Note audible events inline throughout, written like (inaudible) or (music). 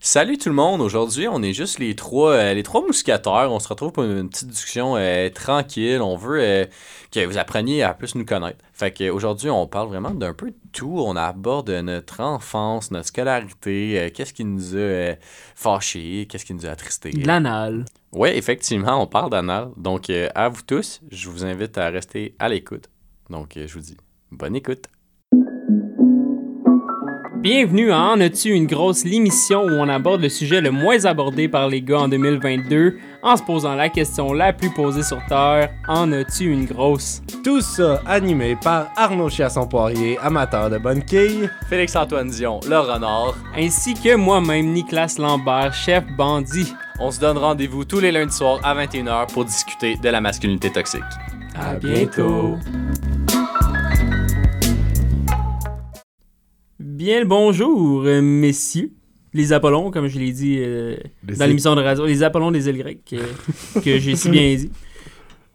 Salut tout le monde, aujourd'hui on est juste les trois, euh, les trois mousquetaires, on se retrouve pour une, petite discussion euh, tranquille, on veut euh, que vous appreniez à plus nous connaître. Fait qu'aujourd'hui on parle vraiment d'un peu de tout, on aborde notre enfance, notre scolarité, euh, qu'est-ce qui nous a fâchés, qu'est-ce qui nous a attristés. L'anal. Oui, effectivement, on parle d'anal, donc à vous tous, je vous invite à rester à l'écoute. Donc je vous dis, bonne écoute. Bienvenue à En as-tu une grosse l'émission où on aborde le sujet le moins abordé par les gars en 2022 en se posant la question la plus posée sur Terre, en as-tu une grosse? Tout ça animé par Arnaud Chiasson-Poirier, amateur de bonne quille. Félix-Antoine Dion, le renard, Ainsi que moi-même, Nicolas Lambert, chef bandit. On se donne rendez-vous tous les lundis soirs à 21h pour discuter de la masculinité toxique. À bientôt! Bien le bonjour, euh, messieurs. Les Apollons, comme je l'ai dit euh, dans l'émission de radio. Les Apollons des îles grecques, euh, (laughs) que j'ai si bien dit.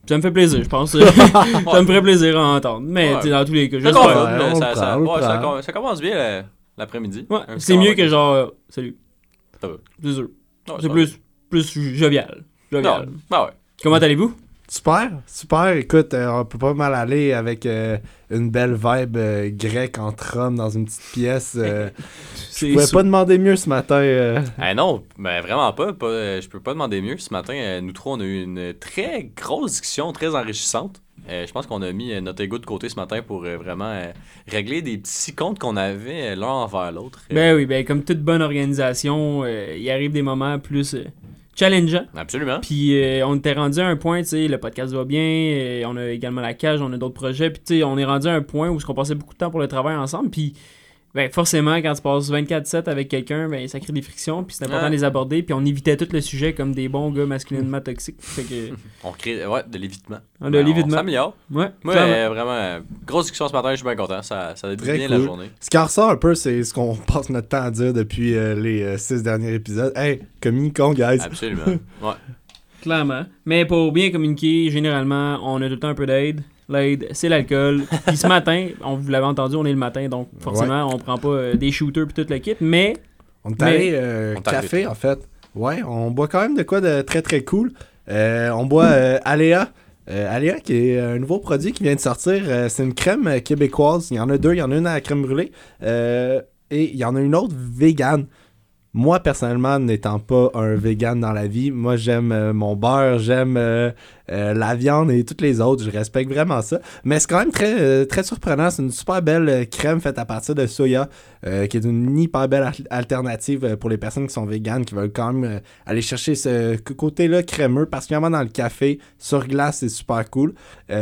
Ça me fait plaisir, je pense. (laughs) ça me ferait plaisir à entendre. Mais Ouais. tu sais, dans tous les cas, on ça- commence bien l'après-midi. Ouais, c'est mieux que genre. euh, salut. Ça va. C'est sûr. Ouais, C'est plus, plus jovial. Jovial. Non, bah ouais. Comment allez-vous? Super, super. Écoute, euh, on peut pas mal aller avec euh, une belle vibe euh, grecque entre hommes dans une petite pièce. euh. (laughs) Je pouvais pas demander mieux ce matin. euh. Eh non, ben vraiment pas. pas euh, je peux pas demander mieux. Ce matin, euh, nous trois, on a eu une très grosse discussion, très enrichissante. Euh, je pense qu'on a mis notre ego de côté ce matin pour euh, vraiment euh, régler des petits comptes qu'on avait euh, l'un envers l'autre. Euh, Ben oui, ben comme toute bonne organisation, euh, il arrive des moments plus challengeants. Absolument. Puis euh, on était rendu à un point, tu sais, le podcast va bien, euh, on a également la cage, on a d'autres projets, puis tu sais, on est rendu à un point où on passait beaucoup de temps pour le travail ensemble, puis ben forcément, quand tu passes 24-7 avec quelqu'un, ben ça crée des frictions, puis c'est important Ouais. de les aborder, puis on évitait tout le sujet comme des bons gars masculinement toxiques. Fait que, (laughs) On crée ouais, de l'évitement. on a Ben, l'évitement. On s'améliore. Ouais, Moi, euh, vraiment, grosse discussion ce matin, je suis bien content. Ça, ça a Très bien la journée. Ce qui ressort un peu, c'est ce qu'on (laughs) passe notre temps à dire depuis euh, les euh, six derniers épisodes. Hey, communiquons, guys. Absolument. (laughs) Ouais. Clairement. Mais pour bien communiquer, généralement, on a tout le temps un peu d'aide. L'aide, c'est l'alcool. Puis ce matin, on vous l'avez entendu, on est le matin, donc forcément, on prend pas euh, des shooters puis tout le kit. Mais On est Mais- allé euh, café, en fait. Ouais, on boit quand même de quoi de très très cool. Euh, on boit euh, Aléa. Euh, Aléa, qui est un nouveau produit qui vient de sortir. Euh, c'est une crème québécoise. Il y en a deux. Il y en a une à la crème brûlée. Euh, et il y en a une autre vegan. Moi, personnellement, n'étant pas un vegan dans la vie, moi, j'aime euh, mon beurre, j'aime euh, euh, la viande et toutes les autres. Je respecte vraiment ça. Mais c'est quand même très, très surprenant. C'est une super belle crème faite à partir de soya, qui est une hyper belle al- alternative pour les personnes qui sont véganes, qui veulent quand même aller chercher ce côté-là crémeux, particulièrement dans le café. Sur glace, c'est super cool.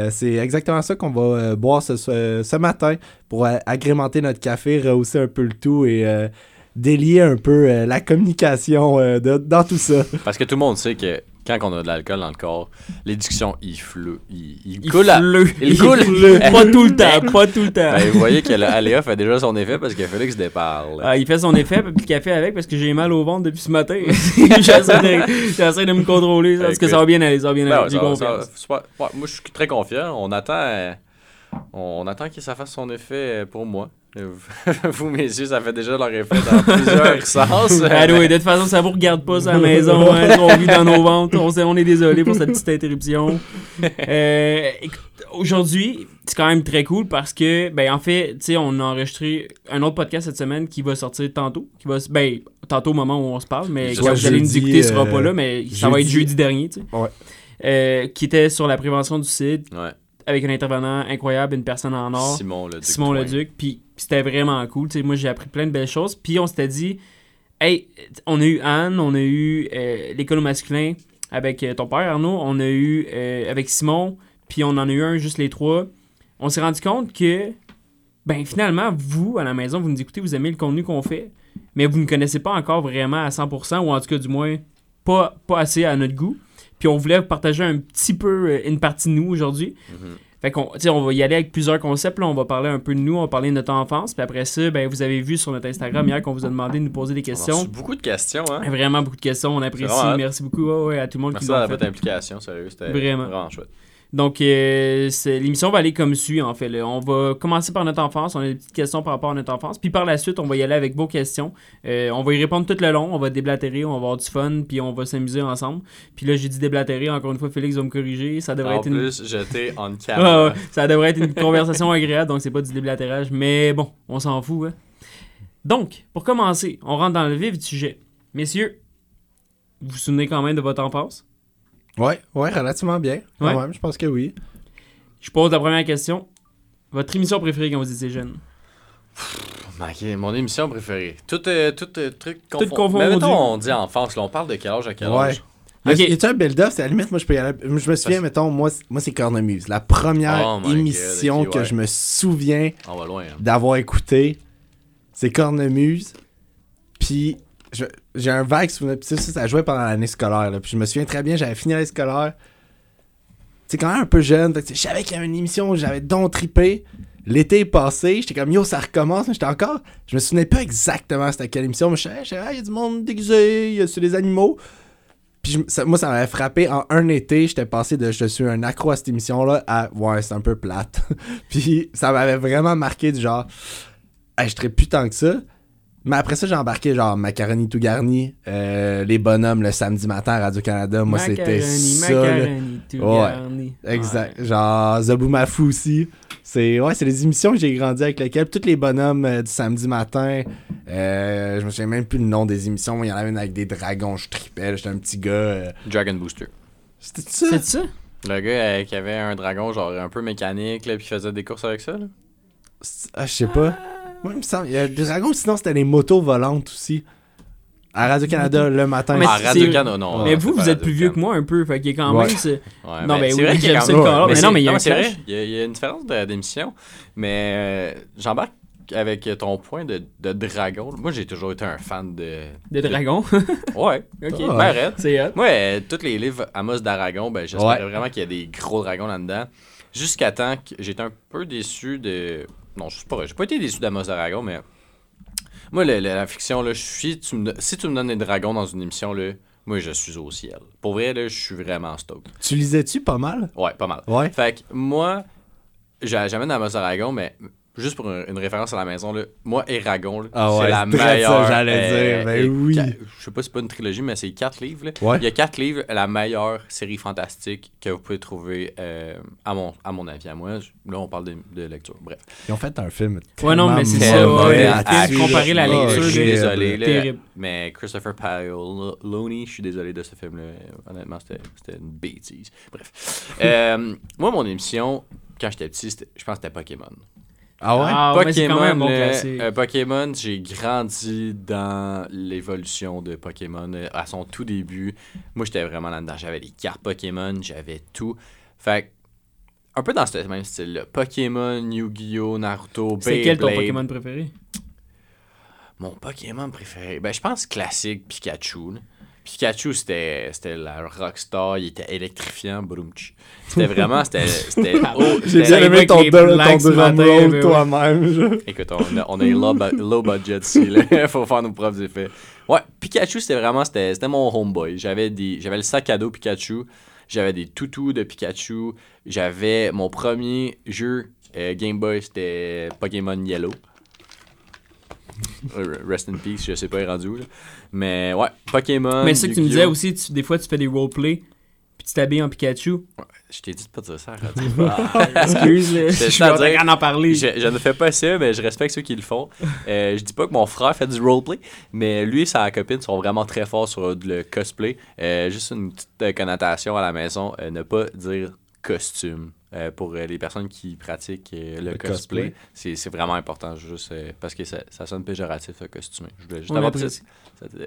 C'est exactement ça qu'on va boire ce, ce- ce matin pour agrémenter notre café, rehausser un peu le tout et délier un peu euh, la communication euh, de- dans tout ça. (laughs) Parce que tout le monde sait que quand on a de l'alcool dans le corps, les discussions, ils fleuent. Ils, ils il coulent à- fleu. il coule. pas tout le temps, pas tout le temps. Ben, vous voyez que l'Aléa fait déjà son effet parce que Félix déparle. Ah, il fait son effet, puis le café avec parce que j'ai mal au ventre depuis ce matin. (laughs) J'essaie de, j'essaie de me contrôler, parce que ça va bien aller, ça va bien Ben aller. ouais, J'ai ça- confiance. ça- super. Ouais, moi, je suis très confiant. On attend, on attend que ça fasse son effet pour moi. (laughs) Vous, messieurs, ça fait déjà leur effet dans plusieurs (laughs) sens. Ah oui, de toute façon, ça vous regarde pas à la (laughs) maison. Hein, on vit dans nos ventres. On, est désolé pour cette petite interruption. Euh, écoute, Aujourd'hui, c'est quand même très cool parce que, ben, en fait, tu sais, on a enregistré un autre podcast cette semaine qui va sortir tantôt. Qui va, ben, tantôt au moment où on se parle, mais quand vous allez nous écouter, il sera euh, pas là, mais ça va être jeudi. jeudi dernier, tu sais. Ouais. Euh, qui était sur la prévention du sida Ouais. Avec un intervenant incroyable, une personne en or. Simon le Duc. Simon. Leduc. Puis c'était vraiment cool. Moi, j'ai appris plein de belles choses. Puis on s'était dit, hey, on a eu Anne, on a eu euh, l'école au masculin avec euh, ton père Arnaud, on a eu euh, avec Simon, puis on en a eu un juste les trois. On s'est rendu compte que, ben finalement, vous, à la maison, vous nous écoutez, vous aimez le contenu qu'on fait, mais vous ne connaissez pas encore vraiment à 100%, ou en tout cas, du moins, pas, pas assez à notre goût. Puis on voulait partager un petit peu euh, une partie de nous aujourd'hui. Mhm. Fait qu'on, on va y aller avec plusieurs concepts. Là. On va parler un peu de nous, on va parler de notre enfance. Puis après ça, ben, vous avez vu sur notre Instagram hier qu'on vous a demandé de nous poser des On a questions. reçu beaucoup de questions, hein. Vraiment beaucoup de questions, on apprécie. Merci beaucoup ouais, ouais, à tout le monde Merci qui à l'a votre fait. implication, sérieux. C'était Vraiment. vraiment chouette. Donc, euh, l'émission va aller comme suit, en fait. là. On va commencer par notre enfance. On a des petites questions par rapport à notre enfance. Puis par la suite, on va y aller avec vos questions. Euh, on va y répondre tout le long. On va déblatérer, on va avoir du fun, puis on va s'amuser ensemble. Puis là, j'ai dit déblatérer. Encore une fois, Félix va me corriger. Ça devrait En être une... plus, j'étais on (laughs) Ouais, camera. ouais, ça devrait être une conversation agréable, donc c'est pas du déblatérage. Mais bon, on s'en fout. hein. Donc, pour commencer, on rentre dans le vif du sujet. Messieurs, vous vous souvenez quand même de votre enfance? Ouais, ouais, relativement bien. Quand Ouais. même, je pense que oui. Je pose la première question. Votre émission préférée quand vous étiez jeune? Ok, mon émission préférée. Tout, euh, tout euh, truc Tout confond- confondu. Mais mettons, on dit enfance, là, on parle de quel âge à quel Ouais. âge? Y a- Ok. Y a-tu un build-up? C'est à la limite, moi, je peux y aller. Je me souviens, Parce- mettons, moi, moi c'est Cornemuse. La première Oh God, émission que ouais. je me souviens hein. d'avoir écouté, c'est Cornemuse. Puis, je- j'ai un vague souvenir. Puis ça, ça, jouait pendant l'année scolaire. Puis je me souviens très bien, j'avais fini l'année scolaire. C'est quand même un peu jeune. Je savais qu'il y avait une émission où j'avais donc trippé. L'été est passé, j'étais comme yo, ça recommence. J'étais encore. Je me souvenais pas exactement c'était quelle émission, mais je savais, il y a du monde déguisé, il y a sur les animaux. Puis ça- moi, ça m'avait frappé. En un été, j'étais passé de je suis un accro à cette émission-là à ouais, c'est un peu plate. (laughs) Puis ça m'avait vraiment marqué du genre, hey, je traite plus tant que ça. Mais après ça, j'ai embarqué genre Macaroni tout garni, euh, les bonhommes le samedi matin à Radio-Canada. Moi, c'était Macaroni, ça. macaroni, tout Ouais. garni. Exact. Genre Zabou Mafou aussi. C'est ouais, c'est les émissions que j'ai grandi avec lesquelles tous les bonhommes euh, du samedi matin. euh, je me souviens même plus le nom des émissions. Il y en avait une avec des dragons, je tripais. J'étais un petit gars. euh, Dragon Booster. C'était ça? C'est ça? Le gars euh, qui avait un dragon, genre un peu mécanique, là, puis qui faisait des courses avec ça. Là. Ah, je sais pas. Moi, il me semble. Il y a des dragons, sinon c'était les motos volantes aussi. À Radio-Canada le matin. Mais Ah, c'est- Radio Can, non. mais vous, c'est vous êtes plus vieux que moi un peu. Fait qu'il y a quand Ouais. même. ce- Ouais, Non, mais c'est oui, vrai qu'il y a j'aime quand ça le mais c'est- non, mais il y a c'est vrai, il y, a- il y a une différence de- d'émission, mais euh, j'embarque avec ton point de, de dragon. Moi, j'ai toujours été un fan de... De dragon. (laughs) Ouais, ok. Ah, ben raide. C'est hot. Moi, euh, tous les livres Amos d'Aragon, ben, j'espérais Ouais. vraiment qu'il y a des gros dragons là-dedans. Jusqu'à temps que j'étais un peu déçu de. Non, je sais pas vrai. J'ai pas été déçu d'Amos d'Aragon, mais. Moi, le- le- la fiction, là, je suis. tu me don- si tu me donnes des dragons dans une émission, là, moi, je suis au ciel. Pour vrai, là, je suis vraiment stoked. Tu lisais-tu pas mal? Ouais, pas mal. Ouais. Fait que moi, j'a- j'amène Amos d'Aragon, mais juste pour une, référence à la maison, là, moi, Eragon, Ah c'est ouais, la c'est vrai meilleure. j'allais dire, ben et- oui. Je sais pas si c'est pas une trilogie, mais c'est quatre livres. là. Ouais. Il y a quatre livres, la meilleure série fantastique que vous pouvez trouver, euh, à, mon, à mon avis, à moi. Là, on parle de, de lecture. Bref. Ils ont fait un film. Ouais, non, mais c'est ça. ouais, à- comparer la là. lecture, je suis désolé. là, terrible. mais Christopher Paoloni, je suis désolé de ce film-là. Honnêtement, c'était une bêtise. Bref. (laughs) Euh, moi, mon émission, quand j'étais petit, je pense que c'était Pokémon. Ah ouais? Ah, c'est Pokémon, bon classique. euh, Pokémon, j'ai grandi dans l'évolution de Pokémon euh, à son tout début. Moi, j'étais vraiment là-dedans. J'avais les cartes Pokémon, j'avais tout. Fait que, un peu dans ce même style-là. Pokémon, Yu-Gi-Oh, Naruto, C'est quel ton Beyblade. Pokémon préféré? Mon Pokémon préféré, ben je pense classique Pikachu. là. Pikachu, c'était c'était la rockstar, il était électrifiant, broumtch. C'était vraiment, c'était... oh, (laughs) J'ai bien aimé ton, drum roll toi-même. Écoute, on a, on a low, low budget ici, là. (laughs) Faut faire nos propres effets. Ouais, Pikachu, c'était vraiment, c'était mon homeboy. J'avais le sac à dos Pikachu, j'avais des toutous de Pikachu, j'avais mon premier jeu euh, Game Boy, c'était Pokémon Yellow. Euh, Rest in peace, je sais pas, il est rendu là. Mais ouais, Pokémon. mais ça que tu me disais aussi, tu- des fois tu fais des roleplays, puis tu t'habilles en Pikachu. Je t'ai dit de pas dire ça, (laughs) arrête. Excuse, je C'est suis en train dire. d'en parler. Je, je ne fais pas ça, mais je respecte ceux qui le font. Euh, je dis pas que mon frère fait du roleplay, mais lui et sa copine sont vraiment très forts sur le cosplay. Euh, juste une petite connotation à la maison, euh, ne pas dire costume. Euh, pour euh, les personnes qui pratiquent euh, le, Le cosplay, cosplay. c'est c'est vraiment important, juste euh, parce que ça, ça sonne péjoratif, le costumé. Je voulais juste On avoir cette, cette, euh,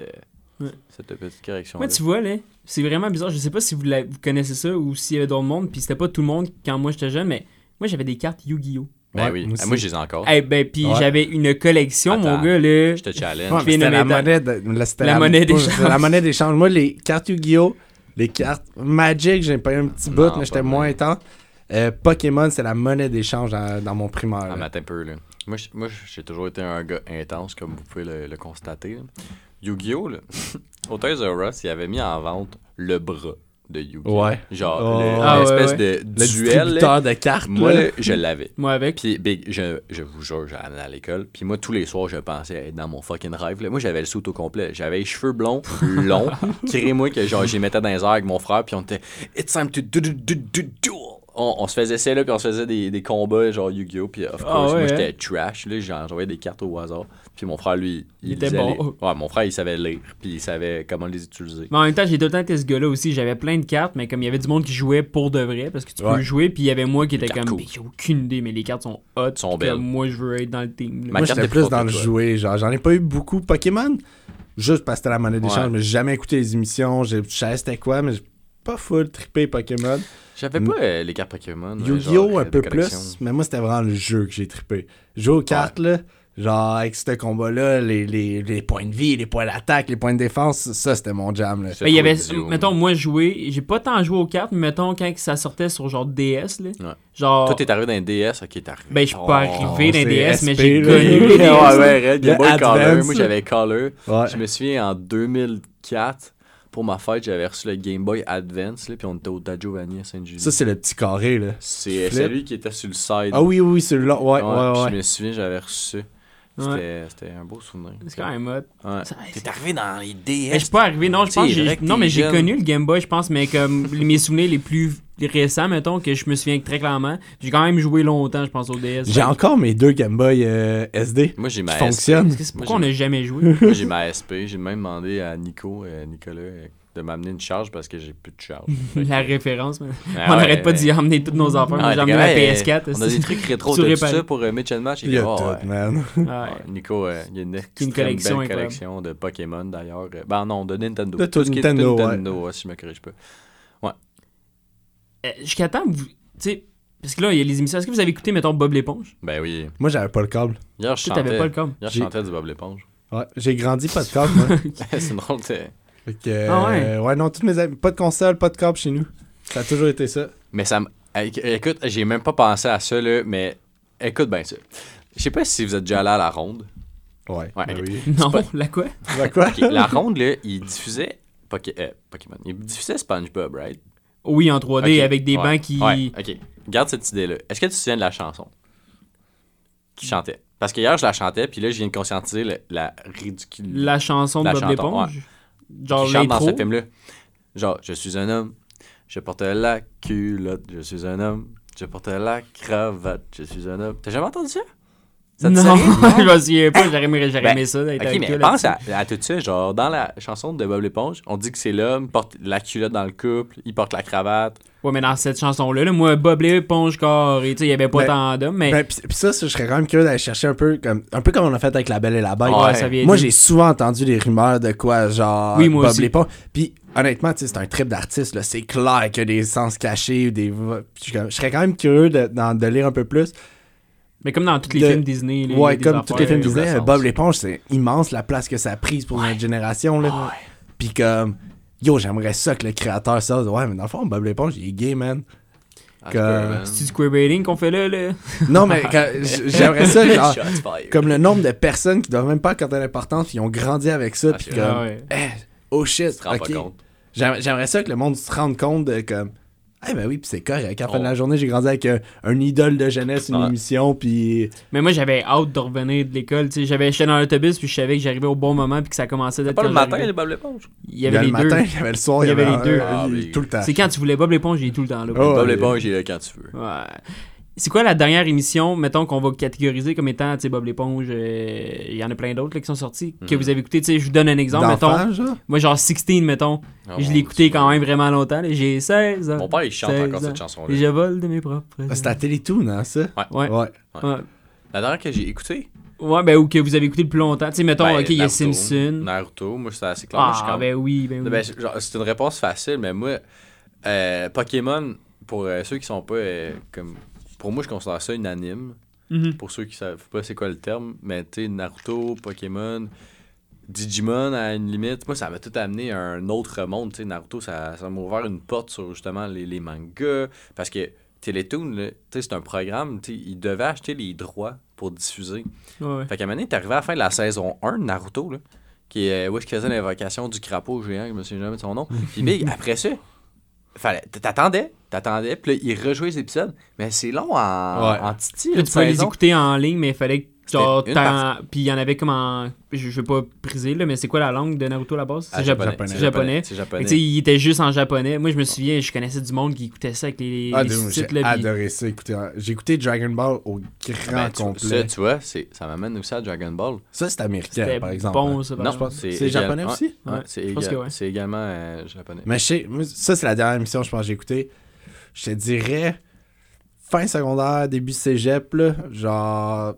Ouais. cette petite correction. Moi, tu vois, là, c'est vraiment bizarre. Je sais pas si vous, la- vous connaissez ça ou s'il y avait d'autres mondes, puis c'était pas tout le monde quand moi j'étais jeune, mais moi j'avais des cartes Yu-Gi-Oh! Ben Ouais, oui, moi Ah, aussi. moi je les ai encore. Eh ben, puis Ouais. j'avais une collection, mon gars, là. Je te challenge. Ouais, la monnaie de- la, La monnaie d'échange. La monnaie d'échange. Moi, les cartes Yu-Gi-Oh! Les cartes Magic, j'ai pas eu un petit bout, Non, mais j'étais moins mal. Euh, Pokémon, c'est la monnaie d'échange dans, dans mon primaire. Ah, mais attends un peu, là. Moi, j'ai toujours été un gars intense, comme vous pouvez le, le constater. Yu-Gi-Oh! là, (laughs) Au Toys R Us, il avait mis en vente le bras de Yu-Gi-Oh! Ouais. Genre, Oh. le- Ah, ouais, l'espèce ouais. de Le duel. distributeur de cartes. Moi, là. je l'avais. Moi avec. Puis, Big, je, je vous jure, j'allais à l'école. Puis moi, tous les soirs, je pensais être dans mon fucking rêve. là. Moi, j'avais le saut au complet. J'avais les cheveux blonds, (laughs) longs. Crée-moi que genre, j'y mettais dans les airs avec mon frère. Puis on était It's time to do, do, do, do, duel. On, on se faisait ça là, puis on se faisait des, des combats genre Yu-Gi-Oh! Puis of course, Ah ouais, moi hein? j'étais trash. Là, j'en- j'envoyais des cartes au hasard. Puis mon frère, lui, il, Il était bon. les- Ouais, mon frère, il savait lire. Puis il savait comment les utiliser. Mais en même temps, j'ai tout le temps été ce gars-là aussi. J'avais plein de cartes, mais comme il y avait du monde qui jouait pour de vrai, parce que tu peux Ouais. jouer, puis il y avait moi qui était cartes comme, cool. j'ai aucune idée, mais les cartes sont hot. Sont comme belles. moi, je veux être dans le team. là. Ma Moi, carte j'étais de plus dans le jouer. Genre, j'en ai pas eu beaucoup Pokémon? Juste parce que c'était la monnaie d'échange. Ouais. Mais j'ai jamais écouté les émissions. j'ai- Je savais c'était quoi, mais j'ai pas full trippé Pokémon. J'avais pas euh, les cartes Pokémon. euh, Yu-Gi-Oh! genre, un euh, peu plus. Mais moi, c'était vraiment le jeu que j'ai trippé. Jouer aux cartes, là. Genre, avec ce combat-là, les, les, les points de vie, les points d'attaque, les points de défense, ça, c'était mon jam, là. C'est Ben, il y avait, mettons, moi, joué, j'ai pas tant joué aux cartes, mais mettons, quand ça sortait sur genre DS, là. Ouais. Genre. Toi, t'es arrivé dans un DS, ok, t'es arrivé. Ben, je suis Oh. pas arrivé dans c'est les DS, mais j'ai là. connu (laughs) les ouais, DS. ouais, Red, Game Le Boy Color. Advance. Moi, j'avais Color. Ouais. Je me souviens, en 2004, pour ma fête, j'avais reçu le Game Boy Advance, là, puis on était au Giovanni à Saint-Julie. Ça, c'est le petit carré, là. C'est celui qui était sur le side. Ah oui, oui, celui-là. Ouais, ouais, ouais. Je me souviens, j'avais reçu ça. C'était Ouais. c'était un beau souvenir. C'est quand même hot. Ouais. T'es arrivé dans les DS. Mais je suis pas arrivé, non, je pense que Non, mais j'ai connu le Game Boy, je pense, mais comme (laughs) les- mes souvenirs les plus récents, mettons, que je me souviens très clairement, j'ai quand même joué longtemps, je pense, au DS. J'ai encore mes deux Game Boy euh, SD (laughs) Moi, j'ai ma qui SP. Moi, pourquoi on n'a jamais joué? Moi, j'ai ma SP. J'ai même demandé à Nico, euh, Nicolas, euh, de m'amener une charge parce que j'ai plus de charge. (laughs) La référence, mais Ah on ouais, n'arrête pas ouais. d'y emmener tous nos affaires. Moi, Ah, j'ai emmené la hey, PS4. On a des trucs (laughs) rétro, Tout ça pour euh, Mitch and Match? Il y a oh, tout, ouais. man. Ouais. Ouais, (laughs) Nico, euh, il y a une, Une collection belle collection de Pokémon d'ailleurs. Euh, Ben non, de Nintendo. De tout ce qui est Nintendo, ouais. Nintendo, ouais, si je me corrige pas. Euh, Jusqu'à temps, vous. Tu sais, parce que là, il y a les émissions. Est-ce que vous avez écouté, mettons, Bob l'éponge? Ben oui. Moi, j'avais pas le câble. Hier, je chantais. pas le com. Hier, je chantais du Bob l'éponge. Ouais, j'ai grandi pas de câble, moi. c'est drôle, t'es- Fait que, euh, Ah ouais? ouais, non, toutes mes amis, pas de console, pas de câble chez nous. Ça a toujours été ça. Mais ça me. Éc- Écoute, j'ai même pas pensé à ça, là, mais écoute bien ça. Je sais pas si vous êtes déjà allé à la ronde. Ouais, Ouais, ben oui. Non, pas- la quoi? Bah quoi? Ok, la ronde, là, il diffusait. Poké- euh, Pokémon. Il diffusait SpongeBob, right? Oui, en 3D, Ok, avec des ouais, bancs qui. Ouais, ok. Garde cette idée-là. Est-ce que tu te souviens de la chanson qui chantait? Parce que hier, je la chantais, puis là, je viens de conscientiser le- la ridicule. La chanson de La Bob l'éponge? Genre chante dans ce film-là? Genre, je suis un homme, je porte la culotte, je suis un homme, je porte la cravate, je suis un homme. T'as jamais entendu ça? Ça te Non, (laughs) je me souviens pas, j'aurais aimé, j'aurais Ben, aimé ça d'être Ok, avec mais eux pense à, à tout ça. Genre, dans la chanson de Bob l'éponge, on dit que c'est l'homme, il porte la culotte dans le couple, il porte la cravate. Ouais, mais dans cette chanson-là, là, moi, Bob l'éponge carré, tu sais, il y avait pas Ben, tant d'hommes, mais. Ben, pis, pis ça, ça, je serais quand même curieux d'aller chercher un peu comme un peu comme on a fait avec La Belle et la Bête. Ouais, ça vient Moi, j'ai souvent entendu des rumeurs de quoi, genre Oui, moi Bob l'éponge. Puis honnêtement, tu sais, c'est un trip d'artiste. là. C'est clair qu'il y a des sens cachés ou des. Puis Je serais quand même curieux de lire un peu plus. Mais comme dans tous les de- films Disney. les- ouais, comme tous les films Disney. Bob l'éponge, c'est immense la place que ça a prise pour notre génération. Là. Puis comme, yo, j'aimerais ça que le créateur sorte. Ouais, mais dans le fond, Bob l'éponge, il est gay, man. Ah, Que- c'est du queerbaiting qu'on fait là, là. Non, mais (laughs) j'aimerais ça, genre, comme le nombre de personnes qui doivent même pas accorder l'importance, qui ont grandi avec ça, Ah, puis comme, Ah ouais. eh, oh shit, Tu te rends ok. pas compte. J'aimerais j'aimerais ça que le monde se rende compte de comme, eh ben oui, puis c'est correct. À la fin de la journée, j'ai grandi avec un, un idole de jeunesse, une Ouais. émission, puis Mais moi, j'avais hâte de revenir de l'école. tu sais. J'avais j'étais dans l'autobus, puis je savais que j'arrivais au bon moment, puis que ça commençait d'être Pas le quand matin, j'arrivais. les Bob l'éponge? Il y avait les le deux. matin, il y avait le soir, Il y avait les deux. euh, Ah, il- mais- tout le temps. C'est quand tu voulais Bob l'éponge, il est tout le temps là. Oh, Bob ouais. l'éponge, il est là quand tu veux. Ouais. C'est quoi la dernière émission, mettons, qu'on va catégoriser comme étant, tu sais, Bob l'éponge, euh, il y en a plein d'autres là, qui sont sortis, que Mhm. vous avez écouté, tu sais, je vous donne un exemple, mettons. Genre? Moi, genre 16, mettons, Ah, je l'ai écouté quand même vraiment longtemps, j'ai 16 ans. Mon père, il chante 16 encore ans. cette chanson-là. Et je vole de mes propres. Ah, C'était à Télétoon, hein, ça? Ouais. Ouais. Ouais. La dernière que j'ai écoutée, Ouais, ben, ou que vous avez écouté le plus longtemps. Tu sais, mettons, Ben, ok, il y a. Simpson. Naruto, moi, c'était assez clair. Ah, ben oui, ben oui. Ben, c'est- c'est une réponse facile, mais moi, euh, Pokémon, pour euh, ceux qui sont pas euh, comme. Pour moi, je considère ça une anime. Mhm. Pour ceux qui savent pas c'est quoi le terme, mais tu Naruto, Pokémon, Digimon à une limite, moi ça m'a tout amené à un autre monde. Tu sais, Naruto, ça, ça m'a ouvert une porte sur justement les, les mangas. Parce que Télétoon, c'est un programme, tu ils devaient acheter les droits pour diffuser. Ouais. Fait qu'à un moment donné, t'es arrivé à la fin de la saison 1 de Naruto, là, qui est euh, où est-ce qu'il faisait l'invocation du crapaud géant, je me souviens jamais de son nom. (laughs) Puis big, après ça, fallait, t'attendais, t'attendais, puis là, ils rejouaient les épisodes, mais c'est long en, Ouais. en titi. Là, tu peux les écouter en ligne, mais il fallait que. Genre, puis il y en avait comme en. Je, je vais pas briser, là, mais c'est quoi la langue de Naruto à la base? Ah, C'est japonais. japonais. C'est japonais. C'est Fait japonais. que, tu sais, il était juste en japonais. Moi, je me souviens, je connaissais du monde qui écoutait ça avec les, Ah, les dude, sous-titres. j'ai adoré ça. Écoutez, j'ai écouté Dragon Ball au grand Ben, tu- complet. Ça, tu vois, ça m'amène aussi à Dragon Ball. Ça, c'est américain, par exemple. bon, hein. ça. par Non, exemple. c'est japonais aussi? ouais, c'est ouais. également euh, japonais. Mais je sais, ça, c'est la dernière émission, je pense, que j'ai écouté. Je te dirais, fin secondaire, début cégep, là, genre,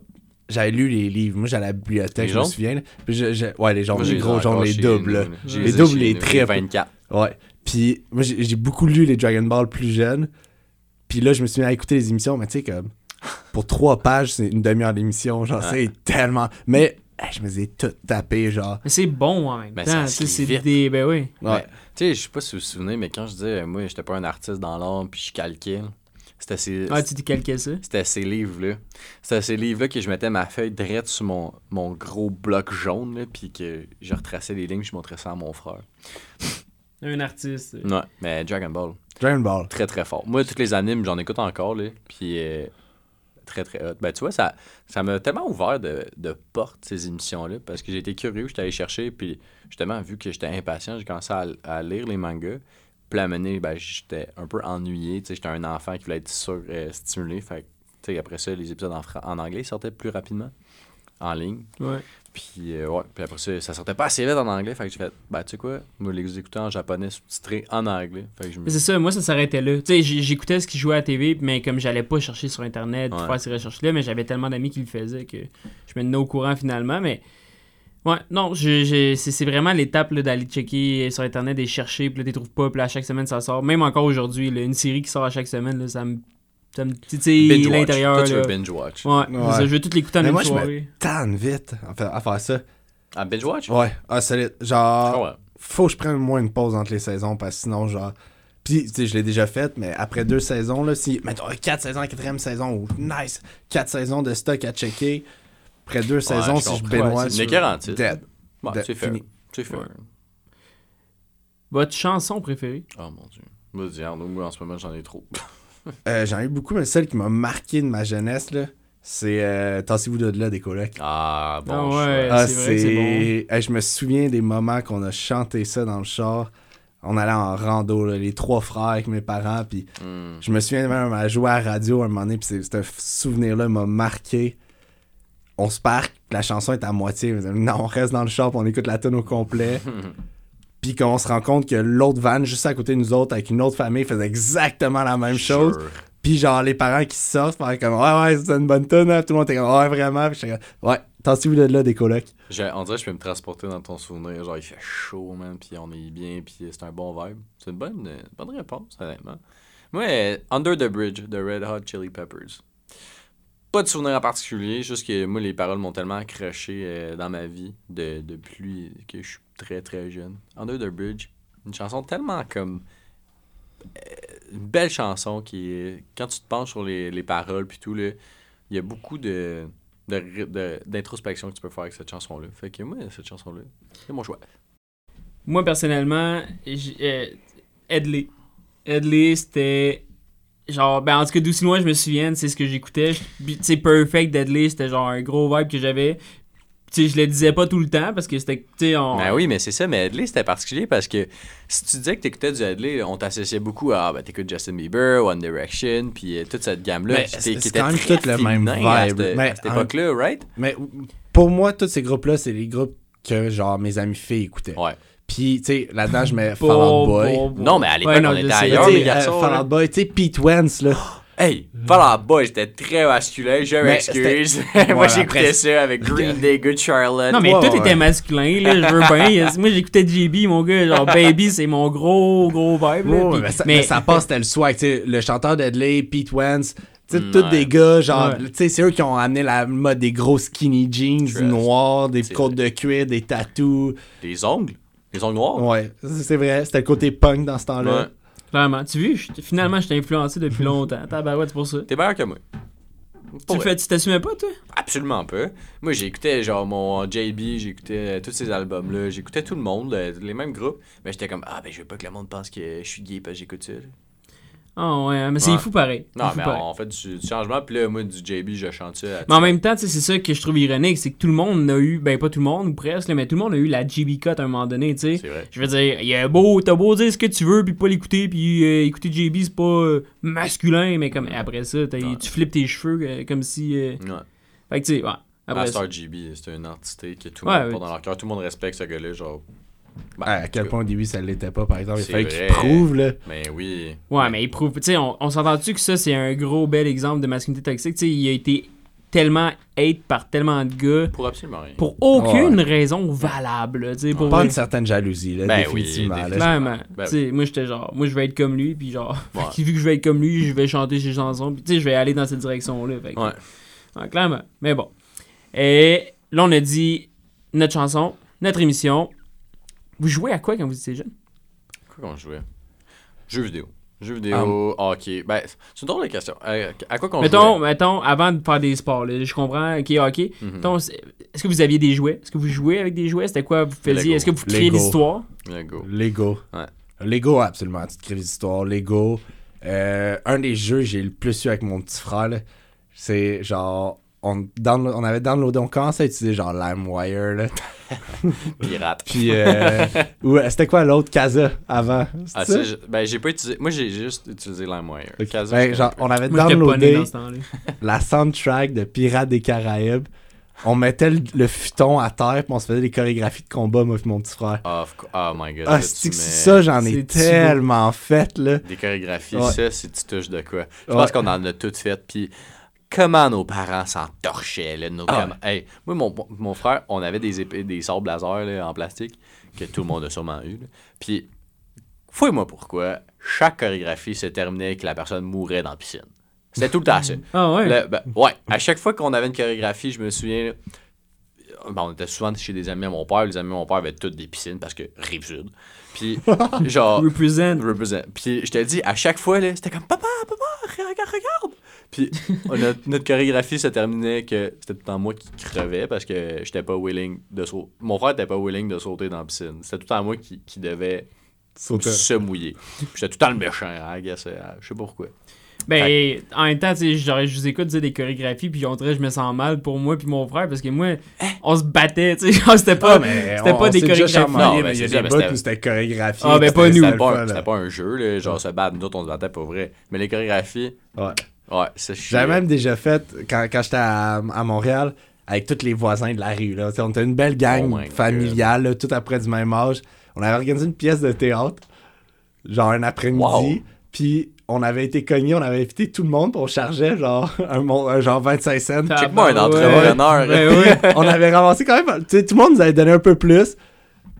j'avais lu les livres. Moi, j'allais à la bibliothèque, Les je me souviens. là. Puis je- je- ouais, les jaunes, les gros jaunes, les doubles. Les les doubles, les triples. 24. Ouais. Puis moi, j'ai beaucoup lu les Dragon Ball plus jeunes. Puis là, je me suis mis à écouter les émissions, mais tu sais, comme, pour trois pages, c'est une demi-heure d'émission. Genre, Ouais. c'est tellement. Mais, je me les ai toutes tapées, genre. Mais c'est bon en même Ben, temps. C'est des. Ben oui. Ouais. Ouais. Tu sais, je sais pas si vous vous souvenez, mais quand je disais, moi, j'étais pas un artiste dans l'art, puis je calquais, c'était ces, Ah, tu calqué ça. c'était ces livres-là. C'était ces livres-là que je mettais ma feuille droite sur mon, mon gros bloc jaune, là, puis que je retraçais les lignes, je montrais ça à mon frère. Un artiste. Ouais, mais Dragon Ball, Dragon Ball. très très fort. Moi, toutes les animes, j'en écoute encore, là, puis euh, très très hot. Ben, tu vois, ça ça m'a tellement ouvert de, de portes, ces émissions-là, parce que j'ai été curieux, j'étais allé chercher, puis justement, vu que j'étais impatient, j'ai commencé à, à lire les mangas. Puis à un moment donné, ben, j'étais un peu ennuyé, tu sais, j'étais un enfant qui voulait être surstimulé, fait que, tu sais, après ça, les épisodes en, en anglais sortaient plus rapidement, en ligne. Ouais. Puis, euh, ouais, puis après ça, ça sortait pas assez vite en anglais, fait que j'ai fait, ben, tu sais quoi, moi, les écouter en japonais sous-titré en anglais. Fait que je me c'est ça, moi ça s'arrêtait là. Tu sais, j'écoutais ce qui jouait à la TV, mais comme j'allais pas chercher sur internet pour Ouais. faire ces recherches-là, mais j'avais tellement d'amis qui le faisaient que je me tenais au courant finalement. Mais ouais, non, je- je- c'est c'est vraiment l'étape là, d'aller checker sur internet et chercher, puis là, tu les trouves pas, puis là, à chaque semaine ça sort. Même encore aujourd'hui, une série qui sort à chaque semaine, là, ça me. Ça me tu sais, binge-watch. l'intérieur. Toi, tu veux là. binge-watch. Ouais, Ouais. ça, je veux tout l'écouter en Mais une moi, je me- soirée. Tanne vite à faire, à faire ça. Ah, binge-watch? Ouais, ah, solide. Genre, Ah ouais. faut que je prenne au moins une pause entre les saisons parce que sinon, genre. Puis, tu sais, je l'ai déjà fait, mais après deux saisons, là, si. Mettons, quatre saisons, la quatrième saison, ou nice, quatre saisons de stock à checker. Après deux saisons, je si je baignois, Ouais, C'est dead. Ouais, De- c'est fair. fini. C'est fair. Ouais. Votre chanson préférée? Oh mon dieu. Vas-y, Arnaud, moi en ce moment j'en ai trop. (laughs) Euh, J'en ai eu beaucoup, mais celle qui m'a marqué de ma jeunesse, là, c'est euh, Tassez-vous de là des colocs. Ah, bon. Ah ouais. Ah, c'est je me souviens des moments qu'on a chanté ça dans le char. On allait en rando, là, les trois frères avec mes parents, puis Hmm. je me souviens même à jouer à la radio un moment donné, puis c'est- ce souvenir-là m'a marqué. On se parque, puis la chanson est à moitié. mais Non, on reste dans le puis on écoute la tonne au complet. (laughs) Puis qu'on se rend compte que l'autre van, juste à côté de nous autres, avec une autre famille, faisait exactement la même chose. Puis genre, les parents qui sortent, faire comme Ouais, ouais, c'est une bonne tonne, hein. tout le monde était comme Ouais, vraiment. Puis Ouais, tassez-vous de là des colocs? J'ai- On dirait que je peux me transporter dans ton souvenir. Genre, il fait chaud, man, puis on est bien, puis c'est un bon vibe. C'est une bonne, bonne réponse, honnêtement. Moi, euh, Under the Bridge de Red Hot Chili Peppers. Pas de souvenir en particulier, juste que moi, les paroles m'ont tellement accroché euh, dans ma vie de, depuis que je suis très très jeune. Under the Bridge, une chanson tellement comme. euh, une belle chanson qui est. Quand tu te penches sur les, les paroles, puis tout, il y a beaucoup de d'introspection que tu peux faire avec cette chanson-là. Fait que moi, cette chanson-là, c'est mon choix. Moi, personnellement, j'- euh. Headley, c'était. Genre, ben en tout cas, d'où moi je me souviens, c'est ce que j'écoutais. Sais, Perfect d'Headley, c'était genre un gros vibe que j'avais. Tu sais, je le disais pas tout le temps parce que c'était. Tu sais, on. Ben oui, mais c'est ça, mais Headley, c'était particulier parce que si tu disais que t'écoutais du Headley, on t'associait beaucoup à, ah, ben t'écoutes Justin Bieber, One Direction, puis euh, toute cette gamme-là, Mais qui était, c'est- qui c'est était quand même tout le même féminin à vibe. cette, Mais à cette en- époque-là, right? Mais pour moi, tous ces groupes-là, c'est les groupes que genre mes amis filles écoutaient. Ouais. Puis, tu sais, là-dedans, je mets (laughs) Bon, Fall Out Boy. bon, bon. Non, mais à l'époque, Ouais, on était ailleurs, les garçons. euh, Fall là. Out Boy, tu sais, Pete Wentz, là. (gasps) Hey, Fall Out Boy, j'étais très masculin, je m'excuse. (laughs) Moi, j'écoutais après- ça avec Green Day, Good Charlotte. Non, mais tout ouais. était masculin, là, je veux bien. (laughs) Moi, j'écoutais JB, mon gars. Genre, Baby, c'est mon gros, gros vibe. là, mais, ça, mais ça passe, c'était le swag. tu sais, le chanteur d'Edley, Pete Wentz, tu sais, Mm, tous ouais. des gars, genre, Ouais. tu sais, c'est eux qui ont amené la mode des gros skinny jeans Trust. noirs, des côtes de cuir, des tattoos. Les ongles, les ongles noirs? Ouais, c'est c'est vrai, c'était le côté punk dans ce temps-là. Ouais. Vraiment. Tu vois, finalement, je t'ai influencé depuis longtemps. (laughs) Tabarouette, c'est pour ça. T'es meilleur que moi. Pour Tu le vrai. fais, tu t'assumais pas, toi? Absolument pas. Moi, j'écoutais genre mon JB, j'écoutais tous ces albums-là, j'écoutais tout le monde, euh, les mêmes groupes. Mais j'étais comme, ah ben je veux pas que le monde pense que je suis gay parce que j'écoute ça. là. Ah ouais, mais c'est Ouais. fou pareil. Non, fou mais pareil. on fait du, du changement, puis là, moi, du JB, je chante ça. Mais en même temps, tu sais, c'est ça que je trouve ironique, c'est que tout le monde a eu, ben pas tout le monde, ou presque, mais tout le monde a eu la GB cut à un moment donné, tu sais. C'est vrai. Je veux dire, il a beau, t'as beau dire ce que tu veux, puis pas l'écouter, puis euh, écouter JB, c'est pas euh, masculin, mais comme après ça, Ouais. tu flippes tes cheveux euh, comme si. euh, Ouais. Fait que tu sais, ouais. Après ça. Master GB, c'est une entité que tout le Ouais, monde ouais. porte dans leur cœur. Tout le monde respecte ce gars-là, genre. Ben, Ah, à quel point au début ça l'était pas, par exemple. Il fallait qu'il prouve, là. Mais oui. Ouais, mais il prouve. Tu sais, on, on s'entend-tu que ça, c'est un gros bel exemple de masculinité toxique? Tu sais, il a été tellement hate par tellement de gars Pour absolument rien. pour aucune raison valable, là, tu sais, pour Pas une certaine jalousie, là, Ben oui, définitivement. là. Ben Tu sais, moi, j'étais genre, moi, je vais être comme lui, puis genre, (laughs) Ouais. vu que je vais être comme lui, je vais chanter ses chansons, puis tu sais, je vais aller dans cette direction-là. Ouais. Ouais, clairement. Mais bon. Et là, on a dit notre chanson, notre émission. Vous jouez à quoi quand vous étiez jeune? Quoi qu'on jouait? Jeux vidéo. Jeux vidéo, hockey. Ben, c'est une drôle de question. Euh, à quoi qu'on Mettons, jouait? mettons, avant de faire des sports, là, je comprends, ok, ok. Mettons, c'est- Est-ce que vous aviez des jouets? Est-ce que vous jouez avec des jouets? C'était quoi vous faisiez? Lego. Est-ce que vous créez l'histoire? Lego. Lego. Ouais. Lego, absolument. Tu te crées des histoires. Lego. Euh, un des jeux que j'ai le plus eu avec mon petit frère, là, c'est genre. On, download- on avait downloadé, on commençait à utiliser genre LimeWire, là. (laughs) Pirate. Puis, euh, ou, euh, c'était quoi l'autre Casa avant? Ah, ça? je- ben, j'ai pas utilisé. Moi, j'ai juste utilisé LimeWire. Ok. Casa, Ben, genre, on avait Moi, downloadé dans ce temps-là. (laughs) la soundtrack de Pirates des Caraïbes. On mettait le, le futon à terre, puis on se faisait des chorégraphies de combat, moi et mon petit frère. Oh my god. Ah, c'est ça, j'en ai tellement fait, là. Des chorégraphies, Ouais. ça, c'est tu touches de quoi? Je Ouais. pense qu'on en a toutes faites. Puis comment nos parents s'en torchaient, là, nos Ah. cam- Hey, moi, mon, mon frère, on avait des épées, des sables laser là, en plastique, que tout le monde a sûrement eu. là. Puis, fouille-moi pourquoi, chaque chorégraphie se terminait avec la personne mourait dans la piscine. C'était tout le temps ça. (laughs) Ah ouais? Le- ben, ouais, à chaque fois qu'on avait une chorégraphie, je me souviens. là, ben, on était souvent chez des amis à mon père. Les amis à mon père avaient toutes des piscines parce que rive sud. Puis, (laughs) genre. Represent. represent. Puis, je te dis, à chaque fois, là, c'était comme Papa, papa, regarde, regarde. Puis, (laughs) on a- notre chorégraphie se terminait que c'était tout le temps moi qui crevais parce que j'étais pas willing de sauter. Mon frère était pas willing de sauter dans la piscine. C'était tout le temps moi qui, qui devait Sauter. se mouiller. J'étais tout le temps le méchant, guess, euh, Je sais pas pourquoi. Ben, en même temps, tu sais, genre, je vous écoute dire des chorégraphies, puis on dirait que je me sens mal pour moi puis mon frère, parce que moi, on se battait, tu sais, (laughs) genre, c'était pas, Ah, mais c'était on- pas on des chorégraphies. Non, mais il y a des bouts où c'était chorégraphié. Ah, ben, pas nous. pas, c'était pas un jeu, là, genre se battre, nous autres on se battait pas vrai. Mais les chorégraphies, Ouais. Ouais, c'est chiant. J'avais même déjà fait, quand, quand j'étais à, à Montréal, avec tous les voisins de la rue. Là. On était une belle gang Oh familiale, là, tout après du même âge. On avait organisé une pièce de théâtre, genre un après-midi. Wow. Puis on avait été cognés, on avait invité tout le monde, puis on chargeait genre, (laughs) un, mon- un genre 25 cents. Check-moi un Ah, ouais. entrepreneur. Ben ouais. (laughs) on avait ramassé quand même. Tu sais, tout le monde nous avait donné un peu plus.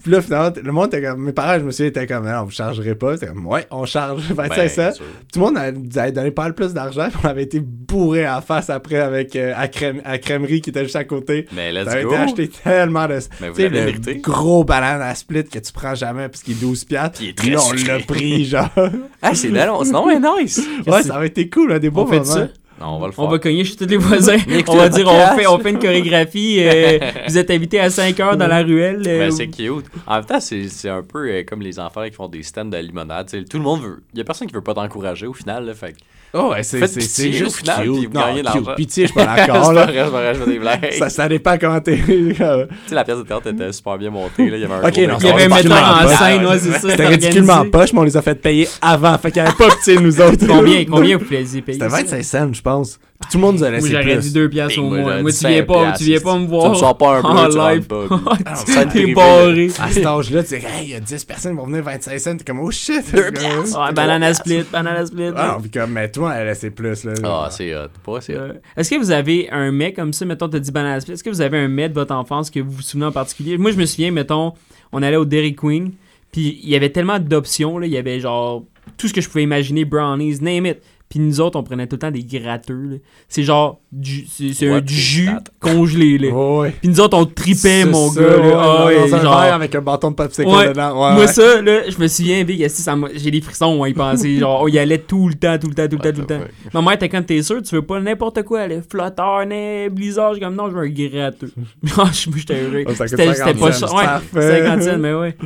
Puis là, finalement, le monde était comme. Mes parents, je me souviens, étaient comme, non, vous chargerez pas. C'était comme, ouais, on charge (laughs) 25 Ben, cents. Tout le monde avait donné pas mal plus d'argent. (laughs) Puis on avait été bourré la face après avec euh, à, crème, à crèmerie qui était juste à côté. Mais let's avait go. été acheté tellement de. Mais vous Tu sais, l'avez le mérité. gros banane à split que tu prends jamais parce qu'il est 12 piastres. Puis il est très Là, on l'a pris, genre. (laughs) Ah, c'est non, c'est non, mais nice. ouais, ça avait été cool, là, des beaux moments. Non, on va le faire. On va cogner chez tous les voisins. On va dire, on fait, on fait une chorégraphie. euh, (laughs) vous êtes invité à 5 heures dans la ruelle. euh, Ben, c'est cute. En même temps, c'est un peu euh, comme les enfants qui font des stands de limonade. tout le monde veut. Il y a personne qui veut pas t'encourager au final. Là, fait Oh, ouais, c'est c'est au juste final, cute. puis vous gagnez l'argent. Pitié, je suis (laughs) pas c'est d'accord, pas là. vrai, c'est pas vrai, je fais des blagues. Ça, ça dépend comment t'es. (laughs) Tu sais, la pièce de théâtre était super bien montée. Là. Il y avait un Ok, gros non, Il y avait un metteur en ridiculement scène, ouais, c'est ça. C'était ridiculement poche, mais on les a fait payer avant. Fait qu'il n'y avait pas pitié nous autres. Combien, combien vous (laughs) faisiez payer C'était ça? 25 cents, je pense. Puis tout le monde nous a Moi, laissé j'aurais plus. dit 2 piastres au Moi, moins. j'aurais Moi, tu viens 5 pas, tu viens pas me voir. Tu me sors pas un en live. (laughs) Ah, être T'es barré. À cet âge-là, tu dis, hey, il y a 10 personnes qui vont venir 25 cents. T'es comme, oh shit. Deux piastres. Ouais, banana split, banana split. Ah, non, puis comme, mais toi, elle a laissé plus, là. Ah, c'est hot. Pas c'est hot. Est-ce que vous avez un mec comme ça, mettons, t'as dit banana split, est-ce que vous avez un mec de votre enfance que vous vous souvenez en particulier? Moi, je me souviens, mettons, on allait au Dairy Queen, puis il y avait tellement d'options, là, il y avait genre tout ce que je pouvais imaginer, brownies, name it. Puis nous autres, on prenait tout le temps des gratteux. là. C'est genre du, c'est, c'est un, What du jus that? congelé. Là. (laughs) Ouais. Puis nous autres, on tripait, mon ça, gars. là. Ah ouais, dans un genre- verre avec un bâton de popsicle Ouais. dedans. Ouais, Moi, ouais. ça, là, je me souviens, Big, j'ai des frissons à y penser. (laughs) Genre, on y allait tout le temps, tout le temps, tout le temps, tout le temps. Ma mère était comme, t'es sûr, tu veux pas n'importe quoi, elle est flotteur, né, blizzard. J'ai comme, non, je veux un gratteux. (laughs) Ah, je- moi, j'étais heureux. Ah, ça coûte C'était c'était 50 pas cher. Ouais, parfait. 50 cents, mais ouais.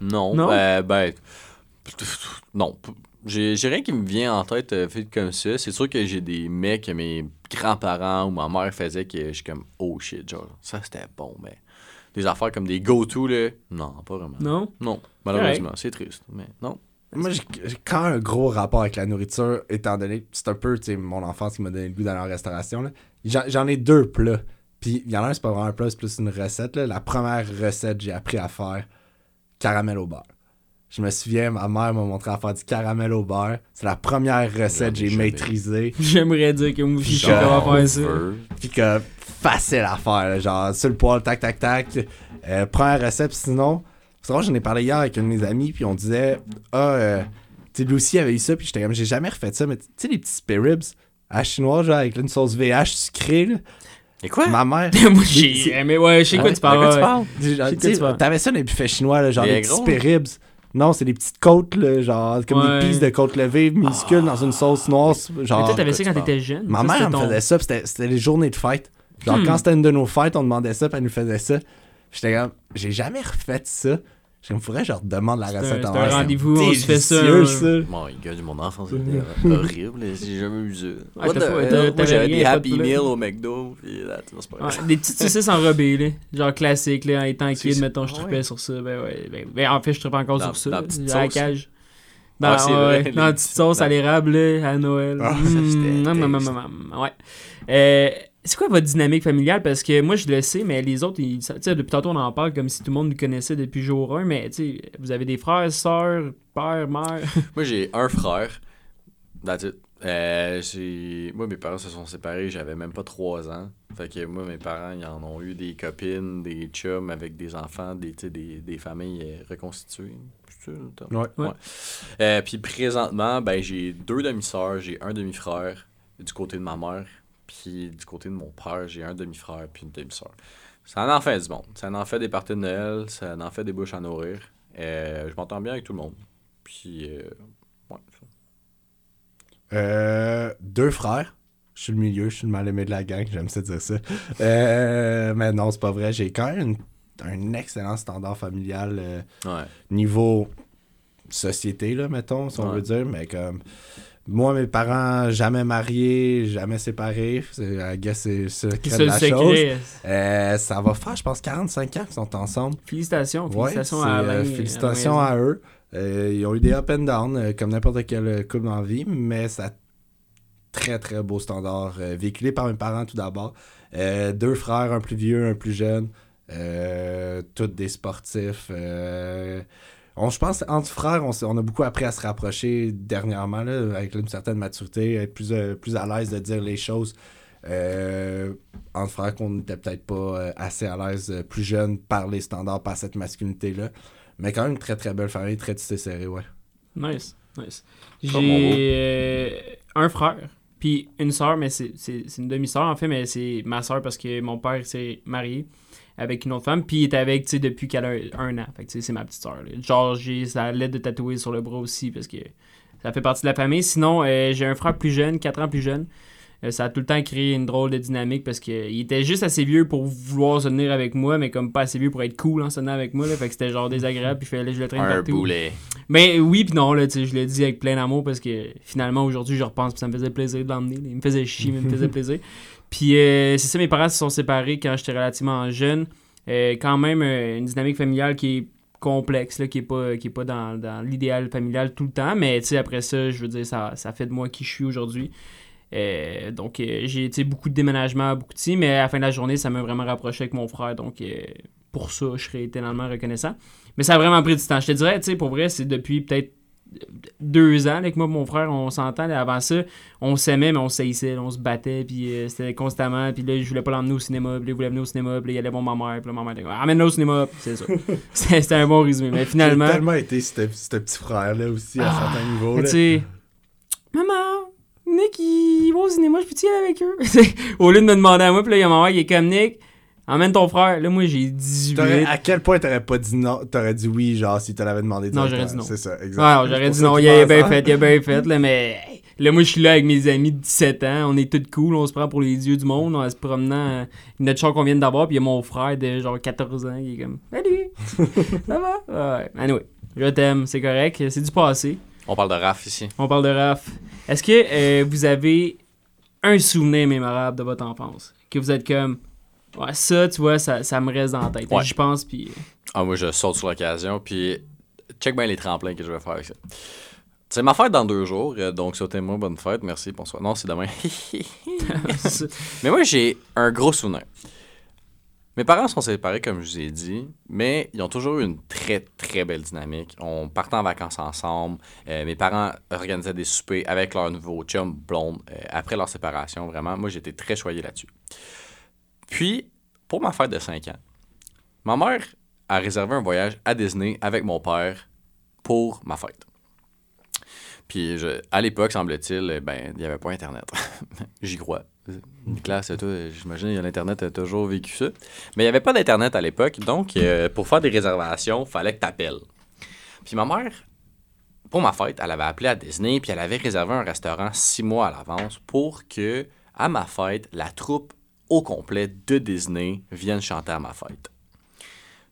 Non. Non? euh, ben. Non. J'ai j'ai rien qui me vient en tête euh, fait comme ça. C'est sûr que j'ai des mecs que mes grands-parents ou ma mère faisaient que je suis comme oh shit, genre, ça c'était bon, mais des affaires comme des go-to, là, non, pas vraiment. Non? Non, malheureusement, c'est triste, mais non. Moi, j'ai quand un gros rapport avec la nourriture, étant donné que c'est un peu tu sais, mon enfance qui m'a donné le goût d'aller en restauration. là. J'en j'en ai deux plats. Puis il y en a un, c'est pas vraiment un plat, c'est plus une recette. là. La première recette que j'ai appris à faire, caramel au beurre. Je me souviens, ma mère m'a montré à faire du caramel au beurre. C'est la première recette que j'ai maîtrisée. (laughs) J'aimerais dire que moi je sais comment faire ça. Puis que facile à faire, là, genre sur le poêle, tac, tac, tac. Euh, première recette, sinon, c'est vrai, j'en ai parlé hier avec un de mes amis, puis on disait, ah, euh, tu sais, Lucie avait eu ça, puis j'étais comme, j'ai jamais refait ça, mais tu sais, les petits spare ribs à chinois, genre avec une sauce VH sucrée, là. Et quoi? Ma mère. (laughs) moi, j'ai. Mais ouais, je sais quoi Ouais, tu parles. De quoi tu ouais. parles? tu parles. T'avais ça dans les buffets chinois, là, genre Des des petits spare ribs. Non, c'est des petites côtes, là, genre, comme Ouais. des pistes de côte levée minuscules dans une sauce noire. Mais Genre, toi, t'avais ça quand t'étais jeune. Ma Ça, mère, c'était elle me ton- faisait ça, puis c'était c'était les journées de fête. Genre, Hmm. quand c'était une de nos fêtes, on demandait ça, puis elle nous faisait ça. J'étais comme, j'ai jamais refait ça. Je me pourrais, je leur demande la recette c'est en un rendez-vous, on se fait ça, hein. Mon gars, mon enfance c'était horrible, j'ai jamais eu ça. Ah, Moi j'avais des Happy. Meal au McDo, puis là, c'est pas grave. Ouais, des petites saucisses enrobées, là. Genre classique, là, en étant kid, mettons, je Ah trippais ouais. sur ça. Ben ouais. Ben, ben, en fait, je trippais encore Dans- sur ça. dans la cage. Dans, Ah, c'est ouais, vrai, dans les la petite sauce à petites- l'érable, là, à Noël. Ah, Mmh, hum, hum, taste. hum, hum, Ouais. C'est quoi votre dynamique familiale? Parce que moi, je le sais, mais les autres, ils, tu sais, depuis tantôt, on en parle comme si tout le monde nous connaissait depuis jour 1, mais tu sais, vous avez des frères, sœurs, père, mère. (laughs) Moi, j'ai un frère. That's it. Euh, moi, mes parents se sont séparés, j'avais même pas 3 ans. Fait que moi, mes parents, ils en ont eu des copines, des chums avec des enfants, des, familles euh, reconstituées. Ouais. Ouais. Euh, puis présentement, ben, j'ai deux demi-sœurs, j'ai un demi-frère du côté de ma mère. Puis du côté de mon père, j'ai un demi-frère puis une demi-sœur. Ça en fait du monde. Ça en fait des parties de Noël, ça en fait des bouches à nourrir. Euh, je m'entends bien avec tout le monde. Puis, euh, ouais. Euh, deux frères. Je suis le milieu, je suis le mal aimé de la gang, j'aime ça dire ça. Euh, mais non, c'est pas vrai. J'ai quand même une- un excellent standard familial euh, Ouais. niveau société, là, mettons, si on Ouais. veut dire. Mais comme moi, mes parents, jamais mariés, jamais séparés. I guess c'est ça la chose. Euh, ça va faire, je pense, 45 ans qu'ils sont ensemble. Félicitations. Félicitations à euh, félicitations à eux. Euh, ils ont eu des up and down, euh, comme n'importe quel couple dans la vie, mais ça très très beau standard, véhiculé par mes parents tout d'abord. Deux frères, un plus vieux, un plus jeune, tous des sportifs. On, je pense entre frères, on, on a beaucoup appris à se rapprocher dernièrement, là, avec une certaine maturité, être plus, euh, plus à l'aise de dire les choses. Euh, entre frères qu'on n'était peut-être pas euh, assez à l'aise euh, plus jeune par les standards, par cette masculinité-là. Mais quand même une très très belle famille, très tissée serrée, ouais. Nice, nice. J'ai euh, un frère, puis une sœur, mais c'est c'est- c'est une demi-sœur en fait, mais c'est ma sœur parce que mon père s'est marié avec une autre femme, puis il est avec, tu sais, depuis qu'elle a un an. Fait que, tu sais, c'est ma petite là. Genre, j'ai sa lettre de tatouer sur le bras aussi parce que ça fait partie de la famille. Sinon, euh, j'ai un frère plus jeune, 4 ans plus jeune. Euh, ça a tout le temps créé une drôle de dynamique parce qu'il était juste assez vieux pour vouloir se tenir avec moi, mais comme pas assez vieux pour être cool en se tenant avec moi. Là, fait que c'était genre désagréable, puis je je le traîne Un partout. boulet. Mais oui puis non, là, tu sais, je le dis avec plein d'amour parce que finalement aujourd'hui je repense puis ça me faisait plaisir de l'emmener. Il me faisait chier, mais il me faisait plaisir. (laughs) Puis euh, c'est ça, mes parents se sont séparés quand j'étais relativement jeune. Euh, quand même euh, une dynamique familiale qui est complexe, là, qui est pas, qui est pas dans, dans l'idéal familial tout le temps. Mais après ça, je veux dire, ça, ça fait de moi qui je suis aujourd'hui. Euh, donc j'ai beaucoup de déménagements, beaucoup de ci, mais à la fin de la journée, ça m'a vraiment rapproché avec mon frère. Donc pour ça, je serais éternellement reconnaissant. Mais ça a vraiment pris du temps. Je te dirais, pour vrai, c'est depuis peut-être deux ans que moi et mon frère, on s'entend. Avant ça, on s'aimait, mais on s'haïssait, on se battait, puis euh, c'était constamment. Puis là, je voulais pas l'emmener au cinéma, puis là, il voulait venir au cinéma, puis là, il allait voir ma mère, puis là, ma mère était comme, amène-le au cinéma, Puis c'est ça. (laughs) C'était un bon résumé. Mais finalement, J'ai tellement été ce, petit frère-là aussi à Ah, certains niveaux. tu sais, maman, Nick, il va au cinéma, je peux-tu aller avec eux? (laughs) au lieu de me demander à moi, puis là, il y a ma mère qui est comme Nick, emmène ton frère. Là, moi, j'ai 18. T'aurais- à quel point t'aurais pas dit non T'aurais dit oui, genre, si tu l'avais demandé Non, directement. j'aurais dit non. C'est ça, Ouais, exact. j'aurais dit non, il qu'il a bien hein. fait, il a bien fait, (laughs) là, mais hey, là, moi, je suis là avec mes amis de 17 ans, on est tous cool, on se prend pour les dieux du monde, en se promenant, euh, notre char qu'on vient d'avoir, puis il y a mon frère de genre 14 ans, il est comme, salut, (laughs) ça va? Ouais, anyway, je t'aime, c'est correct, c'est du passé. On parle de Raph ici. On parle de Raph. Est-ce que euh, vous avez un souvenir mémorable de votre enfance? Que vous êtes comme, ouais, ça, tu vois, ça, ça me reste dans la tête. Ouais. J'y pense, puis. Ah, moi, je saute sur l'occasion, puis check bien les tremplins que je vais faire avec ça. C'est ma fête dans deux jours, euh, donc souhaitez-moi bonne fête, merci, bonsoir. Non, c'est demain. (laughs) (laughs) mais moi, j'ai un gros souvenir. Mes parents sont séparés, comme je vous ai dit, mais ils ont toujours eu une très, très belle dynamique. On partait en vacances ensemble. Euh, mes parents organisaient des soupers avec leur nouveau chum blonde euh, après leur séparation. Vraiment, moi, j'étais très choyé là-dessus. Puis, pour ma fête de 5 ans, ma mère a réservé un voyage à Disney avec mon père pour ma fête. Puis, à l'époque, semble-t-il, ben, il n'y avait pas Internet. (laughs) J'y crois. Nicolas, j'imagine l'Internet a toujours vécu ça. Mais il n'y avait pas d'Internet à l'époque, donc euh, pour faire des réservations, il fallait que tu appelles. Puis ma mère, pour ma fête, elle avait appelé à Disney, puis elle avait réservé un restaurant six mois à l'avance pour que, à ma fête, la troupe au complet de Disney vienne chanter à ma fête.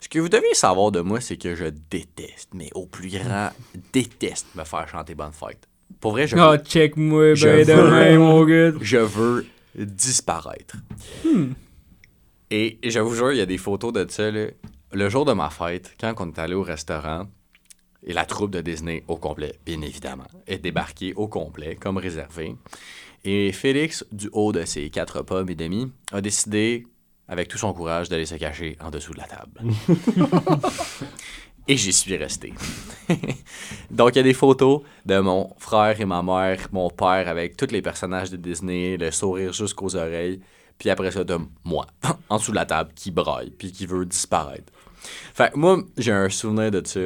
Ce que vous devez savoir de moi, c'est que je déteste, mais au plus grand, déteste me faire chanter Bonne Fête. Pour vrai, je Ah, veux, check-moi, Je ben demain, mon gars. je veux disparaître. Et, et je vous jure, il y a des photos de ça. là. Le jour de ma fête, quand on est allé au restaurant, et la troupe de Disney au complet, bien évidemment, est débarquée au complet, comme réservé. Et Félix, du haut de ses quatre pommes et demi, a décidé, avec tout son courage, d'aller se cacher en dessous de la table. (laughs) et j'y suis resté. (laughs) Donc, il y a des photos de mon frère et ma mère, mon père avec tous les personnages de Disney, le sourire jusqu'aux oreilles, puis après ça, de moi, (laughs) en dessous de la table, qui braille, puis qui veut disparaître. Fait moi, j'ai un souvenir de ça,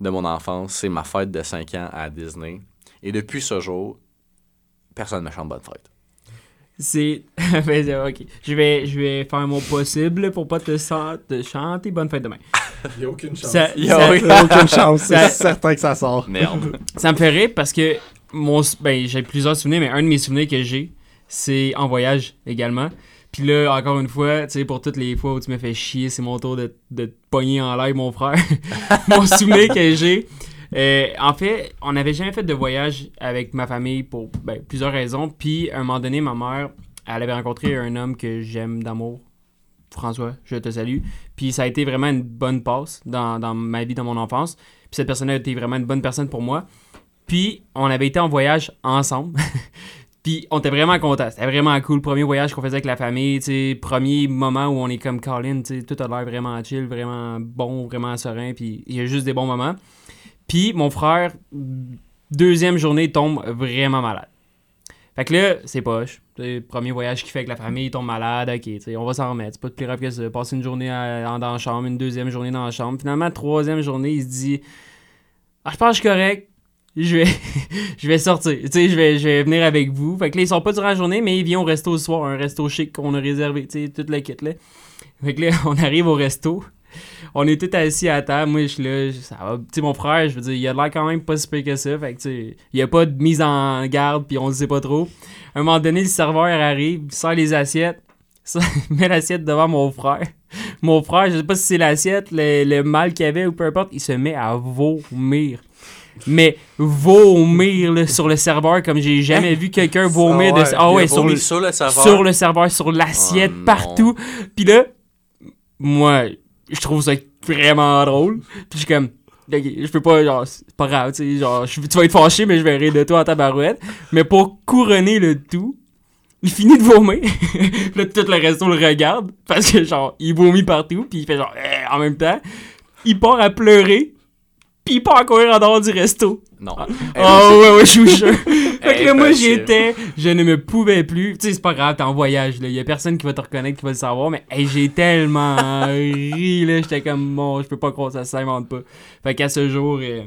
de mon enfance. C'est ma fête de 5 ans à Disney. Et depuis ce jour, personne ne me chante bonne fête. C'est. (laughs) Ben, c'est- ok. Je vais, je vais faire mon possible pour pas te, chanter bonne fête demain. (laughs) Il n'y a aucune chance. Ça. Il n'y a aucune chance. Ça- C'est certain que ça sort. Merde. ça me fait rire parce que mon, ben, j'ai plusieurs souvenirs, mais un de mes souvenirs que j'ai, c'est en voyage également. Puis là, encore une fois, tu sais, pour toutes les fois où tu me fais chier, c'est mon tour de, de te pogner en l'air, mon frère. (laughs) mon souvenir que j'ai. euh, en fait, on n'avait jamais fait de voyage avec ma famille pour ben, plusieurs raisons. Puis, à un moment donné, ma mère, elle avait rencontré un homme que j'aime d'amour. François, je te salue. Puis ça a été vraiment une bonne passe dans, dans ma vie, dans mon enfance. Puis cette personne a été vraiment une bonne personne pour moi. Puis on avait été en voyage ensemble. (laughs) Puis on était vraiment contents. C'était vraiment cool. Premier voyage qu'on faisait avec la famille. tu sais, Premier moment où on est comme Colin. tu sais, Tout a l'air vraiment chill, vraiment bon, vraiment serein. Puis il y a juste des bons moments. Puis mon frère, deuxième journée, tombe vraiment malade. Fait que là, c'est poche. Tu sais, Premier voyage qu'il fait avec la famille, il tombe malade, ok, tu sais, on va s'en remettre. C'est pas plus grave que ça. Passer une journée dans la chambre, une deuxième journée dans la chambre. Finalement, troisième journée, il se dit Ah, je pense que je suis correct. Je vais, (laughs) je vais sortir. Tu sais, je vais, je vais venir avec vous. Fait que là, ils sont pas durant la journée, mais ils viennent au resto ce soir, un resto chic qu'on a réservé, tu sais, toute la kit là. Fait que là, (laughs) on arrive au resto. On est tous assis à table. Moi, je suis là. Ça va. Mon frère, je veux dire, il a l'air quand même pas si pire que ça. Fait que, tu il y a pas de mise en garde, puis on le sait pas trop. À un moment donné, le serveur arrive, il sort les assiettes, (laughs) il met l'assiette devant mon frère. Mon frère, je sais pas si c'est l'assiette, le, le mal qu'il avait ou peu importe, il se met à vomir. Mais vomir là, sur le serveur comme j'ai jamais vu quelqu'un vomir de ah Il a ouais sur le, sur le serveur. sur le serveur, sur l'assiette, Oh non. partout. Puis là, moi, je trouve ça vraiment drôle. Puis je suis comme, je peux pas, genre, c'est pas grave, tu sais, genre, je- tu vas être fâché, mais je vais rire de toi en tabarouette. Mais pour couronner le tout, il finit de vomir. Puis (laughs) là, tout le resto le regarde, parce que, genre, il vomit partout, puis il fait genre, Eh en même temps. Il part à pleurer, puis il part à courir en dehors du resto. Non. Oh ouais, ouais, je vous jure. fait que là, moi, j'étais, je ne me pouvais plus. Tu sais, c'est pas grave, t'es en voyage, là. Y a personne qui va te reconnaître, qui va le savoir, mais hey, j'ai tellement ri, là. J'étais comme, bon, je peux pas croire que ça s'invente pas. Fait qu'à ce jour, euh,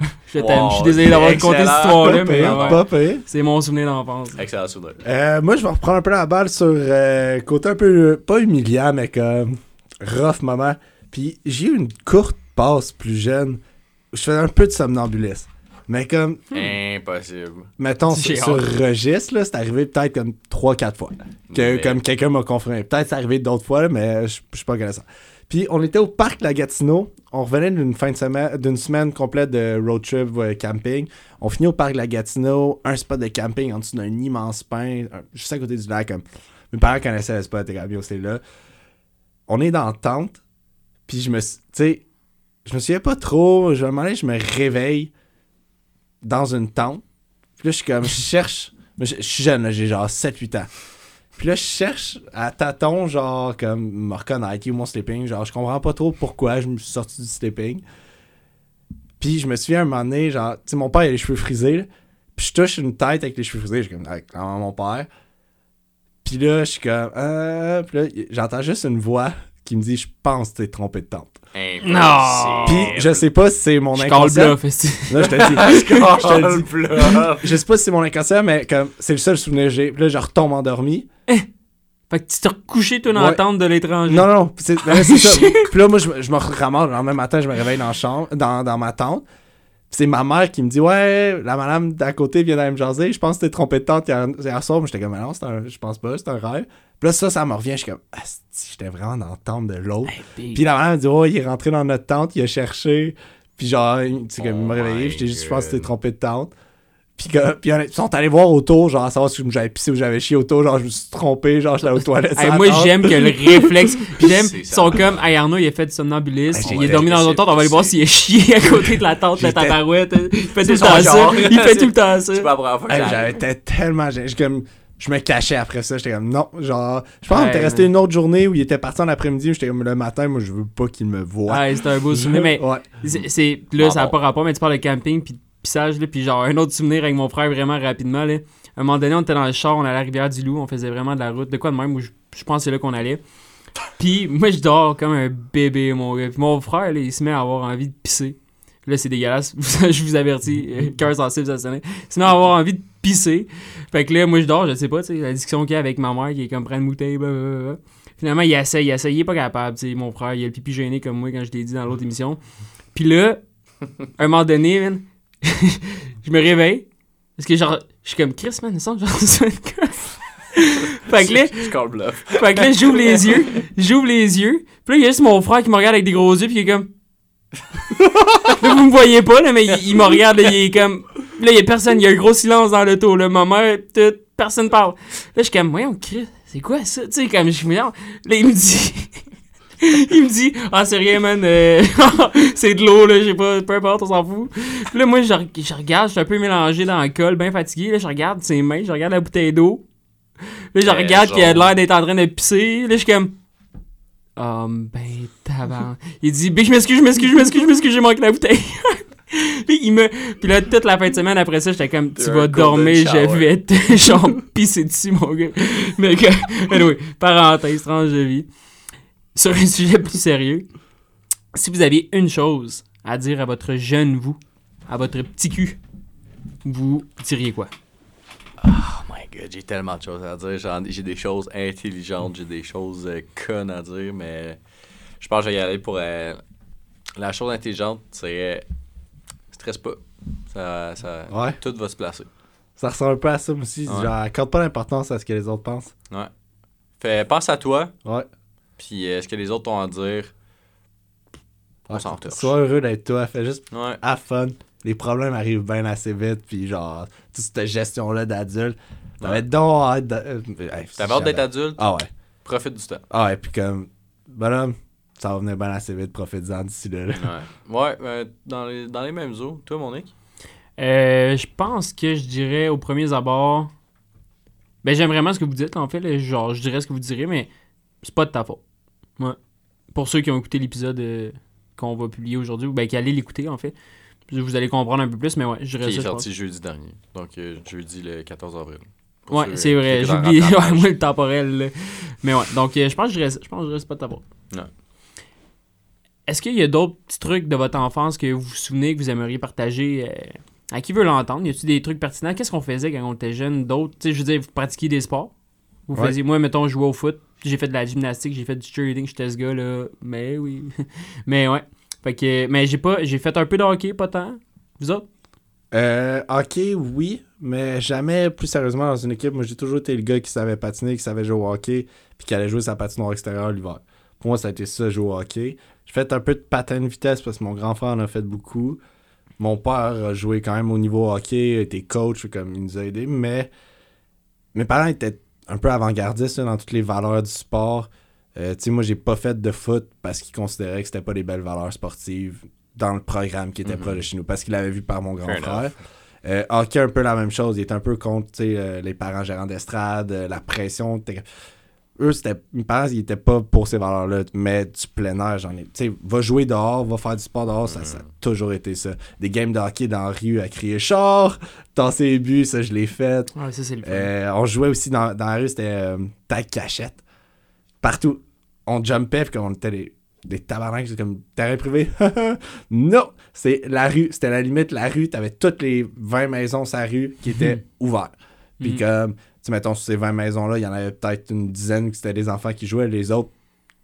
(laughs) Je t'aime. Wow, Je suis désolé d'avoir excellent. conté cette histoire-là, mais ouais. c'est mon souvenir d'enfance. Excellent souvenir. Euh, moi, je vais reprendre un peu la balle sur euh, côté un peu, pas humiliant, mais comme rough moment. Puis j'ai eu une courte passe plus jeune je faisais un peu de somnambulisme. Mais comme, Impossible. mettons, (laughs) sur, sur registre, là, c'est arrivé peut-être comme 3-4 fois. Que, Mais- Comme quelqu'un m'a confirmé. Peut-être c'est arrivé d'autres fois, là, mais je suis pas connaissant. Puis on était au parc La Gatineau. On revenait d'une fin de semaine, d'une semaine complète de road trip euh, camping. On finit au parc La Gatineau, un spot de camping en dessous d'un immense pin, juste à côté du lac. Comme mes parents connaissaient le spot, et Yo, c'est là. On est dans la tente. Puis je me, suis- tu sais, je me souviens pas trop. Je me demandais, je me réveille dans une tente. Puis là, je suis comme, je cherche. Je suis jeune, j'ai genre 7-8 ans. Puis là, je cherche à tâtons, genre, comme, me reconnaître, mon sleeping. Genre, je comprends pas trop pourquoi je me suis sorti du sleeping. Puis je me souviens un moment donné, genre, tu sais, mon père, il a les cheveux frisés, là. Puis je touche une tête avec les cheveux frisés. Je suis comme, mon père. Puis là, je suis comme, euh. Puis là, j'entends juste une voix qui me dit, je pense que t'es trompé de tente. Impossible. Non. Puis je sais pas si c'est mon Je inconscient. est-ce Là, je te dis. (laughs) je te bluff. Je sais pas si c'est mon inconscient, mais comme c'est le seul souvenir que j'ai. Puis là, je retombe endormi. Fait que tu t'es recouché, toi, dans Ouais. la tente de l'étranger. Non, non. C'est ça. (laughs) Puis là, moi, je, me- je me ramasse. Le lendemain matin, je me réveille dans, chambre, dans, dans ma tente. Puis c'est ma mère qui me dit Ouais, la madame d'à côté vient d'aller me jaser. Je pense que t'es trompé de tente hier, hier soir. Moi, j'étais comme Non, c'est un- je pense pas, c'est un rêve. Puis là, ça, ça me revient. Je suis comme Asti, j'étais vraiment dans la tente de l'autre. Puis, Puis la madame me dit Oh, il est rentré dans notre tente, il a cherché. Puis genre, tu sais, comme il m'a Oh réveillé. J'étais juste, je pense que t'es trompé de tente. Puis, que, puis ils sont allés voir autour, genre, à savoir si j'avais pissé ou j'avais chié autour. Genre, je me suis trompé, genre, j'étais aux toilettes. Hey, moi, j'aime que le réflexe. (laughs) Puis j'aime, ils ça. sont comme, hey Arnaud, il a fait du somnambulisme. Hey, il est dormi dans l'autre tente, on va aller voir s'il a chié à côté de la tente, la J'étais- tabarouette. Il fait tout le temps ça. Il fait tout le temps (laughs) ça. Été tellement gêné. Je, comme, je me cachais après ça. J'étais comme, non, genre, je pense qu'on était resté une autre journée où il était parti en après-midi. J'étais comme, le matin, moi, je veux pas qu'il me voie. Ouais, c'était un beau souvenir. Mais Ouais. c'est- là, ça n'a bon. pas rapport, mais tu parles de camping puis de pissage, là. Puis genre, un autre souvenir avec mon frère vraiment rapidement, là. À un moment donné, on était dans le char, on allait à la rivière du Loup, on faisait vraiment de la route. De quoi de même, où je, je pense que c'est là qu'on allait. Puis moi, je dors comme un bébé, mon gars. Puis mon frère, là, il se met à avoir envie de pisser. Là, c'est dégueulasse. (laughs) je vous avertis, euh, cœur sensible, ça sonnait. Il se met à avoir envie de pisser. Fait que là, moi, je dors, je sais pas, tu sais, la discussion qu'il y a avec ma mère qui est comme prenne bouteille, blablabla. Finalement, il essaye, il essaye, il est pas capable, tu sais, mon frère, il a le pipi gêné comme moi quand je t'ai dit dans l'autre émission. Puis là, à (laughs) un moment donné, man, (laughs) je me réveille. Parce que genre, je suis comme Chris, man, il semble reçois une coiffe. (laughs) Fait que là, Je fait que là, j'ouvre les yeux, j'ouvre les yeux. Puis là, il y a juste mon frère qui me regarde avec des gros yeux, puis il est comme. là, vous me voyez pas, là, mais il, il me regarde, là, il est comme. Là, il y a personne, il y a un gros silence dans l'auto, là. Ma mère, tout, personne parle. Là, je suis comme, voyons, Chris, c'est quoi ça? Tu sais, comme, je suis voyons. Là, il me dit. (laughs) il me dit, ah, c'est rien, man, euh, (laughs) c'est de l'eau, là, j'ai pas, peu importe, on s'en fout. Puis là, moi, je, re- je regarde, je suis un peu mélangé dans le col, bien fatigué. Là, je regarde ses mains, je regarde la bouteille d'eau. Là, je Euh, regarde qu'il a l'air d'être en train de pisser. Là, je suis comme. Oh, ben, tabarnak. Il dit, ben, je m'excuse, je m'excuse, je m'excuse, je m'excuse, j'ai manqué la bouteille. (laughs) (laughs) puis, il me. Puis là, toute la fin de semaine après ça, j'étais comme, tu vas dormir, je vais te, (laughs) genre, pisser dessus, mon gars. Mais que. Anyway, parenthèse, tranche de vie. Sur un sujet plus sérieux, si vous aviez une chose à dire à votre jeune vous, à votre petit cul, vous diriez quoi? Oh my god, j'ai tellement de choses à dire. J'ai des choses intelligentes, j'ai des choses euh, connes à dire, mais je pense que je vais y aller pour. euh, la chose intelligente, c'est. Euh, stresse pas. Ça, ça, Ouais. Tout va se placer. Ça ressemble un peu à ça aussi. Ouais. Genre, accorde pas d'importance à ce que les autres pensent. Ouais. Fais, pense à toi, Ouais. puis euh, ce que les autres ont à dire. On Ouais, s'en torche. Sois heureux d'être toi. Fais juste Ouais. have fun. Les problèmes arrivent bien assez vite. Puis genre, toute cette gestion-là d'adulte. T'avais Ouais. donc hâte euh, hâte d'être adulte, Ah ouais. profite du temps. Ah ouais, puis comme... Bonhomme, ça va venir bien assez vite. Profite-en d'ici là. là. Ouais. Ouais, euh, dans, les, dans les mêmes eaux. Toi, Monique? Euh, je pense que je dirais au premier abord. Ben, j'aime vraiment ce que vous dites, en fait. là. Genre, je dirais ce que vous direz, mais c'est pas de ta faute. Ouais. Pour ceux qui ont écouté l'épisode euh, qu'on va publier aujourd'hui, ou ben, qui allaient l'écouter, en fait, vous allez comprendre un peu plus, mais ouais, je dirais Qui ça. est sorti jeudi dernier. Donc, euh, jeudi le 14 avril. Pour Ouais, c'est vrai, (laughs) ouais, rattrapage. moi le temporel. là. Mais ouais, donc euh, je pense que je dirais ça. Je pense que je dirais c'est pas de ta faute. Est-ce qu'il y a d'autres petits trucs de votre enfance que vous vous souvenez que vous aimeriez partager euh, à qui veut l'entendre? Y a-t-il des trucs pertinents? Qu'est-ce qu'on faisait quand on était jeune? D'autres, je veux dire, vous pratiquiez des sports? Vous Ouais. faisiez, moi, mettons, je jouais au foot, j'ai fait de la gymnastique, j'ai fait du cheerleading, j'étais ce gars-là. Mais oui. (laughs) mais ouais. Fait que, mais j'ai pas, j'ai fait un peu de hockey, pas tant. Vous autres? Euh, hockey, oui, mais jamais plus sérieusement dans une équipe. Moi, j'ai toujours été le gars qui savait patiner, qui savait jouer au hockey, puis qui allait jouer sa patinoire extérieure l'hiver. Pour moi, ça a été ça, jouer au hockey. J'ai fait un peu de patin de vitesse parce que mon grand frère en a fait beaucoup. Mon père a joué quand même au niveau hockey, était coach, comme il nous a aidés, mais mes parents étaient un peu avant-gardistes dans toutes les valeurs du sport. Euh, tu sais, moi, j'ai pas fait de foot parce qu'ils considéraient que c'était pas des belles valeurs sportives dans le programme qui était Mhm. proche de chez nous, parce qu'il l'avait vu par mon grand Fair frère. Euh, hockey, un peu la même chose. Il était un peu contre euh, les parents gérants d'estrade, euh, la pression. Eux, c'était, mes parents, ils étaient pas pour ces valeurs-là, mais du plein air, j'en ai. Tu sais, va jouer dehors, va faire du sport dehors, ça, ça a toujours été ça. Des games de hockey dans la rue à crier char, tasser les buts, ça, je l'ai fait. Ouais, ça, c'est le fun. Euh, on jouait aussi dans, dans la rue, c'était euh, tag cachette. Partout. On jumpait, puis comme on était des, des tabarnaks, c'est comme terrain privé. (laughs) non! C'est la rue. C'était la limite, la rue. T'avais toutes les 20 maisons sur la rue qui étaient ouvertes. Puis Mhm. comme, sais, mettons, sur ces 20 maisons-là, il y en avait peut-être une dizaine qui c'était des enfants qui jouaient, les autres,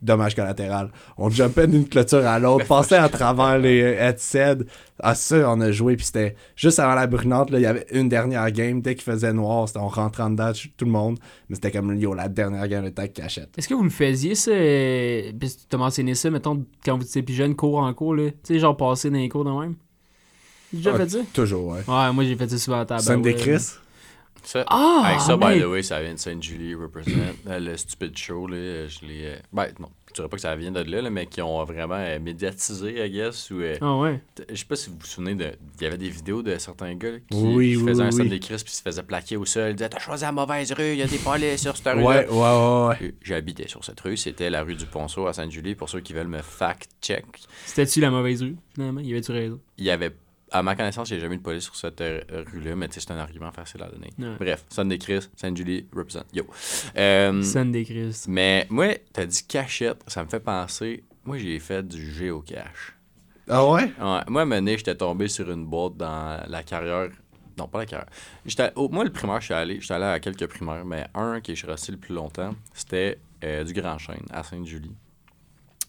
dommage collatéral. On jumpait d'une clôture à l'autre, (laughs) passait à travers les euh, headsets. Ah, ça, on a joué, puis c'était juste avant la brunante, là, il y avait une dernière game. Dès qu'il faisait noir, c'était on rentrait en dedans, tout le monde. Mais c'était comme, yo, la dernière game de tag cachette. Est-ce que vous le faisiez, ça? euh, Puis tu t'as mentionné ça, mettons, quand vous étiez plus jeune, cours en cours, là? Tu sais, genre passer dans les cours de même? J'ai déjà Ah, fait ça? Toujours, ouais. Ouais, moi j'ai fait ça souvent à table. Scène des ouais. Chris? Ça, Ah! avec ça, by mec. the way, ça vient de Sainte-Julie, Represent. (clears throat) Euh, le stupid show, là, je l'ai. euh, Ben, non, je dirais pas que ça vient de là, là, mais qui ont vraiment euh, médiatisé, I guess. Ou, euh, Ah ouais. je sais pas si vous vous souvenez, de, il y avait des vidéos de certains gars là, qui, Oui, qui oui, faisaient un scène des crises puis se faisaient plaquer au sol. Ils disaient T'as choisi la mauvaise rue, il y a des palais sur cette rue. Ouais, ouais, ouais, ouais. J'habitais sur cette rue, c'était la rue du Ponceau à Sainte-Julie. Pour ceux qui veulent me fact-check, C'était-tu la mauvaise rue, finalement? Y avait-tu raison? il y avait, à ma connaissance, a jamais eu de police sur cette euh, rue-là, mais c'est un argument facile à donner. Ouais. Bref, Sonne des Chris, Sainte-Julie, represent. Yo. Euh, des Chris. mais moi, t'as dit cachette, ça me fait penser. Moi, j'ai fait du géocache. Ah ouais? Ouais, moi, à un moment donné, j'étais tombé sur une boîte dans la carrière. Non, pas la carrière. J'étais, moi, le primaire, je suis allé, j'étais allé à quelques primaires, mais un qui est resté le plus longtemps, c'était euh, du Grand Chêne, à Sainte-Julie.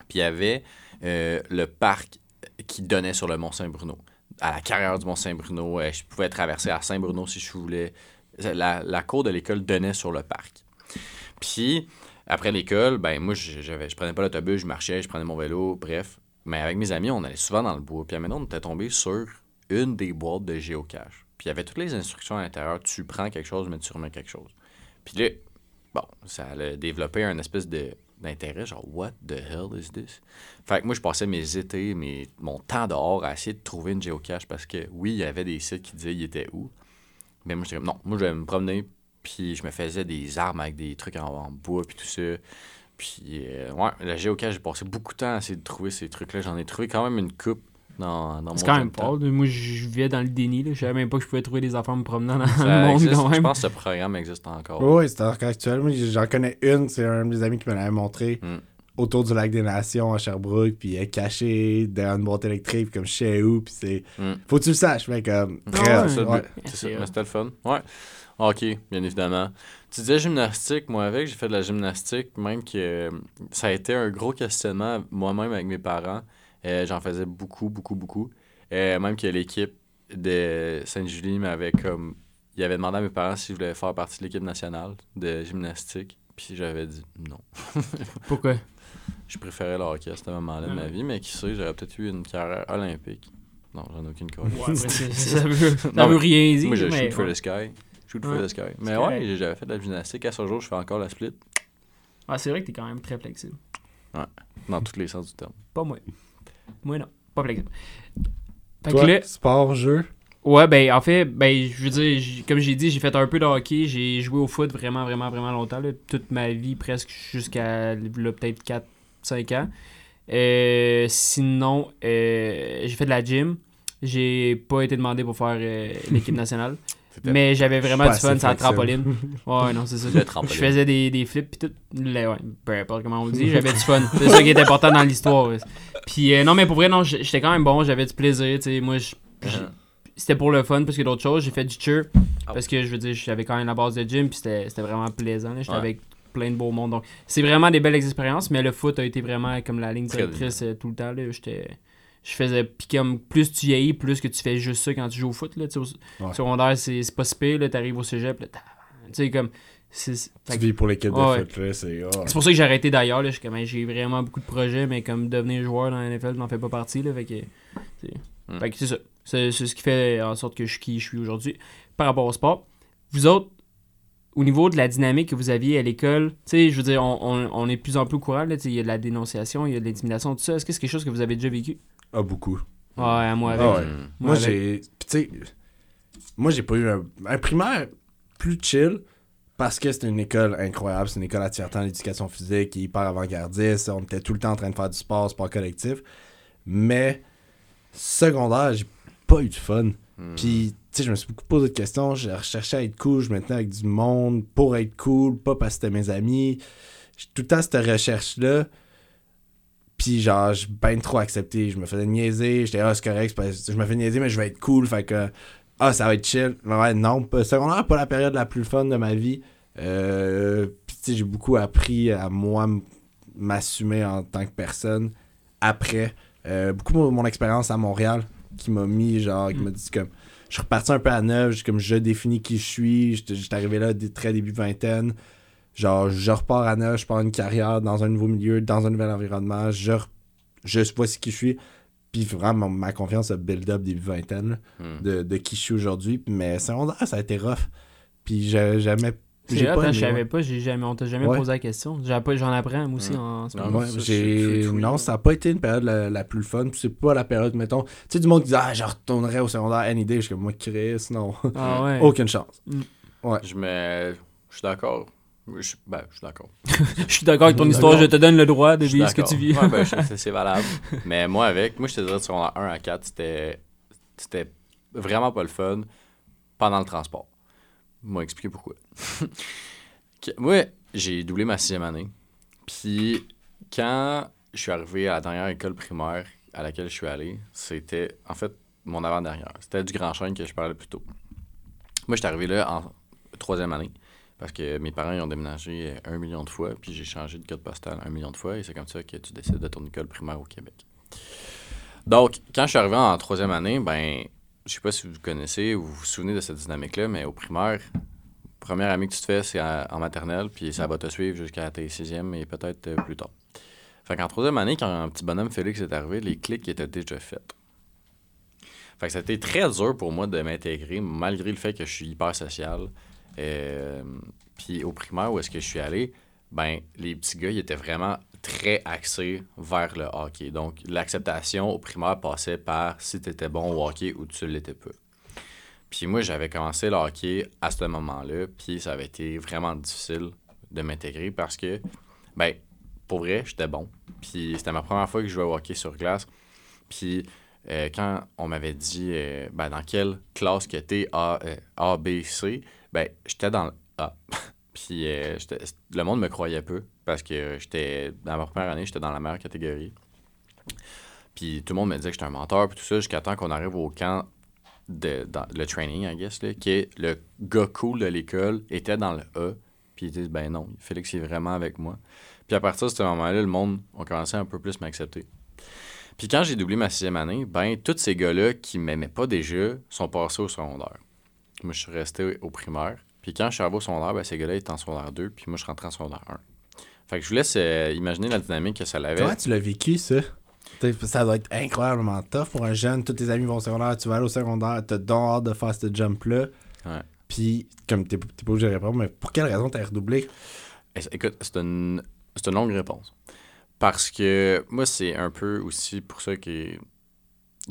Puis il y avait euh, le parc qui donnait sur le Mont-Saint-Bruno. À la carrière du Mont-Saint-Bruno, euh, je pouvais traverser à Saint-Bruno si je voulais. La, cour de l'école donnait sur le parc. Puis, après l'école, ben moi, je, j'avais, je prenais pas l'autobus, je marchais, je prenais mon vélo, bref. Mais avec mes amis, on allait souvent dans le bois. Puis maintenant, on était tombé sur une des boîtes de géocache. Puis il y avait toutes les instructions à l'intérieur. Tu prends quelque chose, mais tu remets quelque chose. Puis là, bon, ça a développé un espèce de d'intérêt, genre what the hell is this? Fait que moi je passais mes étés, mes, mon temps dehors à essayer de trouver une géocache parce que oui, il y avait des sites qui disaient il était où. Mais moi j'étais comme non, moi je vais me promener puis je me faisais des armes avec des trucs en, bois puis tout ça. Puis euh, ouais, la géocache, j'ai passé beaucoup de temps à essayer de trouver ces trucs-là. J'en ai trouvé quand même une coupe dans mon C'est quand même pas. Moi, je vivais dans le déni. Là. Je savais même pas que je pouvais trouver des affaires me promenant dans Ça le monde existe. quand Je même. pense que ce programme existe encore. Oui, c'est encore actuel. Moi, j'en connais une, c'est un de mes amis qui me l'avait montré. Mm. Autour du lac des Nations à Sherbrooke, puis elle est cachée derrière une boîte électrique, comme je sais où, puis c'est. Mm. Faut que tu le saches, mais comme. Ah Très. C'est ça, ouais. mais c'était le fun. Ouais. Ok, bien évidemment. Tu disais gymnastique, moi avec, j'ai fait de la gymnastique, même que euh, ça a été un gros questionnement moi-même avec mes parents. Euh, J'en faisais beaucoup, beaucoup, beaucoup. Euh, même que l'équipe de Sainte-Julie m'avait comme. Il avait demandé à mes parents si je voulais faire partie de l'équipe nationale de gymnastique. Puis j'avais dit non. (laughs) Pourquoi? Je préférais le hockey à ce moment-là de ma Ouais. vie, mais qui sait, j'aurais peut-être eu une carrière olympique. Non, j'en ai aucune carrière. Ouais, (laughs) ça veut, ça Non, veut rien dire. Moi, je shoot for ouais. the sky. Shoot for Ouais. the sky. Mais ouais, j'avais fait de la gymnastique. À ce jour, je fais encore la split. Ah, c'est vrai que t'es quand même très flexible. Dans tous les sens du terme. Pas moi. Moi, non. Pas flexible. Fait Toi, que là, sport, jeu? ouais, ben, en fait, ben, je veux dire, comme j'ai dit, j'ai fait un peu de hockey. J'ai joué au foot vraiment, vraiment, vraiment longtemps. là, toute ma vie, presque jusqu'à peut-être 4-5 ans. Euh, sinon, euh, j'ai fait de la gym. J'ai pas été demandé pour faire euh, l'équipe (laughs) nationale. Mais j'avais vraiment du fun sur la trampoline. (laughs) Ouais, non, c'est ça. le trampoline. Je faisais des, des flips pis tout. Le- ouais, peu importe comment on le dit, (laughs) j'avais du fun. C'est ça qui est important dans l'histoire. ouais. Puis euh, non, mais pour vrai, non, j'étais quand même bon, j'avais du plaisir. Tu sais, moi, Uh-huh. c'était pour le fun parce que d'autres choses. J'ai fait du cheer Ah. parce que je veux dire, j'avais quand même la base de gym puis c'était c'était vraiment plaisant. J'étais Ouais. avec plein de beaux mondes. Donc, c'est vraiment des belles expériences, mais le foot a été vraiment comme la ligne directrice euh, tout le temps. Là. J'étais. Je faisais. Puis comme plus tu vieillis, plus que tu fais juste ça quand tu joues au foot. Là, au Ouais. secondaire, c'est c'est pas si pire. là, T'arrives au cégep. là, t'as- Tu sais, comme. Tu que- vis pour l'équipe de Ouais. foot, là, c'est... oh. c'est pour ça que j'ai arrêté d'ailleurs. là. Je suis comme, hey, J'ai vraiment beaucoup de projets, mais comme devenir joueur dans la NFL, n'en fait pas partie. Là, fait que c'est Mm. fait que c'est ça. C'est c'est ce qui fait en sorte que je suis qui je suis aujourd'hui par rapport au sport. Vous autres, au niveau de la dynamique que vous aviez à l'école, tu sais, je veux dire, on, on- on est de plus en plus au courant. là, tu sais, Il y a de la dénonciation, il y a de l'intimidation, tout ça. Est-ce que c'est quelque chose que vous avez déjà vécu? Ah, beaucoup. Ouais, moi avec. Ah ouais. Mm. Moi, avec. j'ai. Puis, tu sais, moi, j'ai pas eu un, un primaire plus chill parce que c'était une école incroyable. C'est une école attirante en éducation physique, hyper avant-gardiste. On était tout le temps en train de faire du sport, sport collectif. Mais secondaire, j'ai pas eu de fun. Mm. Puis, tu sais, je me suis beaucoup posé de questions. Je recherchais à être cool. Je me tenais avec du monde pour être cool, pas parce que c'était mes amis. J'ai tout le temps cette recherche-là. Puis, genre, j'ai ben trop accepté. Je me faisais niaiser. J'étais, ah, c'est correct. Je me fais niaiser, mais je vais être cool. Fait que, ah, ça va être chill. Ouais, non. Secondaire, pas la période la plus fun de ma vie. Euh, tu sais, j'ai beaucoup appris à moi m'assumer en tant que personne après. Euh, beaucoup mon, mon expérience à Montréal qui m'a mis, genre, qui m'a dit comme. Je suis reparti un peu à neuf, je- comme je définis qui je suis. J'étais arrivé là très début vingtaine. Genre, je repars à neuf, je pars une carrière dans un nouveau milieu, dans un nouvel environnement. Je, re- je vois ce qui je suis. Puis vraiment, ma confiance a build up début vingtaine là, Mm. de, de qui je suis aujourd'hui. Mais secondaire, ça a été rough. Puis j'ai jamais. J'ai pas hein, aimé, je savais ouais. pas, j'ai jamais, on t'a jamais Ouais. posé la question. J'ai pas- J'en apprends moi aussi Mm. en ce Non, moment. Ouais, ça, Non, ça n'a pas été une période la, la plus fun. Puis c'est pas la période, mettons. Tu sais, du monde qui dit Ah, je retournerais au secondaire any day. Je suis comme moi, Chris, non. Ah ouais. Aucune chance. Je me. Je suis d'accord. Je... Ben, je suis d'accord. (laughs) Je suis d'accord avec ton histoire, je te donne le droit de vivre ce que tu vis. Ouais, ben, (laughs) c'est- valable. Mais moi, avec, moi, je te dirais de secondaire 1 à 4, c'était, c'était vraiment pas le fun pendant le transport. Moi, expliquer pourquoi. (laughs) Moi, j'ai doublé ma sixième année. Puis, quand je suis arrivé à la dernière école primaire à laquelle je suis allé, c'était, en fait, mon avant-dernière. C'était du Grand Chêne que je parlais plus tôt. Moi, j'étais arrivé là en troisième année. Parce que mes parents ils ont déménagé un million de fois, puis j'ai changé de code postal un million de fois, et c'est comme ça que tu décides de ton école primaire au Québec. Donc, quand je suis arrivé en troisième année, ben, je sais pas si vous connaissez ou vous vous souvenez de cette dynamique-là, mais au primaire, première année que tu te fais, c'est en, en maternelle, puis ça va te suivre jusqu'à tes sixième et peut-être euh, plus tard. Fait qu'en troisième année, quand un petit bonhomme Félix est arrivé, les clics étaient déjà faits. Fait que ça a été très dur pour moi de m'intégrer, malgré le fait que je suis hyper social. Euh, puis au primaire où est-ce que je suis allé, ben les petits gars, ils étaient vraiment très axés vers le hockey. Donc l'acceptation au primaire passait par si tu étais bon au hockey ou tu l'étais pas. Puis moi, j'avais commencé le hockey à ce moment-là, puis ça avait été vraiment difficile de m'intégrer parce que, ben, pour vrai, j'étais bon. Puis c'était ma première fois que je jouais au hockey sur glace. Puis euh, quand on m'avait dit euh, ben, dans quelle classe que t'es A, A, B, C, ben j'étais dans le A. (laughs) Puis euh, le monde me croyait peu parce que j'étais dans ma première année, j'étais dans la meilleure catégorie. Puis tout le monde me disait que j'étais un menteur, puis tout ça, jusqu'à temps qu'on arrive au camp de le training, I guess, là, qui est le gars cool de l'école était dans le A. Puis ils disent ben non, Félix est vraiment avec moi. Puis à partir de ce moment-là, le monde a commencé un peu plus m'accepter. Puis quand j'ai doublé ma sixième année, ben tous ces gars-là qui m'aimaient pas déjà sont passés au secondaire. Moi, je suis resté au primaire. Puis quand je suis arrivé au secondaire, ben, ces gars-là étaient en secondaire 2, puis moi, je suis rentré en secondaire 1. Fait que je vous laisse euh, imaginer la dynamique que ça avait. Comment tu l'as vécu, ça? Ça doit être incroyablement tough pour un jeune. Tous tes amis vont au secondaire, tu vas aller au secondaire, t'as hâte de faire ce jump-là. Ouais. Puis, comme t'es t'es pas obligé de répondre, mais pour quelle raison t'as redoublé? Écoute, c'est une, c'est une longue réponse. Parce que moi, c'est un peu aussi pour ça que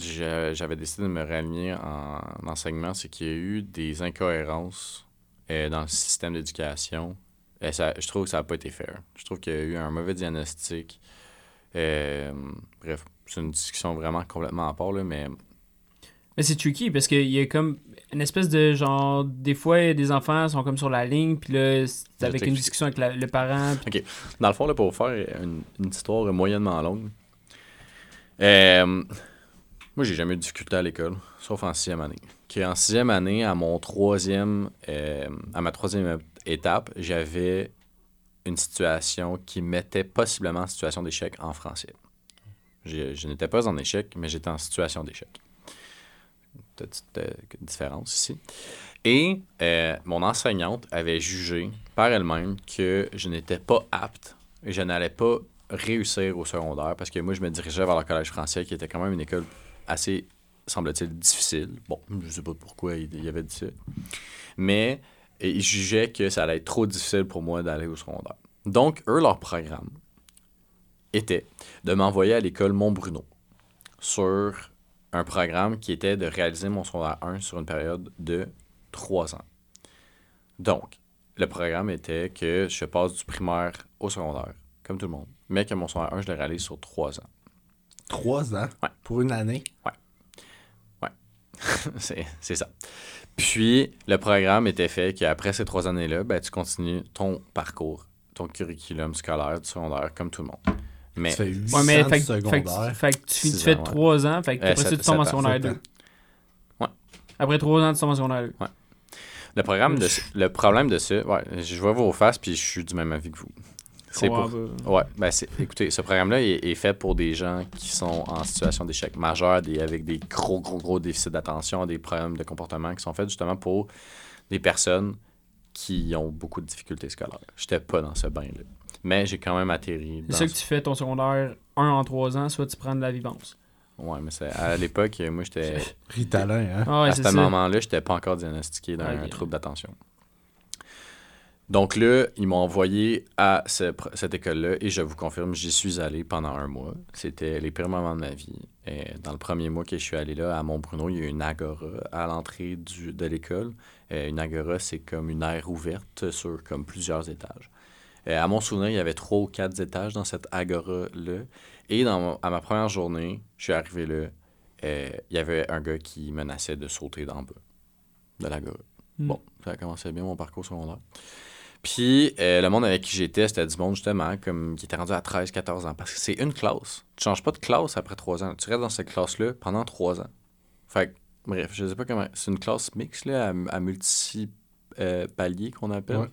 j'avais décidé de me réaligner en enseignement, c'est qu'il y a eu des incohérences euh, dans le système d'éducation. Et ça, je trouve que ça n'a pas été fair. Je trouve qu'il y a eu un mauvais diagnostic. Euh, bref, c'est une discussion vraiment complètement à part, là, mais Mais c'est tricky parce qu'il y a comme. une espèce de genre. Des fois, des enfants sont comme sur la ligne, puis là, c'est avec une discussion avec la- le parent. puis- Dans le fond, là, pour vous faire une, une histoire moyennement longue, euh, moi, j'ai jamais eu de difficulté à l'école, sauf en sixième année. En sixième année, à mon troisième, euh, à ma troisième étape, j'avais une situation qui mettait possiblement en situation d'échec en français. Je, je n'étais pas en échec, mais j'étais en situation d'échec. Petite euh, différence ici. Et euh, mon enseignante avait jugé par elle-même que je n'étais pas apte et je n'allais pas réussir au secondaire parce que moi, je me dirigeais vers le collège français qui était quand même une école assez, semble-t-il, difficile. Bon, je sais pas pourquoi il, il avait dit ça. Mais ils jugeaient que ça allait être trop difficile pour moi d'aller au secondaire. Donc, eux, leur programme était de m'envoyer à l'école Montbruno sur un programme qui était de réaliser mon secondaire 1 sur une période de trois ans. Donc, le programme était que je passe du primaire au secondaire, comme tout le monde, mais que mon secondaire 1, je le réalise sur trois ans. Trois ans Ouais. pour une année. (laughs) c'est c'est ça. Puis, le programme était fait qu'après ces trois années-là, ben, tu continues ton parcours, ton curriculum scolaire du secondaire, comme tout le monde. Mais Tu fais 8 Ouais, mais ans de fait, fait, secondaire. fait que tu, tu fais ans, ouais. 3 ans, fait que Euh, après ça, tu tombes en secondaire sept 2. ans. Après 3 ans, tu tombes en secondaire 2. le, programme de, le problème de ça, ouais, je vois vos faces, puis je suis du même avis que vous. C'est pour, bah, Ouais, ben c'est, écoutez, ce programme-là est, est fait pour des gens qui sont en situation d'échec majeur, des, avec des gros, gros, gros déficits d'attention, des problèmes de comportement qui sont faits justement pour des personnes qui ont beaucoup de difficultés scolaires. J'étais pas dans ce bain-là. Mais j'ai quand même atterri. C'est ça que ce- tu fais ton secondaire 1 en 3 ans, soit tu prends de la vivance. Ouais, mais c'est, à l'époque, moi, j'étais. Ritalin, hein? Ah ouais, à c'est ce ça. moment-là, j'étais pas encore diagnostiqué d'un trouble d'attention. Donc là, ils m'ont envoyé à ce cette école-là et je vous confirme, j'y suis allé pendant un mois. C'était les pires moments de ma vie. Et dans le premier mois que je suis allé là, à Montbruno, il y a une agora à l'entrée de l'école. Une agora, c'est comme une aire ouverte sur comme plusieurs étages. À mon souvenir, il y avait trois ou quatre étages dans cette agora-là. Et dans, à ma première journée, je suis arrivé là, euh, il y avait un gars qui menaçait de sauter d'en bas de l'agora. Mm. Bon, ça a commencé bien mon parcours secondaire. Puis, euh, le monde avec qui j'étais, c'était du monde justement comme qui était rendu à 13, 14 ans. Parce que c'est une classe. Tu changes pas de classe après 3 ans. Tu restes dans cette classe-là pendant 3 ans. Fait que, bref, je sais pas comment. C'est une classe mixte, là, à, à multi-paliers qu'on appelle. Ouais.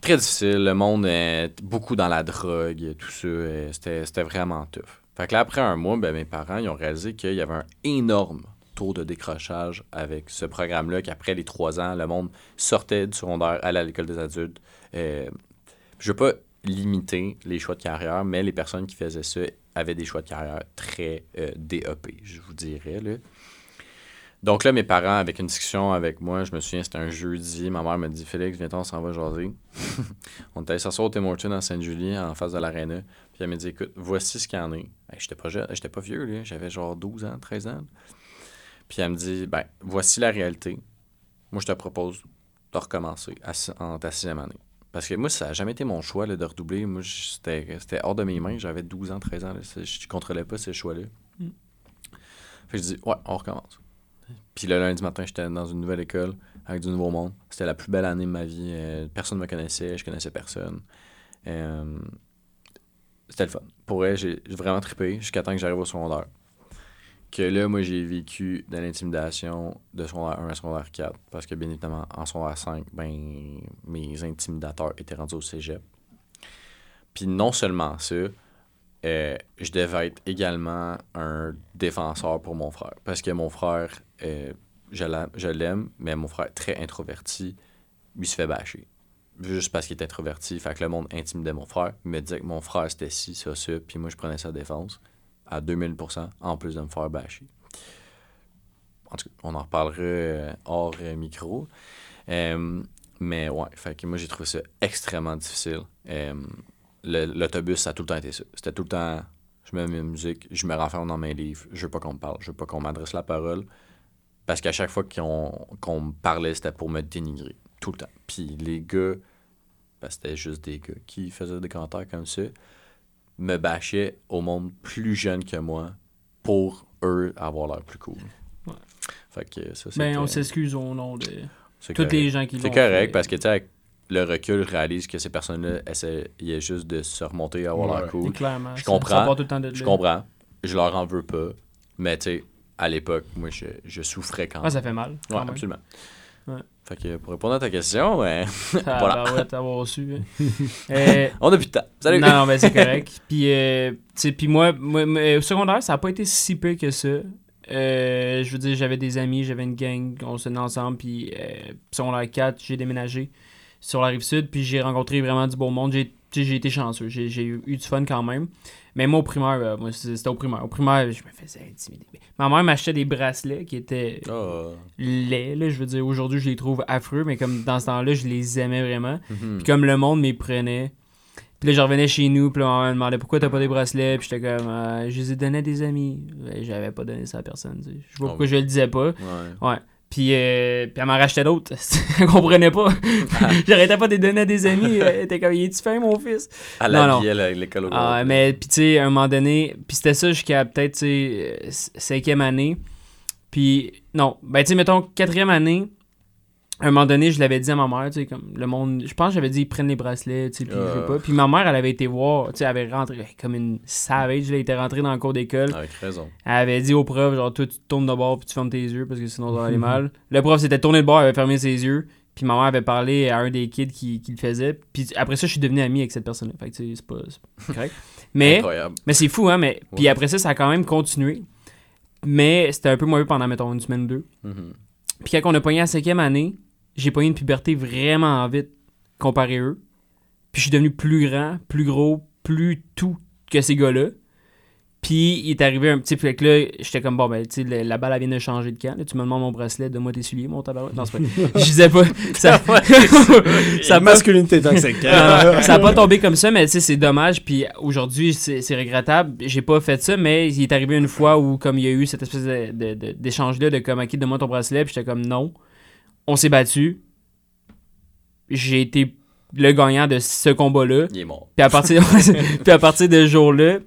Très difficile. Le monde est beaucoup dans la drogue, tout ça. euh, C'était c'était vraiment tough. Fait que là, après un mois, ben, mes parents ils ont réalisé qu'il y avait un énorme de décrochage avec ce programme-là, qu'après les trois ans, le monde sortait du secondaire, à l'école des adultes. Euh, je veux pas limiter les choix de carrière, mais les personnes qui faisaient ça avaient des choix de carrière très euh, DEP, je vous dirais. Là. Donc là, mes parents, avec une discussion avec moi, je me souviens, c'était un jeudi, ma mère me dit Félix, viens on s'en va jaser. (laughs) on est allé s'asseoir au Tim Hortons à Sainte-Julie, en face de l'aréna. Puis elle m'a dit Écoute, voici ce qu'il y en a. Hey, j'étais pas jeune, pas vieux, j'avais genre 12 ans, 13 ans. Puis elle me dit Ben, voici la réalité. Moi, je te propose de recommencer à en ta sixième année. Parce que moi, ça n'a jamais été mon choix là, de redoubler. Moi, c'était hors de mes mains. J'avais 12 ans, 13 ans. Là. Je ne contrôlais pas ces choix-là. Mm. Fait que je dis Ouais, on recommence. Puis le lundi matin, j'étais dans une nouvelle école avec du nouveau monde. C'était la plus belle année de ma vie. Euh, personne ne me connaissait, je connaissais personne. Euh, c'était le fun. Pour vrai, j'ai j'ai vraiment trippé jusqu'à temps que j'arrive au secondaire. Que là, moi, j'ai vécu de l'intimidation de secondaire 1 à secondaire 4. Parce que, bien évidemment, en secondaire 5, ben, mes intimidateurs étaient rendus au cégep. Puis non seulement ça, euh, je devais être également un défenseur pour mon frère. Parce que mon frère, euh, je l'a- je l'aime, mais mon frère très introverti, lui se fait bâcher. Juste parce qu'il est introverti, fait que le monde intimidait mon frère, il me disait que mon frère c'était ci, ça, ça, puis moi je prenais sa défense à 2000%, en plus de me faire bâcher. En tout cas, on en reparlera euh, hors euh, micro. Euh, mais ouais, fait que moi j'ai trouvé ça extrêmement difficile. Le- L'autobus, ça a tout le temps été ça. C'était tout le temps, je mets ma musique, je me renferme dans mes livres, je veux pas qu'on me parle, je veux pas qu'on m'adresse la parole. Parce qu'à chaque fois qu'on me parlait, c'était pour me dénigrer. Tout le temps. Puis les gars, que c'était juste des gars qui faisaient des commentaires comme ça, me bâchaient au monde plus jeune que moi pour eux avoir l'air plus cool. Ouais. Fait que ça, Ben, on s'excuse au nom de tous correct. les gens qui l'ont C'est correct fait. parce que, tu sais, le recul, réalise que ces personnes-là essayaient juste de se remonter à avoir Ouais. l'air cool. Clairement. Je comprends. Je comprends. Je leur en veux pas. Mais, tu sais, à l'époque, moi, je, je souffrais quand Ah, même. ça fait mal. Ouais, même. Ouais. Fait que pour répondre à ta question, ouais, (laughs) Ah, Voilà. bah ouais, t'avoir su. hein. (laughs) Euh, on a plus de temps. Salut! Non, non, ben c'est (laughs) correct. puis, euh, puis moi, moi, moi, au secondaire, ça a pas été si peu que ça. Euh, je veux dire, j'avais des amis, j'avais une gang, on se tenait ensemble, puis euh, secondaire 4, j'ai déménagé sur la rive sud, puis j'ai rencontré vraiment du beau monde. J'ai été chanceux, j'ai eu du fun quand même. Mais moi, au primaire, euh, moi, c'était au primaire. Au primaire, je me faisais intimider. Ma mère m'achetait des bracelets qui étaient Ah, laids, là, je veux dire. Aujourd'hui, je les trouve affreux, mais comme dans ce temps-là, je les aimais vraiment. mhm. Puis comme le monde m'y prenait. Puis là, je revenais chez nous, puis là, on me demandait pourquoi t'as pas des bracelets? Puis j'étais comme, euh, je les ai donnés à des amis. J'avais pas donné ça à personne. tu sais. Je sais pas Oh. pourquoi je le disais pas. Ouais. Puis, euh, puis elle m'en rachetait d'autres. (laughs) elle comprenait pas. (laughs) J'arrêtais pas de les donner à des amis. (laughs) Elle était comme, il est-tu fin, mon fils? À Non, la non. vie, à l'école au Ah, mais puis tu sais, à un moment donné, puis c'était ça jusqu'à peut-être, euh, cinquième année. Puis, non, ben tu sais, mettons, quatrième année, à un moment donné, je l'avais dit à ma mère, tu sais, comme le monde, je pense que j'avais dit, ils prennent les bracelets, tu sais, puis je veux Ah. pas. Puis ma mère, elle avait été voir, tu sais, elle avait rentré comme une savage, elle était rentrée dans le cours d'école. Avec raison. Elle avait dit au prof, genre, toi, tu te tournes de bord puis tu fermes tes yeux parce que sinon, ça va aller mal. Le prof s'était tourné de bord, il avait fermé ses yeux. Puis ma mère avait parlé à un des kids qui, qui le faisait. Puis après ça, je suis devenu ami avec cette personne-là. Fait que, tu sais, c'est pas, c'est correct. (laughs) Mais, Incroyable. mais c'est fou, hein. Mais, Puis après ça, ça a quand même continué. Mais c'était un peu moins pendant, mettons, une semaine ou deux. Mhm. Puis quand on a pogné la cinquième année, j'ai pogné une puberté vraiment vite comparé à eux. Puis je suis devenu plus grand, plus gros, plus tout que ces gars-là. Puis il est arrivé un petit fait que là, j'étais comme bon ben tu sais la balle elle vient de changer de camp. Là, tu me demandes mon bracelet, donne-moi tes souliers, mon tabac. Non, c'est pas. (laughs) Je disais pas ça. (laughs) (laughs) ça a pas masculinité toxique. euh, ça a pas tombé comme ça, mais tu sais, c'est dommage. Puis aujourd'hui, c'est c'est regrettable. J'ai pas fait ça, mais il est arrivé une fois où, comme il y a eu cette espèce de- de- de- d'échange-là, de, comme, ok, donne-moi ton bracelet, puis j'étais comme non. On s'est battu. J'ai été le gagnant de ce combat-là. Il est mort. Puis à partir, (laughs) puis à partir de ce jour-là,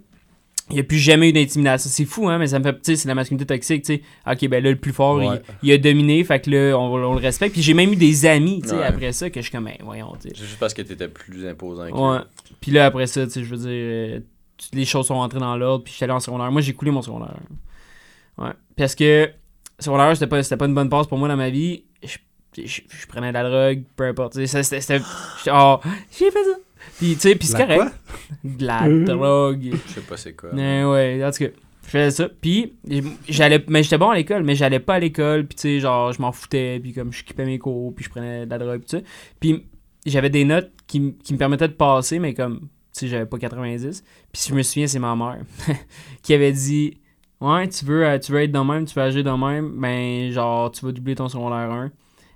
il n'y a plus jamais eu d'intimidation. C'est fou, hein, mais ça me fait. Tu c'est la masculinité toxique, tu sais. Ok, ben là, le plus fort, Ouais. il, il a dominé, fait que là, on, on le respecte. Puis j'ai même eu des amis, tu sais, Ouais. après ça, que je suis comme, ben, voyons, tu sais. C'est juste parce que t'étais plus imposant que Ouais. Puis là, après ça, tu sais, je veux dire, euh, toutes les choses sont rentrées dans l'ordre, puis j'étais allé en secondaire. Moi, j'ai coulé mon secondaire. Ouais. Parce que secondaire, c'était pas, pas une bonne passe pour moi dans ma vie. Je, je- je prenais de la drogue, peu importe. C'était. Oh, j'ai fait ça. Puis, tu sais, puis c'est correct. De la drogue. Je sais pas c'est quoi. Mais ouais, en tout cas, je faisais ça. Puis, j'allais, mais j'étais bon à l'école, mais j'allais pas à l'école. Puis, tu sais, genre, je m'en foutais. Puis, comme, je skippais mes cours, puis je prenais de la drogue, puis. Puis, j'avais des notes qui, qui me permettaient de passer, mais comme, tu sais, j'avais pas 90. Puis, si je me souviens, c'est ma mère (laughs) qui avait dit Ouais, tu veux, euh, tu veux être dans même, tu veux agir dans même, ben, genre, tu vas doubler ton secondaire 1.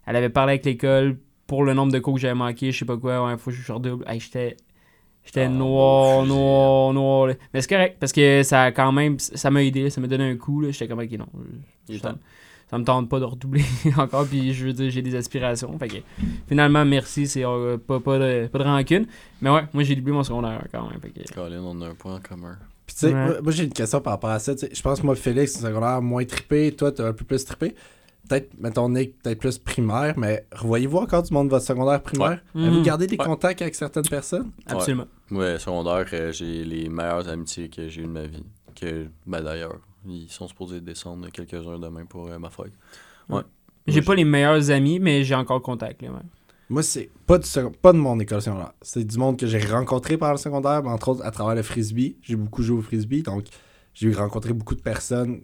Elle avait parlé avec l'école pour le nombre de cours que j'avais manqué, je sais pas quoi, ouais, faut que je redouble. Hey, j'étais. J'étais Ah, noir, noir, noir. là. Mais c'est correct, parce que ça a quand même. Ça m'a aidé, ça m'a donné un coup. là. J'étais comme, ok, non. Ça, me tente pas de redoubler (laughs) encore, puis je veux dire, j'ai des aspirations. Fait que, finalement, merci, c'est euh, pas, pas, de, pas de rancune. Mais ouais, moi j'ai doublé mon secondaire quand même. Fait que, Colin, on a un point en commun. Puis tu sais, Ouais. moi, moi, j'ai une question par rapport à ça. Je pense que moi, Félix, c'est secondaire moins trippé. Toi, t'as un peu plus trippé. Peut-être, mettons, Nick, peut-être plus primaire, mais revoyez-vous encore du monde de votre secondaire primaire? Ouais. Avez-vous Mhm. gardé des Ouais. contacts avec certaines personnes? absolument. Ouais, secondaire, euh, j'ai les meilleures amitiés que j'ai eues de ma vie. Que, ben d'ailleurs, ils sont supposés descendre quelques-uns demain pour euh, ma fête. Ouais. J'ai pas les meilleurs amis, mais j'ai encore contact. Là, ouais. Moi, c'est pas, du second- pas de mon école secondaire. C'est du monde que j'ai rencontré pendant le secondaire, mais entre autres à travers le frisbee. J'ai beaucoup joué au frisbee, donc j'ai rencontré beaucoup de personnes.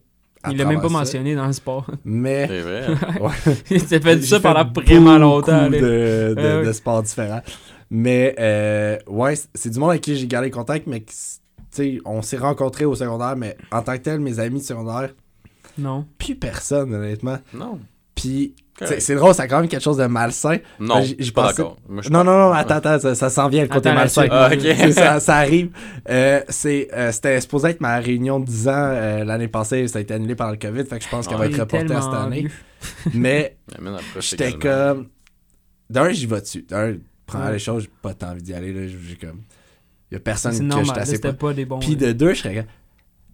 Il l'a même pas ça. mentionné dans le sport. Mais. C'est vrai. hein? (laughs) Ouais. (laughs) Il s'est fait ça fait pendant vraiment longtemps. De, de, Ah de sports différents. Mais, euh, ouais, c'est du monde avec qui j'ai gardé contact, mais sais, on s'est rencontrés au secondaire, mais en tant que tel, mes amis de secondaire, Non. plus personne, honnêtement. non. Puis. C'est drôle, ça a quand même quelque chose de malsain. Non, je j'y- suis pas d'accord. Je Non, non, non, attends, attends, ça, ça s'en vient le côté Attends, malsain. Ah, ça, ça arrive. Euh, c'est, euh, c'était supposé être ma réunion de 10 ans euh, l'année passée, ça a été annulé par le COVID, fait que je pense qu'elle va être reportée cette année. (laughs) (laughs) Mais j'étais comme. D'un, j'y vais dessus. D'un, prends Ouais. les choses, j'ai pas tant envie d'y aller. Là, j'ai comme. Y a personne que normal. là, assez pas. pas des bons. Puis de deux, je serais comme.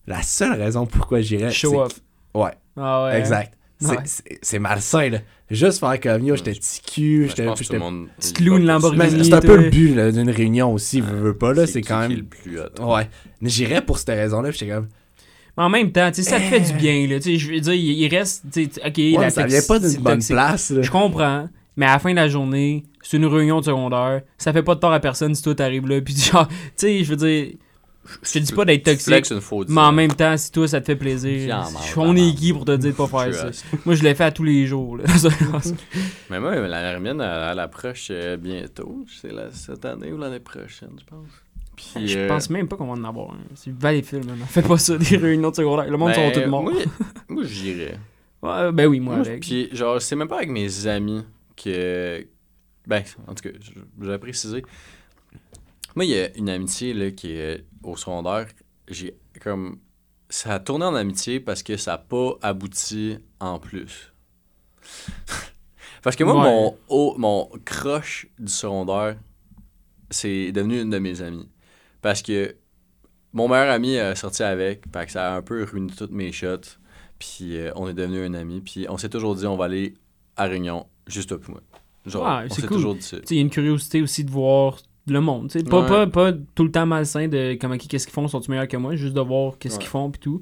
La seule raison pourquoi j'irais. Show off. Ouais, Ah ouais. exact. C'est- Ouais. malsain, là. Juste faire comme yo, j'étais petit cul, je j'étais. loues une Lamborghini. C'est un peu le but là, d'une réunion aussi, veux, veux pas, là. C'est quand qui est même. le plus. Ouais. Mais j'irais pour cette raison-là, j'étais comme. Mais en même temps, tu sais, ça te fait du bien, là. Tu sais, je veux dire, il, il reste. tu sais, ok, Ouais, la ça vient pas d'une bonne place, là. Je comprends, mais à la fin de la journée, c'est une réunion de secondaire. Ça fait pas de tort à personne si toi t'arrives là. Puis genre, tu sais, je veux dire, je te dis pas d'être toxique, flexes une faute. mais en même temps, si toi ça te fait plaisir, on est qui pour te dire de pas faire ça. Moi, je l'ai fait à tous les jours. (laughs) Mais moi, la mienne, elle, approche euh, bientôt. C'est cette année ou l'année prochaine, je pense. Puis, je euh, pense même pas qu'on va en avoir un. C'est Valleyfield, man. Fais pas ça, des réunions de secondaire. Le monde ben, sont tous morts. Moi, (laughs) moi j'irais. Ouais, ben oui, moi, Moi, avec. Puis, genre, c'est même pas avec mes amis que. Ben, en tout cas, je je vais préciser. Moi, il y a une amitié là, qui est au secondaire. J'ai comme. Ça a tourné en amitié parce que ça n'a pas abouti en plus. (laughs) parce que moi, Ouais. mon, haut- mon crush du secondaire, c'est devenu une de mes amies. Parce que mon meilleur ami a sorti avec, fait que ça a un peu ruiné toutes mes shots. Puis euh, on est devenu un ami. Puis on s'est toujours dit, on va aller à Réunion, juste et moi. Genre, on s'est cool. toujours dit ça. Il y a une curiosité aussi de voir le monde. Pas, Ouais. pas, pas tout le temps malsain de comment qu'est-ce qu'ils font, sont-ils meilleurs que moi, juste de voir qu'est-ce Ouais. qu'ils font puis tout.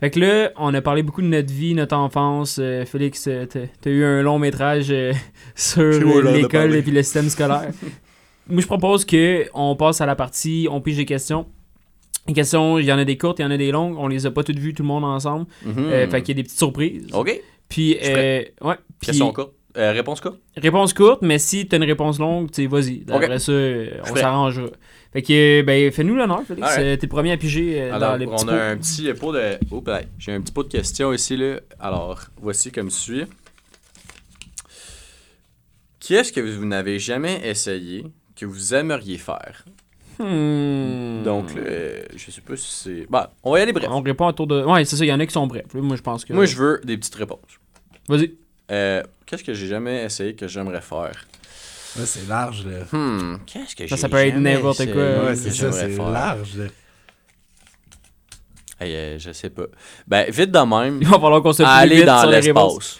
Fait que là, on a parlé beaucoup de notre vie, notre enfance. Euh, Félix, euh, t'as eu un long métrage euh, (laughs) sur l'école et puis le système scolaire. (laughs) Moi, je propose que on passe à la partie, on pige des questions. Les questions, il y en a des courtes, il y en a des longues. On les a pas toutes vues, tout le monde ensemble. Mhm. Euh, fait qu'il y a des petites surprises. OK. Puis, ouais. Puis- Question courte. Euh, réponse courte? Réponse courte, mais si t'as une réponse longue, tu vas-y. Après ça, on s'arrangera. Fait que, ben, fais-nous l'honneur, Félix. Alright. Euh, T'es le premier à piger euh, Alors, dans les petits on pots. a un petit pot de. Oh, ben, j'ai un petit pot de questions ici, là. Alors, voici comme suit. Qu'est-ce que vous n'avez jamais essayé que vous aimeriez faire? Hmm. Donc, euh, je sais pas si c'est. Bah, on va y aller bref. On répond à tour de. Ouais, c'est ça, il y en a qui sont brefs. Moi, je pense que. Moi, je veux des petites réponses. Vas-y. Euh, qu'est-ce que j'ai jamais essayé que j'aimerais faire? Ouais, c'est large, là. Hmm, qu'est-ce que Ça, j'ai ça peut être n'importe quoi. Ouais, que c'est ça, j'aimerais c'est faire? large, là. Hey, euh, je sais pas. Ben, vite de même, Il va falloir qu'on se plie aller vite dans l'espace.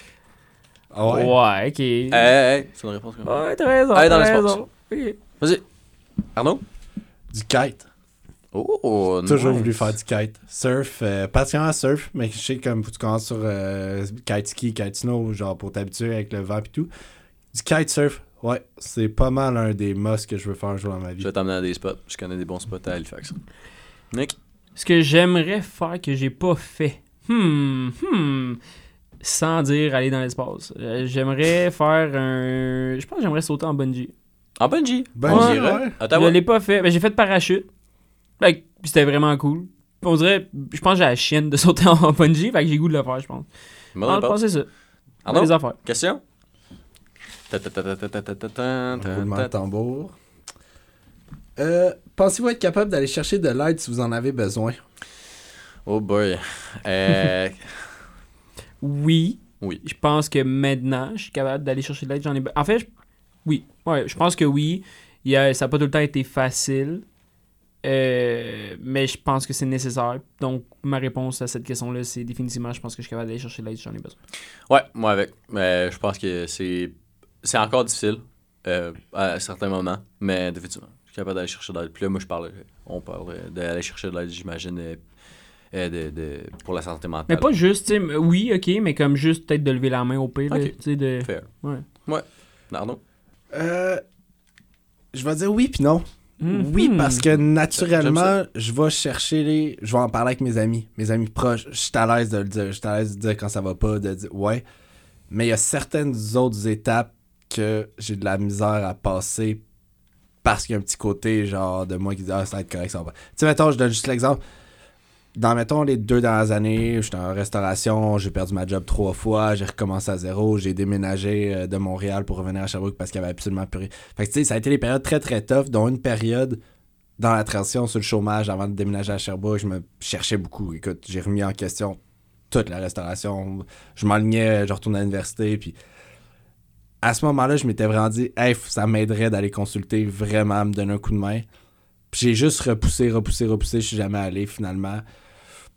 Ah ouais? Ouais, ok. Hey, hey, hey, c'est une réponse comme ça. Ouais, t'as raison. Aller dans l'espace. Vas-y. Arnaud? Du kite. Oh, Toujours nice. voulu faire du kite. Surf, euh, particulièrement surf, mais je sais comme faut que tu commences sur euh, kite ski, kite snow, genre pour t'habituer avec le vent et tout. Du kite surf, ouais, c'est pas mal un des musts que je veux faire un jour dans ma vie. Je vais t'emmener à des spots. Je connais des bons spots à Halifax. Nick? Ce que j'aimerais faire que j'ai pas fait. Hmm, hmm. Sans dire aller dans l'espace. Euh, j'aimerais faire un. Je pense que j'aimerais sauter en bungee. En bungee? Bungee, ouais. Ottawa? Je l'ai pas fait. Ben, j'ai fait de parachute. Fait que c'était vraiment cool. On dirait, je pense que j'ai la chienne de (laughs) sauter en bungee, fait que j'ai goût de le faire, je pense. Bon, on pense c'est ça. Alors, les affaires. Question? Roulement de tambour. Euh, Pensez-vous être capable d'aller chercher de l'aide si vous en avez besoin? Oh boy. Euh... (laughs) oui. Oui. Je pense que maintenant, je suis capable d'aller chercher de l'aide. Ai... En fait, je... oui. Ouais, je pense que oui. Il a... Ça n'a pas tout le temps été facile. Euh, mais je pense que c'est nécessaire. Donc, ma réponse à cette question-là, c'est définitivement, je pense que je suis capable d'aller chercher de l'aide si j'en ai besoin. ouais, moi avec. Mais je pense que c'est. C'est encore difficile. euh, à certains moments. Mais définitivement. Je suis capable d'aller chercher de l'aide. Puis là, moi, je parle. On parle d'aller chercher de l'aide, j'imagine. euh, de, de, pour la santé mentale. Mais pas juste, tu sais, m- oui, ok, mais comme juste peut-être de lever la main au pire. là, Ok. tu sais, de... Fair. Ouais. Ouais. Arnaud? Euh, je vais dire oui puis non. Oui, parce que naturellement, je vais chercher les. Je vais en parler avec mes amis, mes amis proches. Je suis à l'aise de le dire. Je suis à l'aise de dire quand ça va pas, de dire ouais. Mais il y a certaines autres étapes que j'ai de la misère à passer parce qu'il y a un petit côté genre de moi qui dit ah, ça va être correct, ça va pas. Tu sais, mettons, je donne juste l'exemple. Dans, mettons, les deux dernières années, j'étais en restauration, j'ai perdu ma job trois fois, j'ai recommencé à zéro, j'ai déménagé euh, de Montréal pour revenir à Sherbrooke parce qu'il y avait absolument plus rien. Fait que, tu sais, ça a été des périodes très, très tough, dont une période dans la transition sur le chômage avant de déménager à Sherbrooke, je me cherchais beaucoup. Écoute, j'ai remis en question toute la restauration. Je m'alignais, je retournais à l'université, puis à ce moment-là, je m'étais vraiment dit, hey, ça m'aiderait d'aller consulter, vraiment, me donner un coup de main. Puis j'ai juste repoussé, repoussé, repoussé, je suis jamais allé finalement.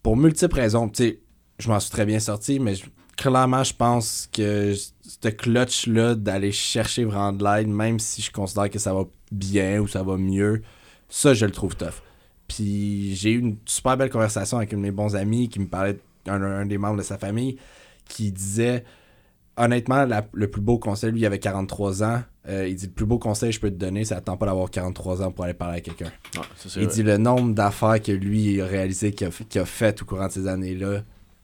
Pour multiples raisons, tu sais, je m'en suis très bien sorti, mais clairement, je pense que ce clutch-là d'aller chercher vraiment de l'aide, même si je considère que ça va bien ou ça va mieux, ça, je le trouve tough. Puis j'ai eu une super belle conversation avec un de mes bons amis qui me parlait un des membres de sa famille qui disait honnêtement, le plus beau conseil, lui, il avait 43 ans. Euh, il dit le plus beau conseil que je peux te donner, c'est attends pas d'avoir 43 ans pour aller parler à quelqu'un. Il vrai. dit le nombre d'affaires que lui a réalisé, qu'il a, a fait au courant de ces années-là,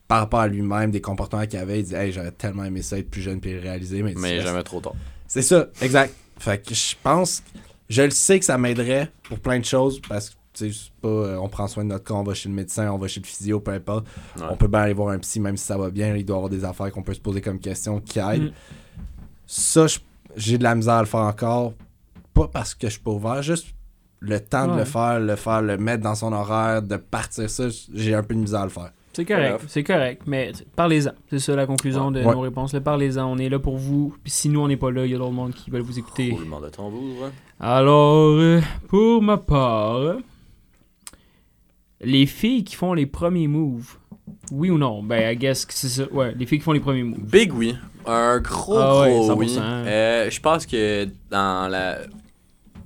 par rapport à lui-même, des comportements qu'il avait. Il dit Hey, j'aurais tellement aimé ça être plus jeune puis le réaliser. Mais, Mais c'est- jamais trop tard. c'est ça, exact. Fait que je pense, je le sais que ça m'aiderait pour plein de choses parce que, tu sais, c'est pas, euh, on prend soin de notre corps, on va chez le médecin, on va chez le physio, peu importe. Ouais. On peut bien aller voir un psy, même si ça va bien, il doit y avoir des affaires qu'on peut se poser comme question qui aident. Mm. Ça, je- j'ai de la misère à le faire encore. Pas parce que je suis pas ouvert, juste le temps de le faire, le faire, le mettre dans son horaire, de partir ça, j'ai un peu de misère à le faire. C'est correct, c'est correct. Mais parlez-en. C'est ça la conclusion de Ouais. nos réponses. Parlez-en. On est là pour vous. Puis si nous, on n'est pas là, il y a d'autres monde qui veulent vous écouter. Roulement de tambour. hein. Alors, euh, pour ma part, les filles qui font les premiers moves, oui ou non? Ben, I guess que c'est ça. Ouais, les filles qui font les premiers moves. Big oui. Un gros, Ah ouais, gros 100%. oui. Euh, je pense que dans la,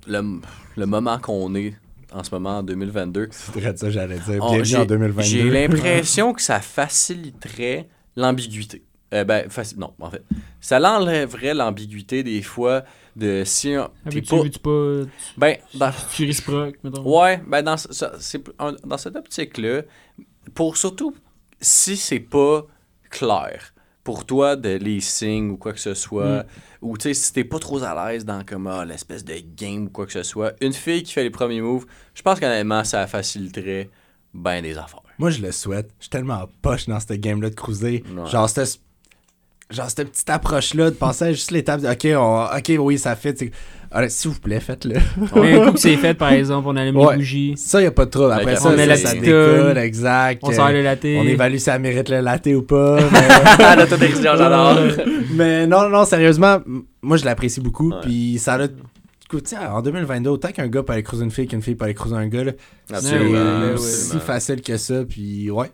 le, le moment qu'on est en ce moment, en 2022, (laughs) C'est vrai de ça, j'allais dire. on- Bienvenue j'ai- en 2022. j'ai l'impression que ça faciliterait l'ambiguïté. Euh, ben, faci- non, en fait. Ça l'enlèverait l'ambiguïté des fois de si on- Ah, t'es pas... veux-tu pas. Ben, dans- Tu réciproques, mettons? Ouais, ben dans, ça- c'est, un- dans cette optique-là, pour surtout si c'est pas clair pour toi de les signes ou quoi que ce soit, ou tu sais, si t'es pas trop à l'aise dans comme ah, l'espèce de game ou quoi que ce soit, une fille qui fait les premiers moves, je pense qu'honnêtement, ça faciliterait ben des affaires. Moi, je le souhaite. Je suis tellement poche dans cette game-là de cruiser. Ouais. Genre, cette, genre, cette petite approche-là de passer à juste l'étape de, OK, on- OK, oui, ça fait. c'est- Allez, S'il vous plaît, faites-le. Un coup que c'est (laughs) fait, par exemple, on allume Ouais. les bougies, Ça, y a pas de trouble. Après ça, on met ça, la ça petite décolle, tonne, exact. on sort le latte. on évalue si ça mérite le latte ou pas. (laughs) mais... Ah, j'adore! (laughs) mais non, non, sérieusement, moi, je l'apprécie beaucoup. Puis ça a. Écoute, tiens, en 2022, autant qu'un gars peut aller cruiser une fille qu'une fille peut aller cruiser un gars, là, c'est Absolument. ouais, si absolument. facile que ça. Puis ouais.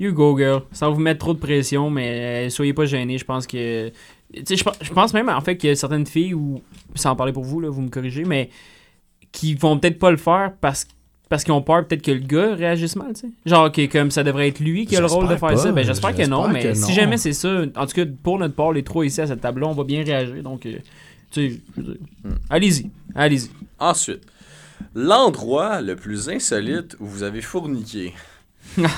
You go, girl. Sans vous mettre trop de pression, mais euh, soyez pas gênés. Je pense que. Tu sais, je, je pense même en fait qu'il y a certaines filles, ou sans en parler pour vous, là, vous me corrigez, mais qui vont peut-être pas le faire parce parce qu'ils ont peur peut-être que le gars réagisse mal, tu sais. Genre que comme ça devrait être lui qui a le rôle de faire ça. Ben j'espère que non, mais que si non. jamais c'est ça, en tout cas pour notre part, les trois ici à cette table-là, on va bien réagir. Donc, euh, tu sais, Hmm. allez-y, allez-y. Ensuite, l'endroit le plus insolite où vous avez fourniqué.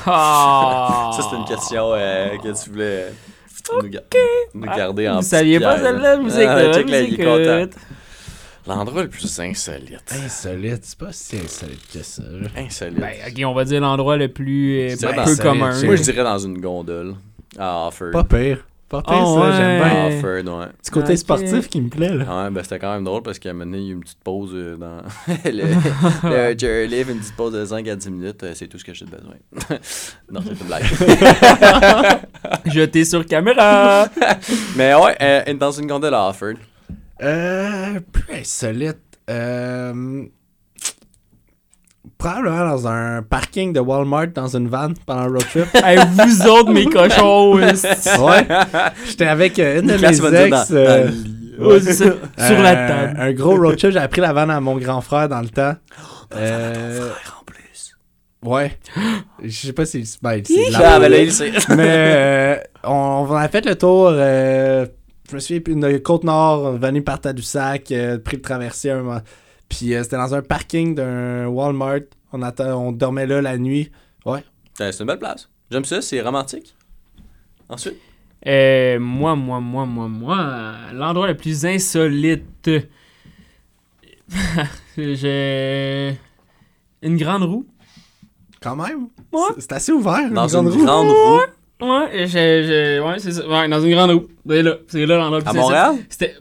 Ah! Ça, c'est une question euh, que tu voulais nous, ga- nous garder en Vous saviez pas celle-là, vous Ah, check écoute. L'endroit le plus insolite. Insolite, c'est pas si insolite que ça. là. Insolite. Ben, ok, on va dire l'endroit le plus euh, peu commun. Moi, je dirais dans une gondole. À Offord. Pas pire. Pire, Oh, ça, ouais. j'aime bien. Ouais. Offord, ouais. Petit côté sportif qui me plaît, là. Ouais, ben c'était quand même drôle parce qu'à un moment donné, il y a eu une petite pause euh, dans (laughs) le, (laughs) le Jerry Live, une petite pause de 5 à 10 minutes, euh, c'est tout ce que j'ai besoin. (laughs) non, c'est une blague. Jeté sur caméra. Mais ouais, euh, dans une gondole à Offord. Euh, plus insolite. Euh, probablement dans un parking de Walmart dans une van pendant un road trip. (laughs) hey, vous autres, mes cochons. ouais. J'étais avec euh, une de mes dire ex. dans, euh, dans le lit. Ouais, c'est ça. Sur la euh, table. Un gros road trip. J'ai pris la van à mon grand frère dans le temps. Euh, Frère, en plus. ouais. Je sais pas si ben, c'est là, il sait. Mais euh, on, on a fait le tour. euh, je me souviens, une côte nord, venu par Tadoussac, euh, pris le traversier un moment. Puis euh, c'était dans un parking d'un Walmart. On, atta- on dormait là la nuit. Ouais, C'est une belle place. J'aime ça, c'est romantique. Ensuite? Euh, moi, moi, moi, moi, moi. L'endroit le plus insolite. (laughs) J'ai. Une grande roue. Quand même. Ouais. C'est- assez ouvert. Dans grande une roue. grande roue? Ouais, j'ai. j'ai- Ouais, c'est ça. Ouais, dans une grande roue. C'est là. C'est là l'endroit le À plus Montréal? C'était.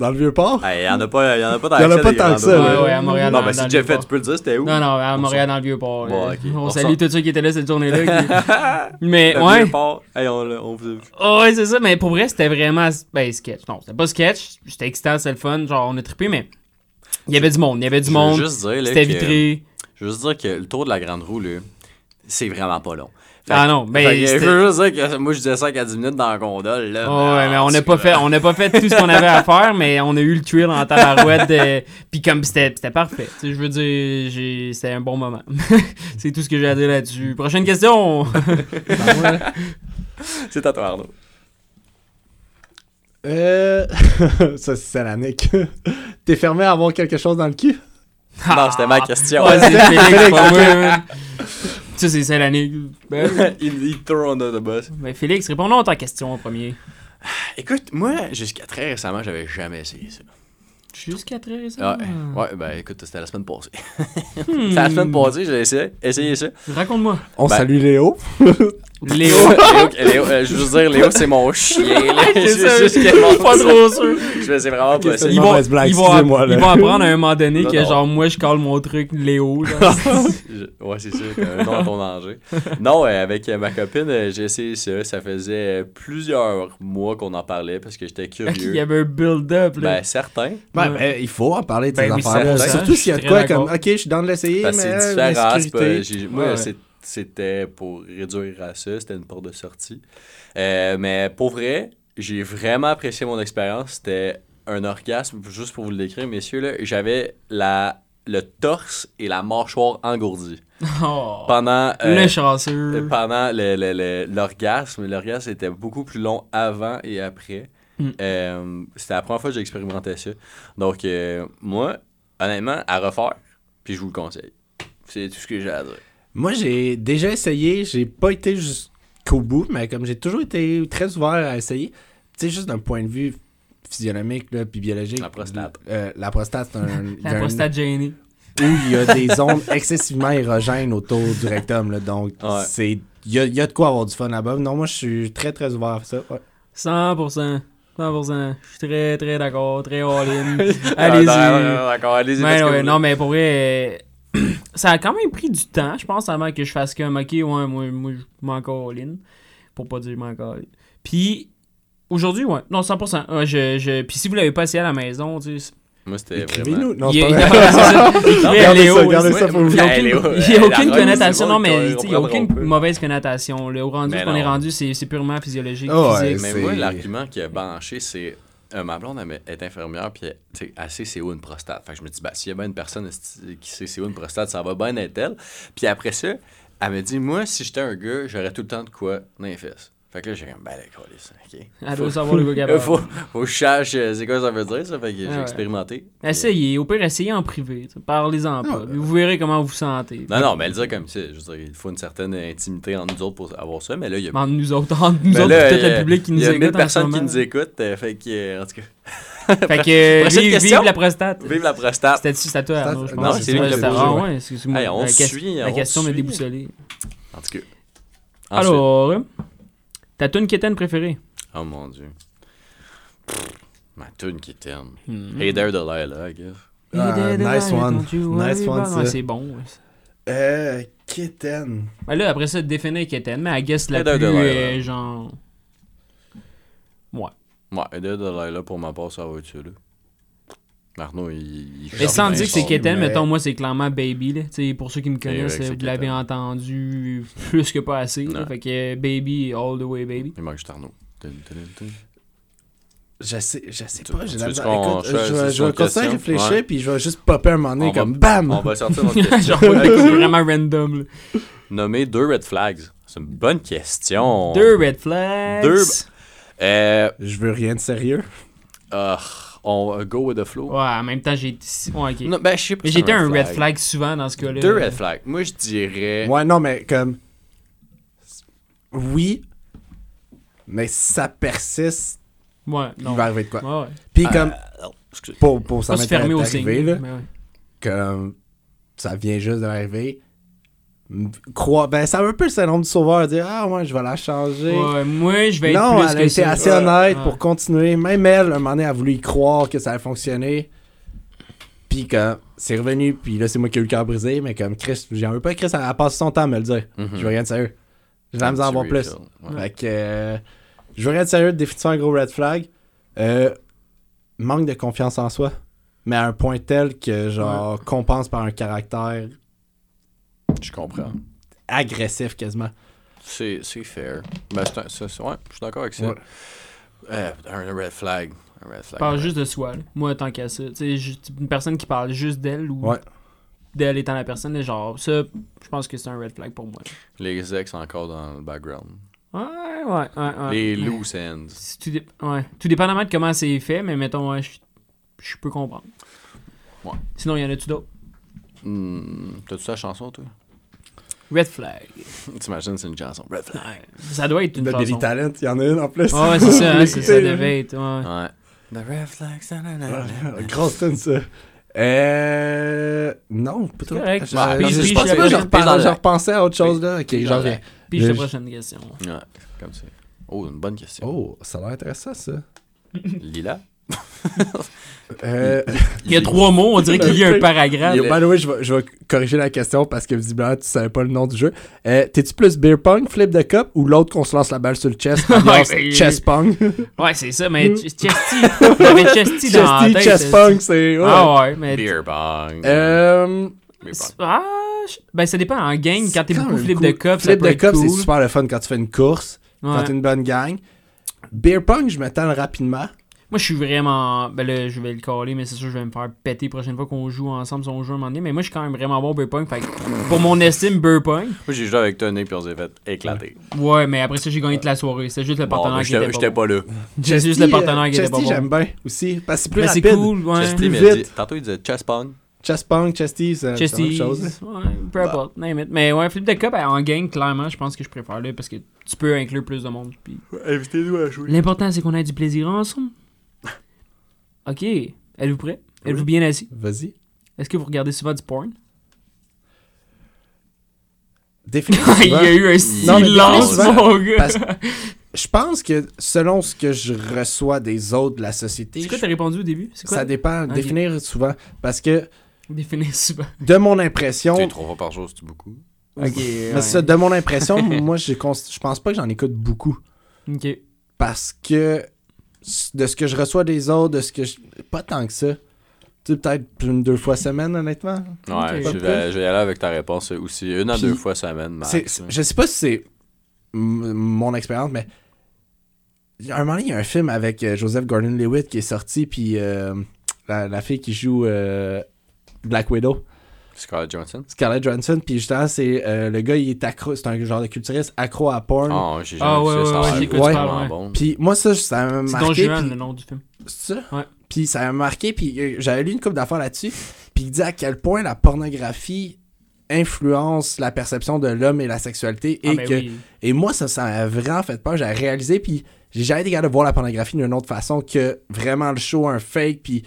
Dans le vieux port? Il y en a pas, y en a pas dans Y en a pas tant (laughs) que ça. Ouais, ouais, à Montréal. Non, ben dans si Jeff Vieux-Port. fait, tu peux le dire, c'était où? Non, non, à On Montréal, dans le Vieux-Port. Bon, là. ok. On salue tous ceux qui étaient là cette journée-là. (laughs) Mais, ouais. Vieux-Port. On, vous a vu. Oh, ouais, c'est ça, mais pour vrai, c'était vraiment. Ben, sketch. Non, c'était pas sketch. C'était excitant, c'était le fun. Genre, on a trippé, mais. Il y avait du monde. Il y avait du Je veux monde. juste dire, là, C'était que- vitré. Je veux juste dire que le tour de la grande roue, là, c'est vraiment pas long. Fait Ah non, mais fait je veux juste dire que moi je disais 5 à 10 minutes dans la gondole. Là, Oh, ouais, mais on n'a pas fait, on n'a pas fait tout ce qu'on avait à faire, mais on a eu le thrill en tabarouette. de- Puis comme c'était, c'était parfait. Tu sais, je veux dire, j'ai, c'était un bon moment. (laughs) c'est tout ce que j'ai à dire là-dessus. Prochaine question. (laughs) C'est à toi, Arnaud. Euh. (laughs) ça, c'est la nique. T'es fermé à avoir quelque chose dans le cul? Non, c'était ma question. Ouais, Ça, c'est ça l'année. Ben, oui. (laughs) il, il throw under the bus. Ben, Félix, répondons à ta question en premier. (sighs) Écoute, moi, jusqu'à très récemment, j'avais jamais essayé ça. Jusqu'à très Ah, récemment. ouais, ben écoute, c'était la semaine passée. (laughs) Hmm. C'était la semaine passée, j'ai essayé, essayé ça. Raconte-moi. On Ben- salue Léo. (laughs) Léo. (laughs) Léo, Léo, euh, je veux dire, Léo, c'est mon chien. Là. (laughs) C'est Je suis juste pas trop sûr. Je sais vraiment pas ça. c'est Ils vont, blague, ils vont, ils apprendre à un moment donné (laughs) Non, que non. genre moi je colle mon truc Léo. genre. Je- Ouais, c'est t'as un nom à ton danger. Non, euh, avec euh, ma copine, j'ai essayé ça. Ça faisait plusieurs mois qu'on en parlait parce que j'étais Il y curieux. avait un build-up là. Ben, certains. Ben, ben, il faut en parler de ces Ben oui, affaires-là. certain. Surtout s'il y a de quoi comme, ok, je suis dans de l'essayer, mais Parce que c'est différent. c'est moi, c'est- c'était pour réduire à ça. C'était une porte de sortie. Euh, mais pour vrai, j'ai vraiment apprécié mon expérience. C'était un orgasme, juste pour vous le décrire, messieurs. J'avais la le torse et la mâchoire engourdis. (laughs) Oh, Pendant, euh, le chanceux. pendant l'orgasme, l'orgasme était beaucoup plus long avant et après. Mm. Euh, C'était la première fois que j'expérimentais ça. Donc, euh, moi, honnêtement, à refaire, puis je vous le conseille. C'est tout ce que j'ai à dire. Moi, j'ai déjà essayé, j'ai pas été jusqu'au bout, mais comme j'ai toujours été très ouvert à essayer, tu sais, juste d'un point de vue physionomique là, puis biologique. La prostate. euh, la prostate, c'est un. (laughs) La un- prostate gênée. Où il y a des zones excessivement érogènes autour du rectum, là, donc Ouais. c'est. Il y a, il y a de quoi avoir du fun là-bas. Non, moi, je suis très très ouvert à ça. ouais. 100%. 100%. Je suis très très d'accord. Très all-in. (laughs) Ah, Allez-y. non, D'accord, allez-y. Ouais, non, mais pour vrai, ça a quand même pris du temps, je pense, avant que je fasse comme, ok, ouais, moi, moi je m'en all-in. Pour pas dire m'en all-in. Puis, aujourd'hui, ouais, non, 100%. Ouais, je, je... Puis si vous l'avez pas essayé à la maison, tu sais. Moi, c'était vraiment... Non, il y c'est a, pas vrai. (laughs) c'est ça. Léo, pour vous. Il n'y a aucune, Léo, il y a aucune connotation, non, mais il n'y a aucune mauvaise connotation. Le rendu Mais qu'on est rendu, c'est purement physiologique, Ah ouais, physique. Mais moi, l'argument qui a branché, c'est... euh, ma blonde est infirmière, puis elle, sait c'est où une prostate. Fait que je me dis, bah, s'il y a bien une personne qui sait c'est où une prostate, ça va bien être elle. Puis après ça, elle me dit, moi, si j'étais un gars, j'aurais tout le temps de quoi dans. Fait que là, j'ai comme, ben, d'accord, ok. (laughs) Elle doit savoir le Euh, vocabulaire. (laughs) faut, faut que je sache euh, c'est quoi ça veut dire, ça. Fait que j'ai Ah ouais. expérimenté. Essayez, au pire, essayez en privé. Parlez-en pas. ouais. puis Vous verrez comment vous vous sentez. Non, non, mais elle dit comme ça. Je veux dire, il faut une certaine intimité entre nous autres pour avoir ça. Mais là, il y a. Entre nous autres, entre nous Mais autres, là, puis tout il y a- le public qui nous Il y a écoute. 1000 en ce personnes qui nous écoutent. euh, fait que, euh, en tout cas, (laughs) Fait que, vive, vive la prostate. vive la prostate. C'était c'était à toi, Arnaud, je non, pense. c'est lui qui l'a Ah ouais. excuse-moi. On suit, La on question se m'a suit. déboussolé. En tout cas. Alors, ta tune quétaine préférée? Oh mon dieu. Pff, Ma tune qui t'aime. Hmm. Hey there, Delilah, I guess. Ah, nice one. Nice one, ça. Ouais, c'est bon. ouais. Euh, Kitten. Ben là, après ça, définir quétaine, mais I guess la Hey there, plus, euh, genre... Ouais. Ouais, Hey there, Delilah, pour ma part, ça va être ça, là. Arnaud, il. il Mais sans dire que c'est quétaine, mais- mettons, moi, c'est clairement Baby, là. Tu sais, pour ceux qui me connaissent, vrai que c'est vous l'avez entendu plus que pas assez, là. Fait que Baby, all the way, Baby. Il manque juste Arnaud. Dun, dun, dun, dun. Je sais, je sais Tu- pas, j'ai la Écoute, je vais, je vais une continuer à réfléchir, Ouais. puis je vais juste popper un moment donné On va- comme BAM! On va sortir notre (laughs) question. C'est vraiment random, là. Nommer deux red flags. C'est une bonne question. Deux red flags. Deux- Euh, Je veux rien de sérieux. ah, on va go with the flow. Ouais, en même temps, j'ai... Ouais, ok. Non, ben, je sais pas Mais si j'étais c'est un red flag souvent dans ce cas-là. Deux red flags. Moi, je dirais. Ouais, non, mais comme. Oui, mais si ça persiste, Ouais, non. il va arriver de quoi. Ouais, ouais. Puis comme, Euh, excusez. pour, pour ça Pas se fermer au m'être signe. arrivé, là, ouais. comme ça vient juste d'arriver. Croire, ben ça a un peu le syndrome du sauveur, dire Ah, ouais, je vais la changer. Ouais, moi, je vais être non, plus elle que a été ça. assez honnête Ouais. pour continuer. Même elle, un moment donné, a voulu y croire que ça allait fonctionner. Puis quand c'est revenu, puis là, c'est moi qui ai eu le cœur brisé, mais comme Chris, j'en veux pas, Chris, elle a passé son temps à me le dire. Mhm. Je veux rien de sérieux. J'ai la misère à en avoir plus. ouais. Fait que. euh, je veux rien de sérieux, définitivement un gros red flag. Euh, manque de confiance en soi. Mais à un point tel que, genre, compense par un caractère Je comprends. agressif quasiment. C'est c'est fair. Ben, c'est un- c'est- c'est- ouais, je suis d'accord avec ça. Ouais. Euh, un red flag. Un red flag. Parle juste de soi, là. moi tant qu'à ça. Tu sais, juste une personne qui parle juste d'elle ou Ouais. d'elle étant la personne, là, genre, ça, je pense que c'est un red flag pour moi. Les ex encore dans le background. Ouais, ouais, ouais. ouais. Les Mais- loose ends. Tout, dé- ouais. tout dépendamment de comment c'est fait, mais mettons, ouais, je, je peux comprendre. Ouais. Sinon, il y en a-tu d'autres? Hmm, T'as-tu ta chanson, toi? Red flag. T'imagines, c'est une chanson. Red flag. Ça doit être une Billy chanson. Talent, il y en a une en plus. Ouais, ouais, c'est ça, (laughs) hein, c'est ça devait être. Ouais. The red flag. ça, na, na, na. Grosse tune, ça. Euh. Non, pas trop. correct. Je- Bah, je- puis- je pense que je je repensais à autre chose, là. Ok, Puis j'en reviens. Puis la prochaine question. Ouais, comme ça. Oh, une bonne question. Oh, ça a l'air intéressant, ça. Lila? (laughs) Euh. (laughs) Il y a trois mots, on dirait qu'il y a un (laughs) paragraphe. Yo, by the way, je vais, je vais corriger la question parce que visiblement, tu savais pas le nom du jeu. Euh, T'es-tu plus beer pong, flip de cup ou l'autre qu'on se lance la balle sur le chest, Ouais, chest pong? Ouais, c'est ça, mais Ch- Chesty. J'avais Chesty dans la tête. chest pong, c'est. ouais. Ah ouais, mais. Beer bong. Euh. Beer. Ah, je- ben ça dépend. En gang, quand t'es beaucoup quand flip cool. de cup, ça Flip peut de être cup, cool. c'est super le fun quand tu fais une course, quand Ouais. t'es une bonne gang. Beer pong, je m'attends rapidement. Moi, je suis vraiment. Ben là, je vais le caler, mais c'est sûr, je vais me faire péter la prochaine fois qu'on joue ensemble si on joue un moment donné. Mais moi, je suis quand même vraiment bon au beer pong. Fait que pour mon estime, beer pong. Moi, j'ai joué avec Tony puis on s'est fait éclater. Ouais, mais après ça, j'ai gagné toute la soirée. C'est juste le partenaire qui était j'étais j'étais pas pas là. (laughs) C'est juste le partenaire qui euh, était pas bon. j'aime bien aussi. Parce que c'est plus Mais c'est cool, ouais. Chesty, plus vite. dit- Tantôt, il disait chest pong. Chest pong, chesty, c'est la même chose. Ouais, peu importe, name it. Mais ouais, flip de cup ben, en gang, clairement, je pense que je préfère là parce que tu peux inclure plus de monde. puis- Invitez-nous à jouer. L'important, c'est qu'on ait du plaisir ensemble. Ok. Êtes-vous prêt? Êtes-vous bien assis? Vas-y. Est-ce que vous regardez souvent du porn? Définitivement. (laughs) Il y a eu un silence, mon gars. parce- Je pense que selon ce que je reçois des autres de la société, C'est quoi je- t'as répondu au début? C'est quoi? ça dépend. Définir souvent. Parce que Définir souvent. de mon Tu impression, sais, trois fois par jour, c'est beaucoup? Ok. mais ça, de mon impression, moi, je cons- je pense pas que j'en écoute beaucoup. Ok. Parce que de ce que je reçois des autres, de ce que je... Pas tant que ça. Tu sais, peut-être une deux fois semaine, honnêtement. Ouais, je, vais, je vais y aller avec ta réponse aussi. Une à Puis, deux fois semaine, max. C'est- c'est- je sais pas si c'est mon expérience, mais à un moment donné, il y a un film avec euh, Joseph Gordon-Levitt qui est sorti, puis euh, la, la fille qui joue euh, Black Widow, Scarlett Johansson. Scarlett Johansson, puis justement, c'est euh, le gars, il est accro, c'est un genre de culturiste accro à porn. Oh, j'ai jamais Ah, vu ouais, ça. ouais, ouais, ouais. bon. Puis moi, ça, ça m'a C'est Don marqué. Juan, le nom du film. C'est ça? Ouais. Puis ça m'a marqué, puis euh, j'avais lu une couple d'affaires là-dessus, puis il dit à quel point la pornographie influence la perception de l'homme et la sexualité, et Ah, ben que oui. Et moi, ça, ça m'a vraiment fait peur. J'ai réalisé, puis j'ai jamais été capable de voir la pornographie d'une autre façon que vraiment le show, un fake, puis...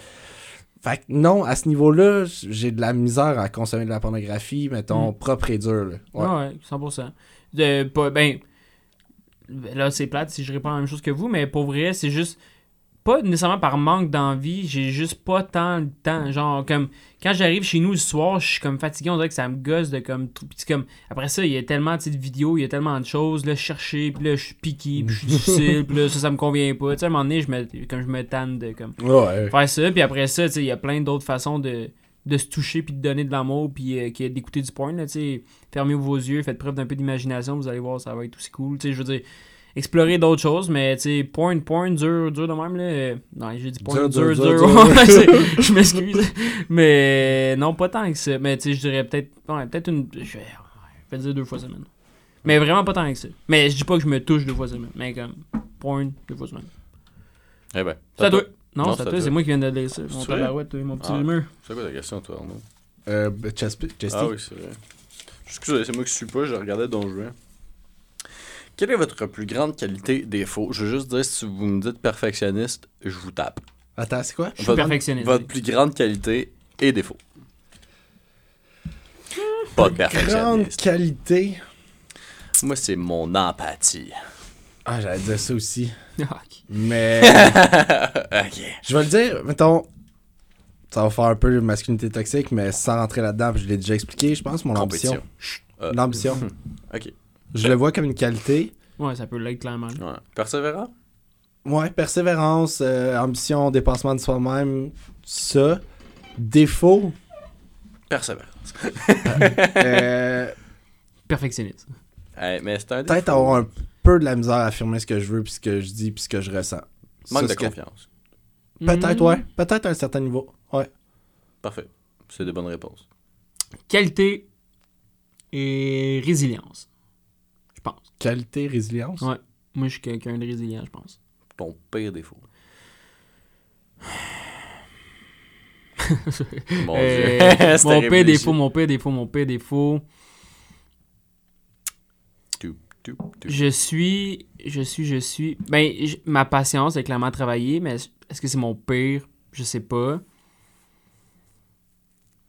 Fait que non, à ce niveau-là, j'ai de la misère à consommer de la pornographie, mettons, Mm. propre et dur, là. Ouais. Ouais, ouais, 100%. De, pas- ben, là, c'est plate si je réponds à la même chose que vous, mais pour vrai, c'est juste pas nécessairement par manque d'envie, j'ai juste pas tant le temps. Genre, comme, quand j'arrive chez nous le soir, je suis comme fatigué, on dirait que ça me gosse de comme. tout- Puis c'est comme, après ça, il y a tellement de vidéos, il y a tellement de choses, là, je chercher, puis là, je suis piqué, puis je suis (laughs) difficile, puis là, ça, ça me convient pas. Tu sais, à un moment donné, je me, comme je me tanne de comme Ouais. faire ça, puis après ça, tu sais, il y a plein d'autres façons de, de se toucher, puis de donner de l'amour, puis euh, d'écouter du porn, là. Fermez vos yeux, faites preuve d'un peu d'imagination, vous allez voir, ça va être aussi cool, tu sais, je veux dire, explorer d'autres choses, mais, tu sais, porn, porn, dur, dur de même, là, euh, non, j'ai dit porn, Dur, dur, dur, dur, dur, dur. ouais, c'est- (laughs) je m'excuse, mais non, pas tant que ça, mais, tu sais, je dirais peut-être, ouais, peut-être une, je vais, dire deux fois semaine. Mais vraiment pas tant que ça. Mais je dis pas que je me touche deux fois semaine, mais comme, porn, deux fois semaine. Eh ben. C'est à toi. Non, Non, c'est c'est à à toi, toi. c'est moi qui viens de ça. Mon tabarouette, petit Ah. mur. C'est quoi ta question, toi, Arnaud? Euh, chest, chesty. Ah oui, c'est vrai. Excusez, c'est moi qui suis pas, je regardais Don Juan. Quelle est votre plus grande qualité défaut? Je veux juste dire, si vous me dites perfectionniste, je vous tape. Attends, c'est quoi? Je suis Votre- perfectionniste. Votre plus grande qualité et défaut. Pas de Grande perfectionniste. qualité? Moi, c'est mon empathie. Ah, j'allais dire ça aussi. (laughs) Ah, ok. Mais... (laughs) ok. Je vais le dire, mettons... Ça va faire un peu de masculinité toxique, mais sans rentrer là-dedans, je l'ai déjà expliqué, je pense, mon ambition. Euh, L'ambition. (laughs) ok. Je le vois comme une qualité. Ouais, ça peut l'être clairement. Ouais. Persévérant? Ouais, persévérance, euh, ambition, dépassement de soi-même, ça. Défaut, Persévérant. (laughs) euh, Perfectionniste. Hey, mais c'est un Peut-être avoir un peu de la misère à affirmer ce que je veux, puis ce que je dis, puis ce que je ressens. Ça, Manque de que- confiance. Peut-être, Hmm. ouais. Peut-être à un certain niveau. Ouais. Parfait. C'est de bonnes réponses. Qualité et résilience. Qualité, résilience. Ouais. Moi, je suis quelqu'un de résilient, je pense. Ton pire défaut. (sighs) Mon Euh, Dieu. C'était mon (laughs) pire défaut, mon pire défaut, mon pire défaut. Je suis, je suis, je suis. Ben, ma patience est clairement travaillée, mais est-ce que c'est mon pire? Je sais pas.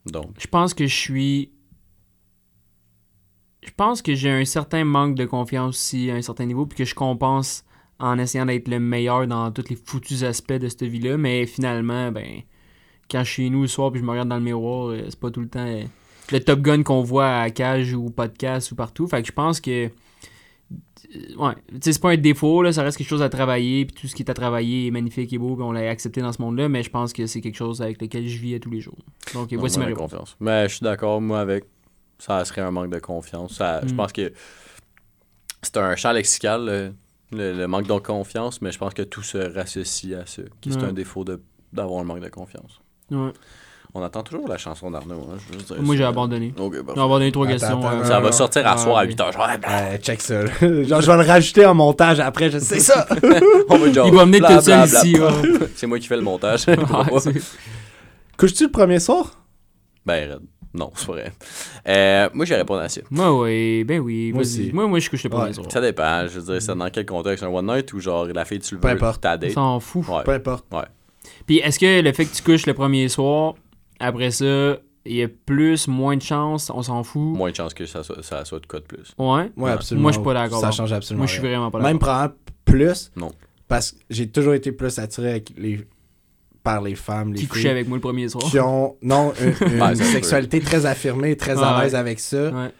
Donc, Je pense que je suis. Je pense que j'ai un certain manque de confiance aussi à un certain niveau, puis que je compense en essayant d'être le meilleur dans tous les foutus aspects de cette vie-là, mais finalement, ben, quand je suis chez nous le soir puis je me regarde dans le miroir, euh, c'est pas tout le temps euh, le Top Gun qu'on voit à Cage ou podcast ou partout. Fait que je pense que. euh, Ouais, c'est pas un défaut, là, ça reste quelque chose à travailler, puis tout ce qui est à travailler est magnifique et beau, puis on l'a accepté dans ce monde-là, mais je pense que c'est quelque chose avec lequel je vis à tous les jours. Donc, voici ma réponse. confiance. Mais je suis d'accord, moi, avec. Ça serait un manque de confiance. Ça, Je Mm. pense que c'est un champ lexical, le, le- le manque de confiance, mais je pense que tout se rassocie à ça. qui C'est Ouais. un défaut de- d'avoir un manque de confiance. Ouais. On attend toujours la chanson d'Arnaud. Hein, je Moi, j'ai abandonné. Ok, J'ai abandonné trois questions. attends, euh, Ça va sortir à soir à ouais. 8h. Genre, ah, blah, Euh, check ça. là. (laughs) Genre, je vais le rajouter en montage après, je sais ça. (laughs) on va genre, Il va amener bla, tout seul ici. C'est moi qui fais le montage. (laughs) Couches-tu le premier soir? ben, raide. Non, c'est pas vrai. Euh, moi, j'ai répondu à ça. Moi, oui, ben oui. Moi aussi. Moi, moi, je couche le premier Ouais. soir. Ça dépend. Je veux dire, c'est dans quel contexte? Un one night ou genre la fille, tu le Peu veux, importe. ta On date s'en fout. Ouais. Peu importe. Puis, est-ce que le fait que tu couches le premier soir, après ça, il y a plus, moins de chance, on s'en fout? Moins de chances que ça soit, ça soit de quoi de plus. Ouais. Ouais, Ouais. absolument. Moi, je suis pas d'accord. Ça change absolument Moi, je suis vraiment pas d'accord. Même probablement plus. Non. Parce que j'ai toujours été plus attiré avec les... par les femmes, les Qui filles. couchait avec moi le premier soir? Qui ont, non, (laughs) une, sexualité très affirmée, très Ah à ouais. l'aise avec ça. Ouais.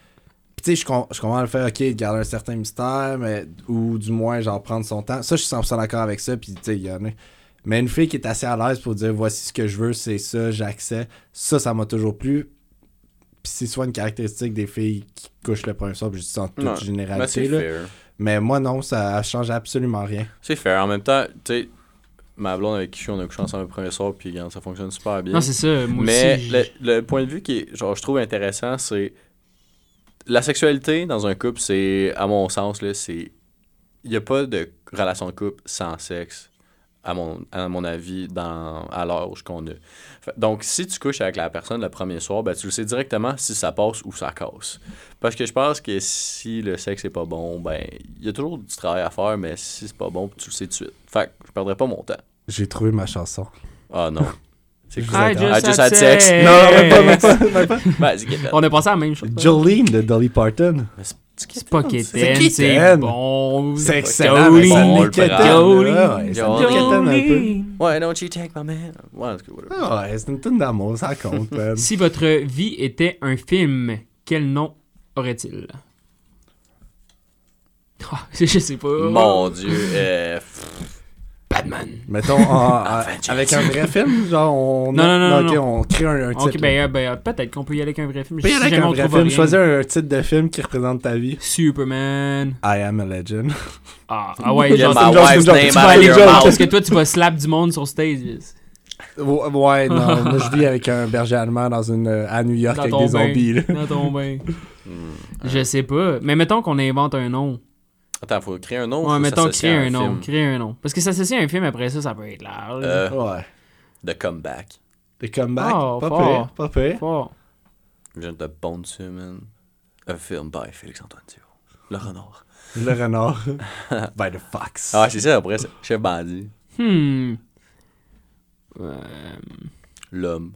Puis tu sais, je, com- je comprends le fait, ok, de garder un certain mystère, mais, ou du moins, genre, prendre son temps. Ça, je suis 100% d'accord avec ça, puis tu sais, il y en a. Mais une fille qui est assez à l'aise pour dire, voici ce que je veux, c'est ça, j'accepte. Ça, ça m'a toujours plu. Puis c'est souvent une caractéristique des filles qui couchent le premier soir, puis je dis ça en toute Ouais. Mais généralité, c'est là. fair. Mais moi, non, ça change absolument rien. C'est fair. En même temps, tu sais, ma blonde avec qui je suis, on a couché ensemble le premier soir, puis regarde, ça fonctionne super bien. Non, c'est ça. Moi Mais aussi. le, le point de vue qui est, genre, je trouve intéressant, c'est la sexualité dans un couple, c'est, à mon sens, là, c'est. Il n'y a pas de relation de couple sans sexe, à mon, à mon avis, dans, à l'âge qu'on a. Donc, si tu couches avec la personne le premier soir, ben, tu le sais directement si ça passe ou ça casse. Parce que je pense que si le sexe est pas bon, ben, il y a toujours du travail à faire, mais si c'est pas bon, tu le sais tout de suite. Fait que je perdrai pas mon temps. J'ai trouvé ma chanson. Ah non. (laughs) C'est cool. I. I just just had sex. sex. Non, même pas, même pas, même pas. On a pensé à la même chose. Jolene de Dolly Parton. Mais c'est- C'est pas C'est bon. C'est excellent. Peu. Jolene. Why don't you take my man? Ouais. Ah c'est une tonne d'amour, ça compte. (laughs) Si votre vie était un film, quel nom aurait-il? Ah, (laughs) je sais pas. Mon dieu. euh, Batman. Mettons, en- en- (laughs) Avengers. avec un vrai film, genre, on, Non, non, non, ok, non. on crée un, un titre. Ok, ben, ben, peut-être qu'on peut y aller avec un vrai film. Peut y Si aller avec jamais un vrai film, choisir un titre de film qui représente ta vie. Superman. I am a legend. (laughs) Ah, ah ouais, genre, aller your joke. parce que toi, tu vas slap du monde sur stage. Ouais, ouais, non, (laughs) moi je vis avec un berger allemand dans une, euh, à New York Dans avec des bain. zombies. Là. Dans ton bain. Je sais pas. Mais mettons qu'on invente un nom. Attends, faut créer un nom. ou Ouais, mettons créer un nom. Créer un nom. Parce que s'associer à un film après ça, ça peut être large. Euh, Ouais. The Comeback. Des comebacks, Oh, pas fort. pire, pas pire. Fort. Je viens de Bone man. Un film by Félix-Antoine Thibault. Le renard. Le renard. (laughs) By the fox. Ah, c'est ça, après, c'est Chef Bandit. Hmm. Euh, L'homme.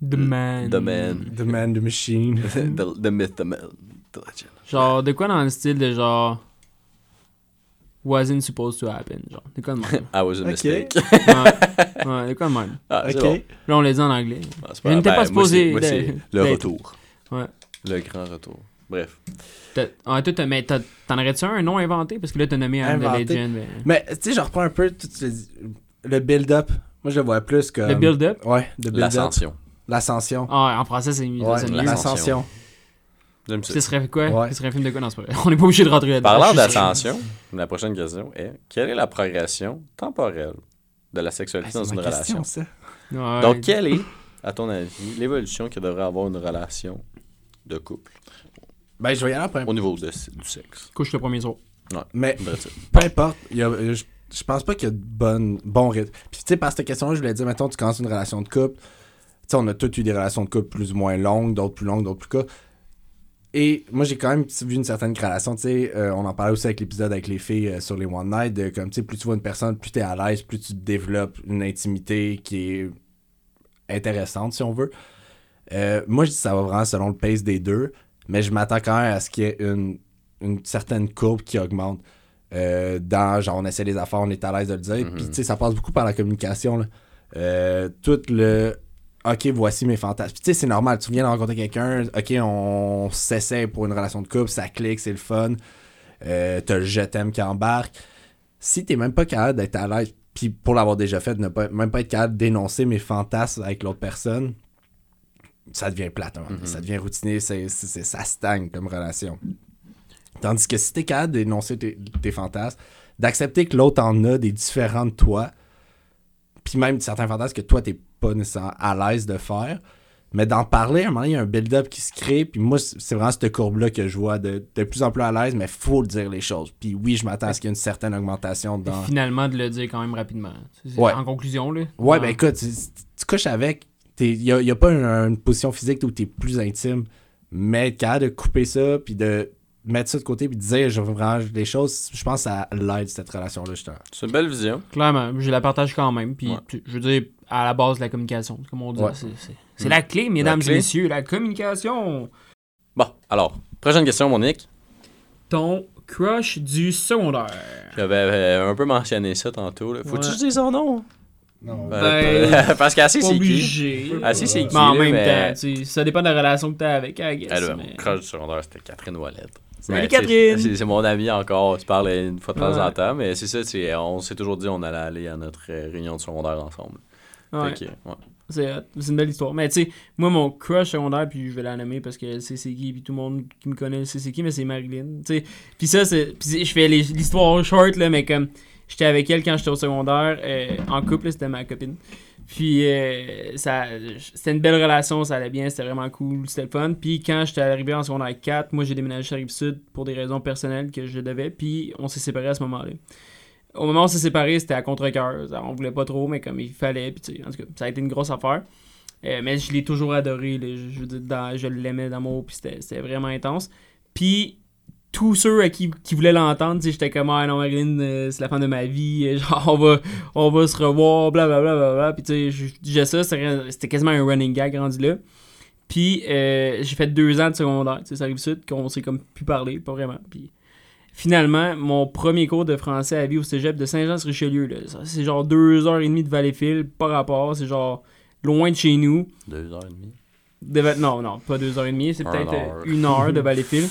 the Man. The Man. The man, the machine. (laughs) the, the myth, the man. The legend. Genre, de quoi dans le style de genre. Wasn't supposed to happen. Genre, de quoi de même. (laughs) I was a mistake. ouais, ouais, de quoi de même. Ah, ok. bon. Là, on l'a dit en anglais. Ah, Je n'étais grave. pas Ben, supposé moi, c'est le retour. Ouais. Le grand retour. Bref. Ah, toi, t'as- mais t'en aurais-tu un, un nom inventé? Parce que là, t'as nommé un Inventé. The Legend. mais- Mais, tu sais, je reprends un peu tout le, le build-up. Moi, je le vois plus comme... Le build-up? Ouais, le build-up. L'ascension. L'ascension. Ah, en français, c'est mieux. Ouais, l'ascension. J'aime ça. Ce serait quoi? Ouais. Ce serait un film de quoi? Non, c'est pas vrai. (laughs) On n'est pas obligé de rentrer là-dedans. Parlant d'ascension, la prochaine question est quelle est la progression temporelle de la Ah, sexualité c'est dans une ma relation? question, ça. Ouais. Donc, quelle est, à ton avis, l'évolution que devrait avoir une relation de couple? Ben, je vais y aller après. au niveau de- du sexe Couche le premier soir. Mais Vrai ça. peu importe, il y a- je, je pense pas qu'il y a de bon, bon rythme. Puis, tu sais, par cette question-là, je voulais dire, mettons, tu commences une relation de couple. Tu sais, on a tous eu des relations de couple plus ou moins longues, d'autres plus longues, d'autres plus courtes. Et moi, j'ai quand même vu une certaine gradation. Tu sais, euh, on en parlait aussi avec l'épisode avec les filles euh, sur les One Night. De, comme, tu sais, plus tu vois une personne, plus tu es à l'aise, plus tu développes une intimité qui est intéressante, si on veut. Euh, moi, je dis que ça va vraiment selon le pace des deux. Mais je m'attends quand même à ce qu'il y ait une, une certaine courbe qui augmente. Dans, genre, on essaie les affaires, on est à l'aise de le dire. Mhm. Puis, tu sais, ça passe beaucoup par la communication. Là. Tout le. Ok, voici mes fantasmes. Puis, tu sais, c'est normal. Tu viens de rencontrer quelqu'un. Ok, on s'essaie pour une relation de couple. Ça clique, c'est le fun. Euh, T'as le je t'aime qui embarque. Si t'es même pas capable d'être à l'aise, puis pour l'avoir déjà fait, de ne pas, même pas être capable d'énoncer mes fantasmes avec l'autre personne, ça devient plate. hein. Mhm. Ça devient routinier. c'est- ça stagne comme relation. Tandis que si t'es capable d'énoncer tes, tes fantasmes, d'accepter que l'autre en a des différents de toi, puis même certains fantasmes que toi, t'es pas nécessairement à l'aise de faire, mais d'en parler, à un moment il y a un build-up qui se crée, puis moi, c'est vraiment cette courbe-là que je vois de, de plus en plus à l'aise, mais faut dire les choses. Puis oui, je m'attends à ce qu'il y ait une certaine augmentation Et dans... Finalement, de le dire quand même rapidement. Ouais. En conclusion, là. Ouais, ben écoute, tu, tu couches avec, il n'y a, pas une, une position physique où tu es plus intime, mais capable de couper ça, puis de mettre ça de côté, puis de dire je veux vraiment des choses, je pense que ça l'aide cette relation-là, justement. C'est une belle vision. Clairement, je la partage quand même. Puis, Ouais. tu- je veux dire, à la base de la communication, comme on dit. Ouais. C'est, c'est- c'est la clé, mesdames clé. et messieurs, la communication. Bon, alors, prochaine question, Monique. Ton crush du secondaire. J'avais euh, un peu mentionné ça tantôt. Là. Faut-tu Ouais. dise son nom? Non. Euh, Ben, (laughs) parce qu'assez, c'est qui? Assez, c'est qui, Mais en là, même mais- temps, tu sais, ça dépend de la relation que t'as avec, I guess, là, mais- Mon crush du secondaire, c'était Catherine Wallette. Salut, Mais Catherine! c'est- mon ami encore. Tu parles une fois de temps Ouais. en temps, mais c'est ça, on s'est toujours dit on allait aller à notre euh, réunion de secondaire ensemble. Ouais, Fait que, ouais. c'est, une belle histoire. Mais tu sais, moi, mon crush secondaire, puis je vais la nommer parce sait c'est qui, puis tout le monde qui me connaît c'est qui, mais c'est Marilyn. Tu sais, puis ça. Puis je fais l'histoire short, là, mais comme j'étais avec elle quand j'étais au secondaire, euh, en couple, c'était ma copine. Puis euh, ça, c'était une belle relation, ça allait bien, c'était vraiment cool, c'était le fun. Puis quand j'étais arrivé en secondaire 4, moi j'ai déménagé sur Rive-Sud pour des raisons personnelles que je devais, puis on s'est séparés à ce moment-là. Au moment où on s'est séparés, c'était à contre-cœur. On voulait pas trop, mais comme il fallait, puis tu sais, en tout cas, ça a été une grosse affaire. Euh, mais je l'ai toujours adoré, je, je je l'aimais d'amour, puis c'était vraiment intense. Puis tous ceux à qui, qui voulaient l'entendre, j'étais comme, ah non, Marilyn, euh, c'est la femme de ma vie, euh, genre, on va, on va se revoir, blablabla, bla, bla, bla. Puis tu sais, disais ça, c'était quasiment un running gag rendu là. Puis euh, j'ai fait deux ans de secondaire, ça arrive sud, qu'on s'est comme pu parler, pas vraiment. Puis finalement, mon premier cours de français à vie au cégep de Saint-Jean-sur-Richelieu, c'est genre deux heures et demie de Valleyfield, pas rapport, c'est genre loin de chez nous. Deux heures et demie. Non, non, pas deux heures et demie, c'est peut-être heure. une heure de Valleyfield.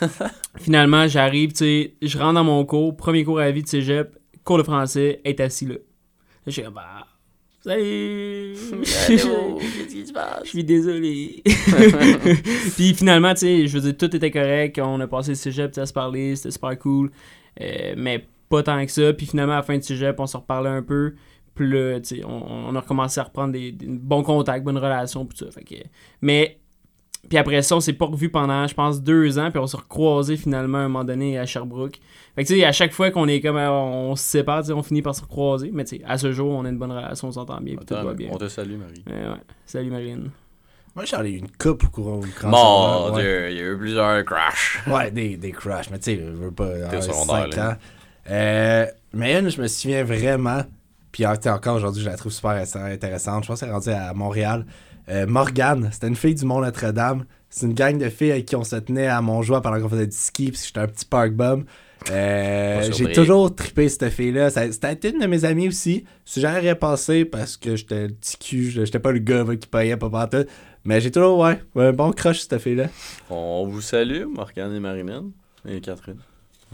(laughs) Finalement, j'arrive, tu sais, je rentre dans mon cours, premier cours à vie de cégep, cours de français, est assis là. Suis comme, bah, salut! (laughs) qu'est-ce qui se passe? Je suis désolé. (laughs) Puis finalement, tu sais, je veux dire, tout était correct. On a passé le cégep, tu sais, à se parler, c'était super cool. Euh, mais pas tant que ça. Puis finalement, à la fin du cégep, on se reparlait un peu. Puis là, tu sais, on, on a recommencé à reprendre des, des bons contacts, bonnes relations, puis tout ça. Fait que, mais, puis après ça, on s'est pas revu pendant, je pense, deux ans. Puis on s'est recroisé finalement à un moment donné à Sherbrooke. Fait que, tu sais, à chaque fois qu'on est comme, euh, on se sépare, tu sais, on finit par se recroiser. Mais, tu sais, à ce jour, on a une bonne relation, on s'entend bien, puis tout Attends, va bien. on te salue, Marie. Ouais, ouais. Salut, Marine. Moi, j'en ai eu une coupe au courant du Mon. Dieu, il y a eu plusieurs crashs. Ouais, des, des crushs, mais tu sais, je veux pas. T'es euh, secondaire, ans. Euh, mais une, je me souviens vraiment, puis encore aujourd'hui, je la trouve super int- intéressante. Je pense qu'elle est rendue à Montréal. Euh, Morgane, c'était une fille du Mont Notre-Dame. C'est une gang de filles avec qui on se tenait à Montjoie pendant qu'on faisait du ski, puis j'étais un petit park bum. Euh, (laughs) j'ai toujours trippé cette fille-là. C'était une de mes amies aussi. Si rien passé parce que j'étais le petit cul, j'étais pas le gars qui payait pas partout. Mais j'ai toujours, ouais, un bon crush cette fille-là. On vous salue, Morgane et Marilyn. Et Catherine.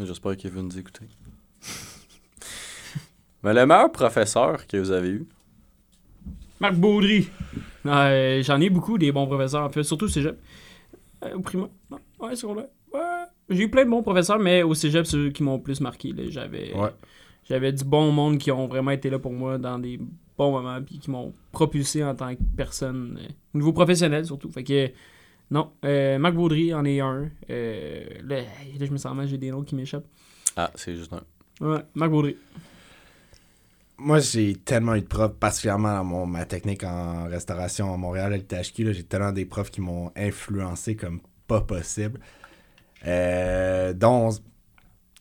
J'espère qu'ils vont nous écouter. Mais le meilleur professeur que vous avez eu, Marc Baudry. Euh, J'en ai beaucoup des bons professeurs, en fait, surtout au cégep. Euh, au primaire. Non. Ouais, secondaire. Ouais. J'ai eu plein de bons professeurs, mais au cégep, c'est eux qui m'ont plus marqué. là. J'avais Ouais. j'avais du bon monde qui ont vraiment été là pour moi dans des bons moments, puis qui m'ont propulsé en tant que personne, euh, au niveau professionnel surtout. Fait que, non, euh, Marc Baudry en est un. Euh, là, là, je me sens mal, j'ai des noms qui m'échappent. Ah, c'est juste un. Ouais, Marc Baudry. Moi, j'ai tellement eu de profs, particulièrement dans mon, ma technique en restauration à Montréal, à l'ITHQ, j'ai tellement des profs qui m'ont influencé comme pas possible. Euh, dont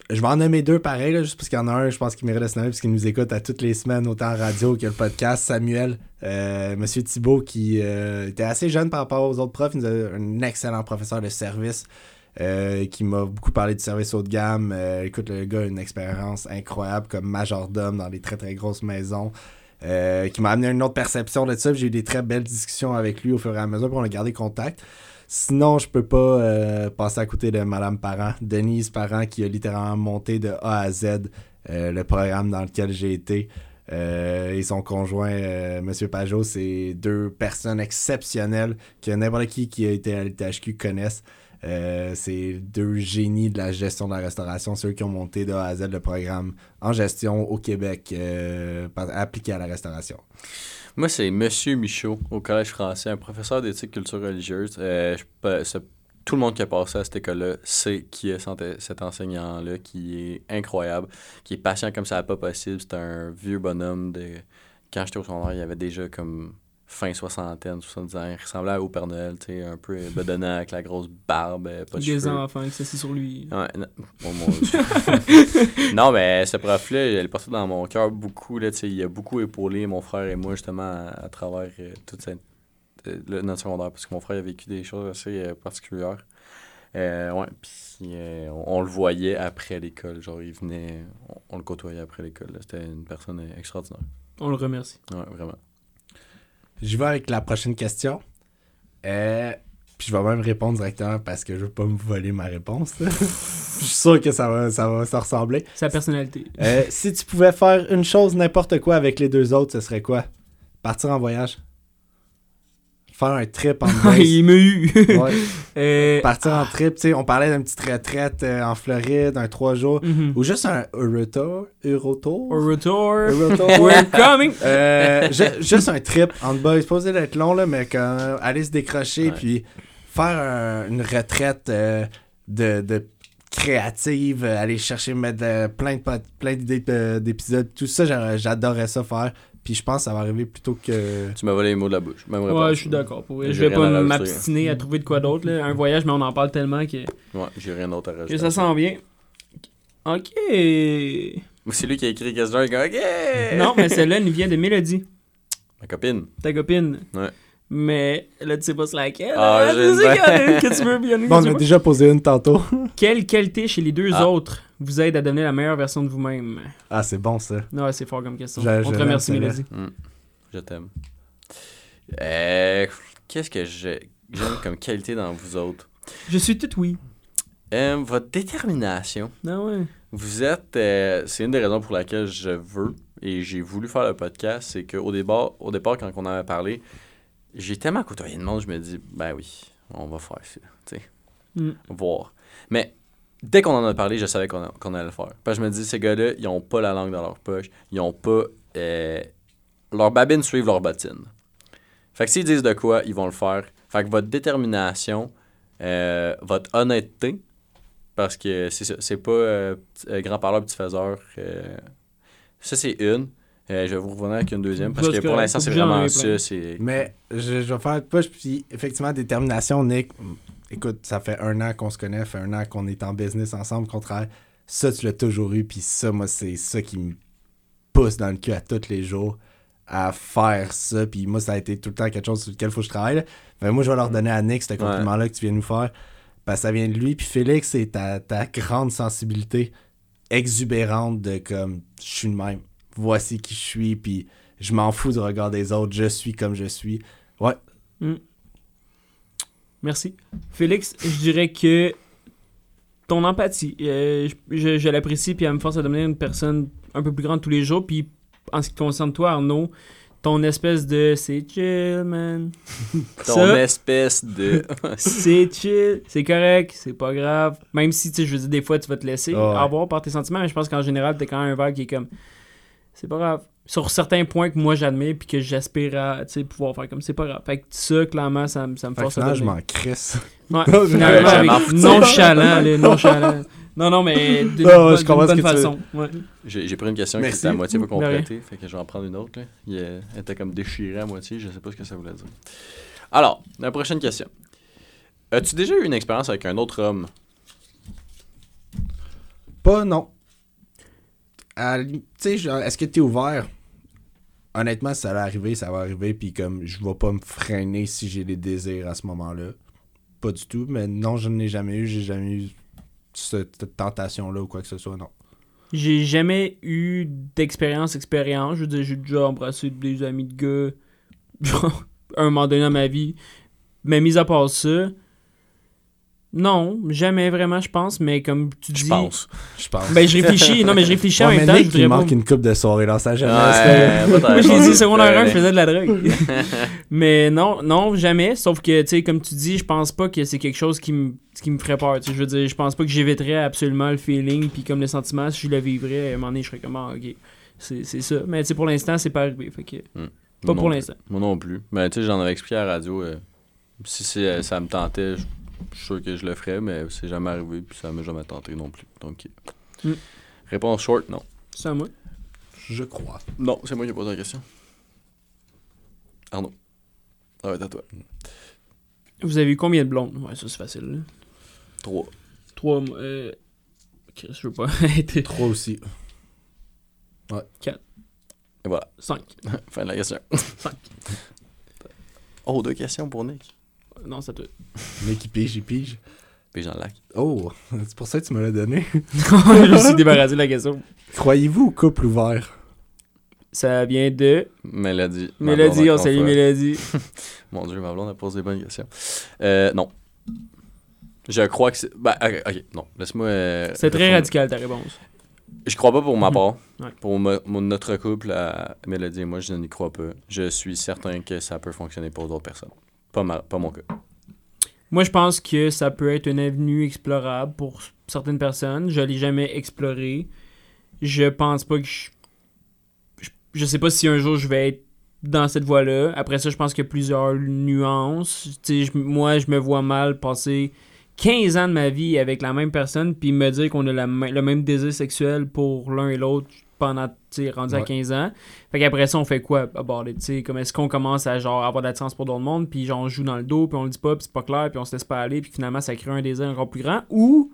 je vais en nommer deux pareil, juste parce qu'il y en a un, je pense qu'il mérite de se nommer, parce qu'il nous écoute à toutes les semaines, autant en radio que le podcast. Samuel, euh, Monsieur Thibault, qui euh, était assez jeune par rapport aux autres profs, il nous a un excellent professeur de service. Euh, qui m'a beaucoup parlé du service haut de gamme. Euh, écoute, le gars a une expérience incroyable comme majordome dans des très très grosses maisons. euh, qui m'a amené une autre perception de ça. J'ai eu des très belles discussions avec lui au fur et à mesure, puis on a gardé contact. Sinon, je peux pas passer à côté de Madame Parent, Denise Parent, qui a littéralement monté de A à Z le programme dans lequel j'ai été. Et son conjoint, Monsieur Pajot, c'est deux personnes exceptionnelles que n'importe qui qui a été à l'ITHQ connaissent. Euh, c'est deux génies de la gestion de la restauration, ceux qui ont monté de A à Z le programme en gestion au Québec euh, appliqué à la restauration. Moi, c'est Monsieur Michaud au Collège français, un professeur d'éthique culture religieuse. Euh, tout le monde qui a passé à cette école-là sait qui est cet enseignant-là, qui est incroyable, qui est patient comme ça pas possible. C'est un vieux bonhomme de. Quand j'étais au secondaire, il avait déjà comme fin soixantaine, 70 ans. Il ressemblait au Père Noël, tu sais, un peu bedonnant avec la grosse barbe, euh, pas de Des cheveux. enfants qui s'assient sur lui. Ouais, non. Oh mon Dieu. non, mais ce prof-là, elle est partie dans mon cœur beaucoup. Là, il a beaucoup épaulé mon frère et moi, justement, à, à travers euh, toute cette, euh, le- notre secondaire, parce que mon frère a vécu des choses assez euh, particulières. Ouais, puis on, on le voyait après l'école. Genre, il venait, on, on le côtoyait après l'école. C'était une personne extraordinaire. On le remercie. Ouais, vraiment. J'y vais avec la prochaine question. Euh, puis je vais même répondre directement parce que je veux pas me voler ma réponse. (laughs) je suis sûr que ça va, ça va se ressembler. Sa personnalité. Euh, si tu pouvais faire une chose, n'importe quoi avec les deux autres, ce serait quoi? Partir en voyage. Faire un trip en (laughs) Ah, il m'a eu. Ouais. (laughs) Euh, Partir en trip, tu sais, on parlait d'une petite retraite euh, en Floride, un trois jours. mhm. Ou juste un Eurotour. Eurotour? Au retour. Eurotour. (laughs) We're coming. Euh, ju- juste un trip en boys, pas obligé d'être long, là, mais aller se décrocher Ouais. puis faire un- une retraite de, de créative, aller chercher mettre plein de plein d'idées de- d'épisodes, tout ça, j'a- j'adorais ça faire. Puis je pense que ça va arriver plutôt que. Tu m'as volé les mots de la bouche. Même Ouais, je suis d'accord. pour Je vais pas m'abstiner à trouver de quoi d'autre. là. Un voyage, mais on en parle tellement que, Ouais, j'ai rien d'autre à rajouter. que ça s'en vient. Ok. C'est lui qui a écrit Guest Drunk. OK! Non, mais celle-là nous vient de Mélodie, Ma copine. ta copine. Ouais. Mais là, tu sais pas c'est laquelle. Ah, Ah, je sais qu'il y en a une (laughs) que tu veux, puis il y en a une Bon, que on a veux. déjà posé une tantôt. (laughs) Quelle qualité chez les deux Ah. autres vous aide à devenir la meilleure version de vous-même? Ah, c'est bon ça. Non, c'est fort comme question. Je- On te l'aime, remercie, celle-là. Mélodie. Je t'aime. Euh, Qu'est-ce que j'ai- j'aime comme qualité dans vous autres? Je suis tout oui. Euh, votre détermination. Non, ouais. Vous êtes. euh, c'est une des raisons pour laquelle je veux et j'ai voulu faire le podcast. C'est qu'au départ, au départ, quand on avait parlé, j'ai tellement côtoyé de monde, je me dis, ben oui, on va faire ça. Tu sais, Mm. voir. Mais dès qu'on en a parlé, je savais qu'on qu'on allait le faire. Parce que je me dis, ces gars-là, ils ont pas la langue dans leur poche. Ils ont pas. euh, leurs babines suivent leurs bottines. Fait que s'ils disent de quoi, ils vont le faire. Fait que votre détermination, euh, votre honnêteté, parce que c'est c'est pas euh, euh, grand parleur, petit faiseur. ça, c'est une. Euh, je vais vous revenir avec une deuxième, parce que pour l'instant, c'est vraiment ai ça. Mais je, je vais faire une push, puis effectivement, détermination, Nick. Écoute, ça fait un an qu'on se connaît, ça fait un an qu'on est en business ensemble, qu'on travaille. Ça, tu l'as toujours eu, puis ça, moi, c'est ça qui me pousse dans le cul à tous les jours à faire ça. Puis moi, ça a été tout le temps quelque chose sur lequel il faut que je travaille. Fait que moi, je vais leur donner à Nick ce compliment-là que tu viens de nous faire. Parce que ça vient de lui. Puis Félix, c'est ta, ta grande sensibilité exubérante de comme, je suis le même. Voici qui je suis, puis je m'en fous du regard des autres. Je suis comme je suis. Ouais. Merci. Félix, je dirais que ton empathie, euh, je, je- je l'apprécie, puis elle me force à devenir une personne un peu plus grande tous les jours. Puis en ce qui concerne toi, Arnaud, ton espèce de c'est chill, man. (laughs) Ton Ça, espèce de. (laughs) c'est chill, c'est correct, c'est pas grave. Même si, tu sais, je veux dire, des fois, tu vas te laisser Ah ouais. avoir par tes sentiments, mais je pense qu'en général, t'es quand même un vibe qui est comme, c'est pas grave. Sur certains points que moi j'admire puis que j'aspire à tu sais, pouvoir faire comme c'est pas grave. Fait que ça, clairement, ça, me- ça force à je m'en crisse. Ouais, (laughs) finalement, avec nonchalant, nonchalant. (laughs) Non, non, mais d'une bonne, bonne que tu façon. Ouais. J'ai j'ai pris une question qui était à moitié pas rien. complétée, fait que je vais en prendre une autre. Là. Il, euh, elle était comme déchirée à moitié, je sais pas ce que ça voulait dire. Alors, la prochaine question. As-tu déjà eu une expérience avec un autre homme? Pas non. Tu est-ce que t'es ouvert? Honnêtement, ça va arriver, ça va arriver, puis comme je vais pas me freiner si j'ai des désirs à ce moment-là. Pas du tout, mais non, je n'ai jamais eu, j'ai jamais eu cette tentation-là ou quoi que ce soit, non. J'ai jamais eu d'expérience, expérience. Je veux dire, j'ai déjà embrassé des amis de gars (laughs) genre, un moment donné dans ma vie. Mais mis à part ça, non, jamais vraiment, je pense. Mais comme tu dis. Je pense. Je pense. Ben, je réfléchis. Non, mais je (laughs) réfléchis en même mais temps. Nick, je il pas- manque une coupe de soirée dans sa jeunesse. Ouais, (laughs) Moi, j'ai dit secondaire 1, je faisais de la drogue. (laughs) mais non, non, jamais. Sauf que, tu sais, comme tu dis, je pense pas que c'est quelque chose qui me qui me ferait peur. tu sais. Je veux dire, je pense pas que j'éviterais absolument le feeling puis comme le sentiment. Si je le vivrais, à un moment donné, je serais comme, ah, ok, c'est c'est ça. Mais tu sais, pour l'instant, c'est pas arrivé. Fait que, Hmm. pas Moi pour l'instant. Moi non plus. Mais tu sais, j'en avais expliqué à la radio. euh, si euh, ça me tentait, je je suis sûr que je le ferais, mais c'est jamais arrivé, puis ça m'a jamais tenté non plus. Donc, euh, Mm. réponse short, non. C'est à moi. Je crois. Non, c'est moi qui ai posé la question. Arnaud. Va être à toi. Vous avez eu combien de blondes? Ouais, ça, c'est facile. là. 3. Trois. moi, Euh... Chris, je veux pas (laughs) être. Trois aussi. Et voilà. Cinq. (laughs) fin de la question. Cinq. Oh, deux questions pour Nick. Non, c'est à toi. Nick, il pige, il pige. Puis Jean Lac. Oh, c'est pour ça que tu me l'as donné. (laughs) je me suis débarrassé de la question. Croyez-vous au couple ouvert? Ça vient de Mélodie. Mélodie. On salue. Mélodie. (laughs) Mon dieu, ma blonde a posé des bonnes questions. Euh, non. Je crois que c'est. Ben, ok, ok, non. Laisse-moi. euh, C'est très radical ta réponse. Je crois pas pour ma Mhm. part. Ouais. Pour mo- mon- notre couple, à Mélodie et moi, je n'y crois pas. Je suis certain que ça peut fonctionner pour d'autres personnes. Pas, ma- pas mon cas. Moi, je pense que ça peut être une avenue explorable pour certaines personnes. Je l'ai jamais exploré. Je pense pas que je... je... sais pas si un jour je vais être dans cette voie-là. Après ça, je pense qu'il y a plusieurs nuances. Moi, je me vois mal passer 15 ans de ma vie avec la même personne puis me dire qu'on a le même désir sexuel pour l'un et l'autre pendant, tu sais, rendu à Ouais. 15 ans. Fait qu'après ça, on fait quoi tu sais, comme est-ce qu'on commence à genre avoir d'attirance pour d'autres mondes, puis genre on joue dans le dos, puis on le dit pas, puis c'est pas clair, puis on se laisse pas aller, puis finalement ça crée un désir encore plus grand, ou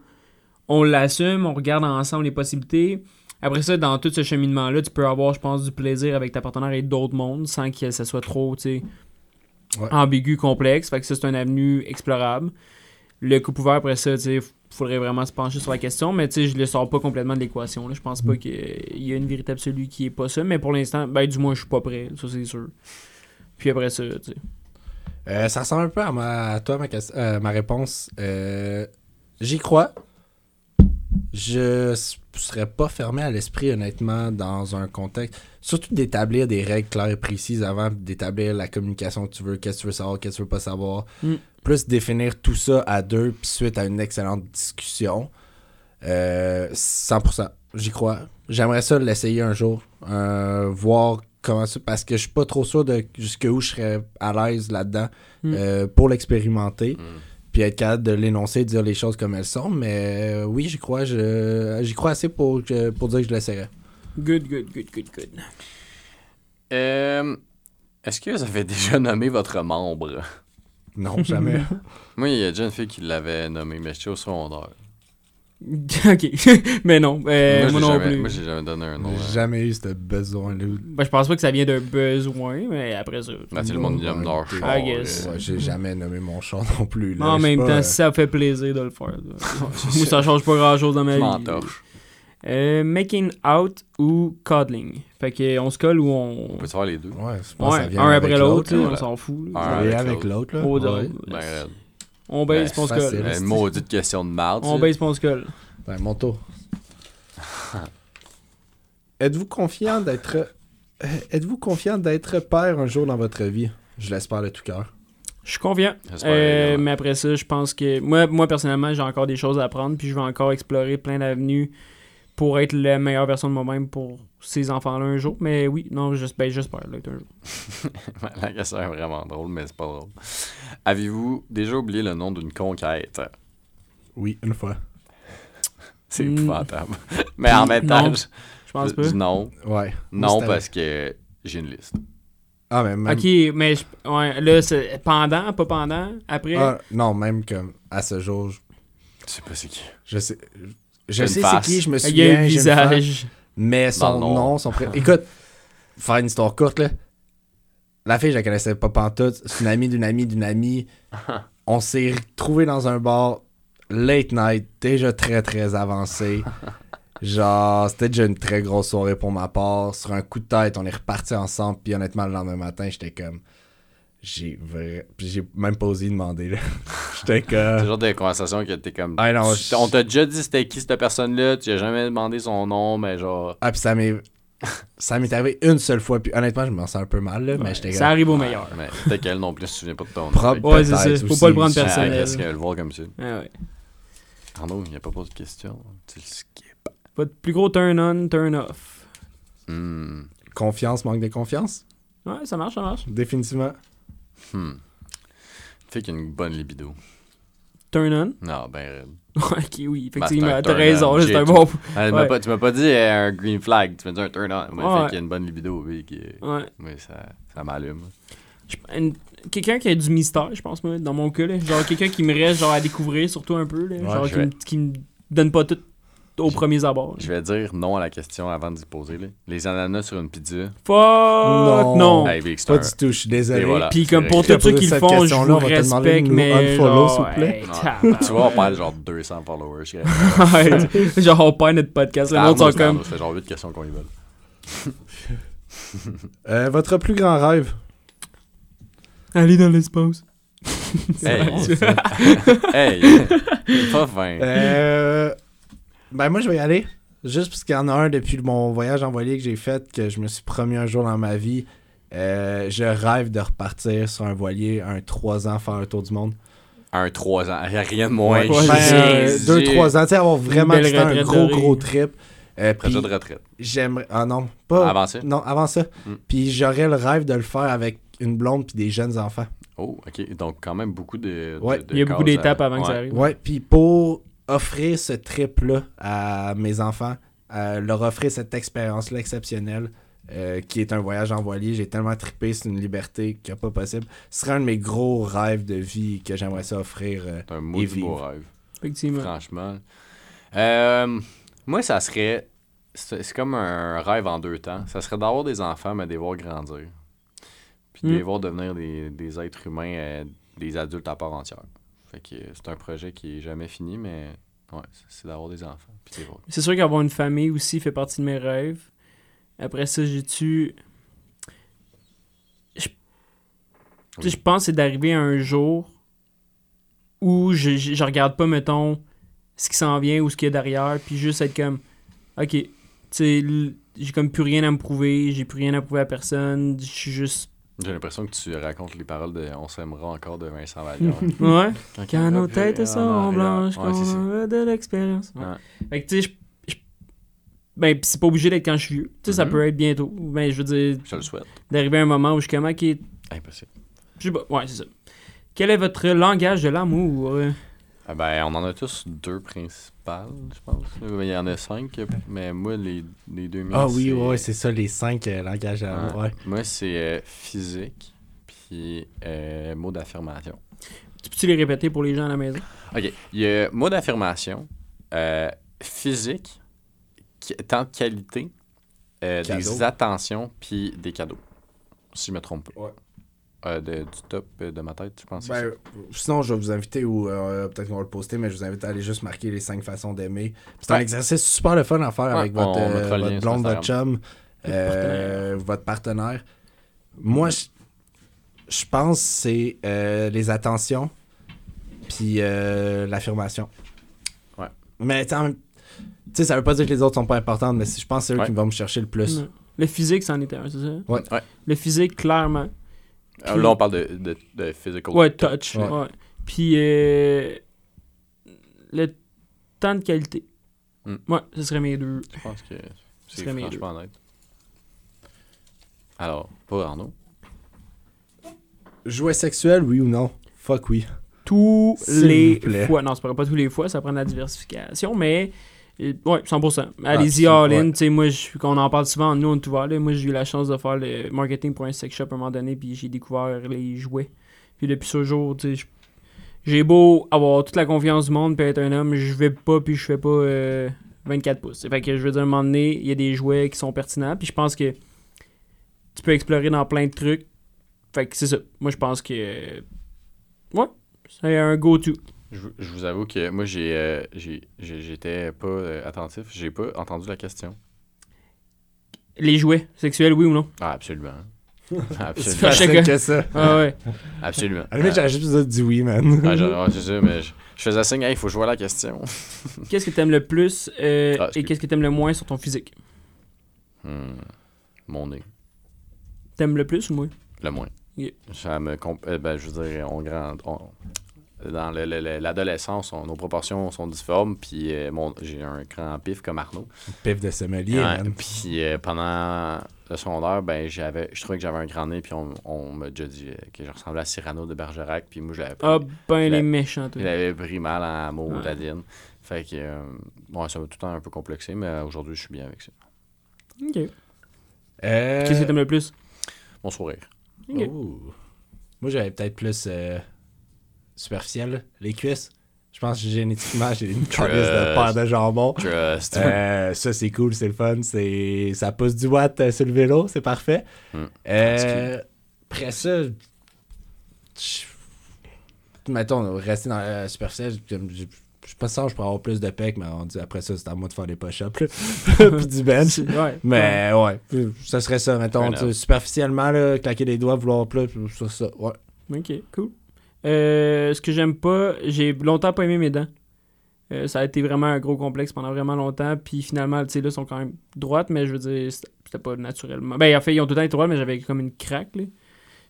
on l'assume, on regarde ensemble les possibilités. Après ça, dans tout ce cheminement-là, tu peux avoir, je pense, du plaisir avec ta partenaire et d'autres mondes sans que ça soit trop, tu sais, Ouais. ambigu, complexe. Fait que ça, c'est une avenue explorable. Le couple ouvert, après ça, tu sais, faudrait vraiment se pencher sur la question, mais je le sors pas complètement de l'équation. Je pense pas qu'il y a une vérité absolue qui est pas ça, mais pour l'instant, ben, du moins, je suis pas prêt, ça c'est sûr. Puis après ça, tu sais. Euh, ça ressemble un peu à, ma, à toi, ma, euh, ma réponse. Euh, J'y crois. Je serais pas fermé à l'esprit, honnêtement, dans un contexte. Surtout d'établir des règles claires et précises avant d'établir la communication que tu veux, qu'est-ce que tu veux savoir, qu'est-ce que tu veux pas savoir. Mm. Plus définir tout ça à deux, puis suite à une excellente discussion. Euh, 100%. J'y crois. J'aimerais ça l'essayer un jour. euh, voir comment ça. Parce que je suis pas trop sûr de jusqu'où je serais à l'aise là-dedans Mm. euh, pour l'expérimenter. Mm. Puis être capable de l'énoncer, de dire les choses comme elles sont. Mais euh, oui, j'y crois. Je, j'y crois assez pour, que- pour dire que je l'essaierais. Good, good, good, good, good. Euh, Est-ce que vous avez (laughs) déjà nommé votre membre? Non, jamais. (laughs) Moi, il y a déjà une fille qui l'avait nommé, mais j'étais au secondaire. (laughs) ok. (laughs) mais non, euh, moi, j'ai non jamais, plus. Moi, j'ai jamais donné un nom. J'ai hein. jamais eu ce besoin-là. Ben, je pense pas que ça vient d'un besoin, mais après ça. Ben, c'est le monde nomme leur. Ouais, j'ai jamais nommé mon chat non plus. là. en même pas, temps, euh, ça fait plaisir de le faire. (laughs) Moi, ça change pas grand chose dans ma Je vie. m'entorche. Euh, making out ou cuddling. Fait que on se colle ou on. On peut faire les deux. Ouais, je pense que ça Ouais, vient un avec après l'autre, on s'en fout. là. Un avec l'autre. là. Ouais. Ben. On baisse, Ben, puis on se facile. colle. Ouais, Euh, c'est- Une maudite question de marde. On ça. baisse, puis on se colle. Ben, mon tour. (laughs) Êtes-vous confiant d'être Euh, Êtes-vous confiant d'être père un jour dans votre vie? Je l'espère de tout cœur. Je suis confiant. J'espère Euh, mais après ça, je pense que moi, moi personnellement, j'ai encore des choses à apprendre, puis je vais encore explorer plein d'avenues pour être la meilleure version de moi-même pour ces enfants-là un jour. Mais oui, non, j'es- ben, j'espère l'être un jour. (laughs) La question est vraiment drôle, mais c'est pas drôle. Avez-vous déjà oublié le nom d'une conquête? Oui, une fois. C'est Hmm. épouvantable. (laughs) mais en même temps, je- Je pense je pas. non. Ouais. Non, parce que j'ai une liste. Ah, mais même... Ok, mais je- ouais, là, c'est pendant, pas pendant, après? Ah, non, même comme à ce jour, je, Je sais pas c'est qui. je sais... Je Une sais c'est qui, je me il y a souviens. un visage. Mais son nom, son prénom... Écoute, faire une histoire courte, là. La fille, je la connaissais pas pantoute. C'est une amie d'une amie d'une amie. (laughs) On s'est retrouvés dans un bar late night, déjà très très avancé. (laughs) Genre, c'était déjà une très grosse soirée pour ma part. Sur un coup de tête, on est reparti ensemble. Puis honnêtement, le lendemain matin, j'étais comme. J'ai vrai... J'ai même pas osé demander, là. (laughs) j'étais C'est comme. genre de conversation que t'es comme. Ah non, Tu- je- On t'a déjà dit c'était qui cette personne-là, tu as jamais demandé son nom, mais genre. Ah, puis ça m'est. Ça m'est arrivé une seule fois. Puis honnêtement, je me sens un peu mal, là. Ouais, mais j'étais ça comme. arrive au meilleur. Mais peut-être qu'elle non plus se souvient pas de ton nom. Propre. Ouais, c'est ça. Faut aussi. pas le prendre personnel. Qu'est-ce qu'elle le voir comme ça? Ah ouais. Arnaud, il n'y a pas posé de question. Tu le skip. Votre plus gros turn on, turn off. Hmm. Confiance, manque de confiance? Ouais, ça marche, ça marche. Définitivement. Hmm. Fait qu'il y a une bonne libido. Turn on? Non, ben. raide. (laughs) ok, oui, effectivement. T'as raison, c'est un bon. Ah, tu m'as Ouais. pas- tu m'as pas dit euh, un green flag, tu m'as dit un turn on. Ouais, Ouais. Fait qu'il y a une bonne libido, oui. Qui... Ouais. Oui, ça, ça m'allume. Une- Quelqu'un qui a du mystère, je pense, moi, dans mon cas. Là. Genre, quelqu'un qui me reste genre, à découvrir, surtout un peu. Là. Ouais, genre, qui, me, qui me donne pas tout premiers abords. là. Je vais dire non à la question avant d'y poser. Là. Les ananas sur une pizza. Fuck! Non! Non. Hey, Vic, c'est Pas un- du tout, je suis désolé. Et voilà. Puis comme pour tous ceux qui le font, je vous respecte, mais unfollow, genre, s'il vous plaît. hey. Tu vas, on perd genre 200 followers. (laughs) genre, on perd notre podcast. Le Ah, sont c'est comme. Ça fait genre 8 questions qu'on y veut. (laughs) Euh, votre plus grand rêve? Aller dans l'espace. Hey, (laughs) hey, pas fin. Euh, ben moi je vais y aller. Juste parce qu'il y en a un depuis mon voyage en voilier que j'ai fait que je me suis promis un jour dans ma vie. Euh, je rêve de repartir sur un voilier, un 3 ans, faire un tour du monde. Un 3 ans, y a rien de moins. Ouais, Ben, Jésus. 2-3 ans, tu sais, avoir vraiment un gros gros trip. Euh, Projet de retraite. j'aimerais. Ah non, pas. Avant ça? Non, avant ça. Mm. Puis j'aurais le rêve de le faire avec une blonde puis des jeunes enfants. Oh, ok. Donc, quand même beaucoup de. de- Ouais. de Il y a beaucoup à- d'étapes avant que ça arrive. Ouais, puis pour offrir ce trip-là à mes enfants, leur offrir cette expérience-là exceptionnelle, euh, qui est un voyage en voilier, j'ai tellement trippé, c'est une liberté qu'il n'y a pas possible. Ce serait un de mes gros rêves de vie que j'aimerais ça offrir. euh, C'est un Et maudit beau vivre. rêve. Effectivement. Franchement. Euh, moi, ça serait. C'est comme un rêve en deux temps. Ça serait d'avoir des enfants, mais de les voir grandir. Puis de les Mm. voir devenir des, des êtres humains, euh, des adultes à part entière. Fait que c'est un projet qui est jamais fini, mais ouais, c'est- d'avoir des enfants. C'est sûr qu'avoir une famille aussi fait partie de mes rêves. Après ça, j'ai-tu. Je, Oui. je pense que c'est d'arriver à un jour où je, je, je regarde pas, mettons, ce qui s'en vient ou ce qu'il y a derrière, puis juste être comme, ok, tu sais, j'ai comme plus rien à me prouver, j'ai plus rien à prouver à personne, je suis juste. J'ai l'impression que tu racontes les paroles de On s'aimera encore de Vincent Vallière. (laughs) Ouais. Quand nos têtes en sont arrière. blanches, Ouais, c'est ça. qu'on a de l'expérience. Ouais. Ouais. Fait que, tu sais, je- Ben, pis c'est pas obligé d'être quand je suis vieux. Tu sais, ça Mhm. peut être bientôt. Ben, je veux dire, Je le souhaite. d'arriver à un moment où je suis comme, ok, Impossible. je sais pas. Ouais, c'est ça. Quel est votre langage de l'amour? Ah ben, on en a tous deux principales, je pense. Il y en a cinq, mais moi, les, les deux miens, Ah oui, c'est- ouais, c'est ça, les cinq euh, langages Ouais. Moi, c'est euh, physique, puis euh, mot d'affirmation. Tu peux-tu les répéter pour les gens à la maison? OK. Il y a mot d'affirmation, euh, physique, qui- temps de qualité, euh, des attentions, puis des cadeaux. Si je me trompe pas. Ouais. Euh, de- du top euh, de ma tête, je pense. Ben, sinon, je vais vous inviter, ou euh, peut-être qu'on va le poster, mais je vous invite à aller juste marquer les cinq façons d'aimer. C'est un exercice super le fun à faire Ouais, avec votre, euh, blonde, votre chum, Votre euh, votre partenaire. Moi, je, je pense que c'est euh, les attentions, puis euh, l'affirmation. Ouais. Mais tu sais, en même- tu sais, ça veut pas dire que les autres sont pas importantes, mais je pense que c'est eux Ouais. qui vont me chercher le plus. Le physique, c'en était un, c'est ça? Ouais. Ouais. Le physique, clairement. Euh, Là, on parle de, de, de physical. Ouais, touch. Ouais. Ouais. Puis euh, le temps de qualité. Hmm. Ouais, ce serait mes deux. Je pense que c'est serait mes franchement honnête. Alors, pour Arnaud? Jouet sexuel, oui ou non? Fuck oui. Tous les fois. Non, c'est pas, pas tous les fois, ça prend de la diversification, mais euh, ouais, 100%. Allez-y, Ah, all in. ouais. Moi, on en parle souvent, nous, on est ouvert, là. Moi, j'ai eu la chance de faire le marketing pour un sex shop à un moment donné, puis j'ai découvert les jouets. Puis depuis ce jour, j'ai beau avoir toute la confiance du monde, puis être un homme, je vais pas, puis je fais pas euh, 24 pouces. Fait que je veux dire, à un moment donné, il y a des jouets qui sont pertinents, puis je pense que tu peux explorer dans plein de trucs. Fait que c'est ça. Moi, je pense que. Ouais, c'est un go-to. Je, vous- je vous avoue que moi, j'ai, euh, j'ai, j'ai- j'étais pas euh, attentif. J'ai pas entendu la question. Les jouets sexuels, oui ou non? Ah, absolument. (laughs) C'est absolument. chacun. que ça. Ah ouais. absolument. À la limite, j'aurais juste besoin de dire oui, man. ah, genre, ouais, c'est ça, mais je, je faisais signe, il faut jouer à la question. (laughs) Qu'est-ce que t'aimes le plus euh, Ah, et qu'est-ce que t'aimes le moins sur ton physique? Hmm, Mon nez, T'aimes le plus ou moins? le moins. Yeah. Ça me comp- euh, ben, je veux dire, on grand, on- dans le- le- le- l'adolescence, nos proportions sont difformes, puis euh, mon- j'ai un grand pif comme Arnaud. Pif de sommelier, Ouais. Puis euh, pendant le secondaire, ben j'avais, je trouvais que j'avais un grand nez, puis on, on m'a déjà dit euh, que je ressemblais à Cyrano de Bergerac, puis moi je l'avais pris, Ah ben les méchants, toi. je l'avais pris mal en mots Ouais. d'Adine. Fait que, euh, ouais, ça m'a tout le temps un peu complexé, mais euh, aujourd'hui je suis bien avec ça. Ok. Euh... Qu'est-ce que t'aimes le plus? Mon sourire. Ok. Oh. Moi, j'avais peut-être plus euh, superficiel, là. les cuisses. Je pense que génétiquement, j'ai une calice de paire de jambon. Trust. Euh, ça, c'est cool, c'est le fun. C'est... Ça pousse du watt euh, sur le vélo, c'est parfait. Hmm. Euh, après ça, je- mettons, rester dans la superficielle, j'aime- je je suis pas sûr que je pourrais avoir plus de pecs, mais on dit après ça, c'est à moi de faire des push-ups, là. (laughs) puis du bench. Ouais. Mais ouais, ça serait ça, mettons, superficiellement, là, claquer les doigts, vouloir plus, ça, ça, ouais. Ok, cool. Euh, ce que j'aime pas, j'ai longtemps pas aimé mes dents. Euh, ça a été vraiment un gros complexe pendant vraiment longtemps. Puis finalement, tu sais, là, sont quand même droites, mais je veux dire, c'était pas naturellement. Ben, en fait, ils ont tout le temps été droites, mais j'avais comme une craque, là.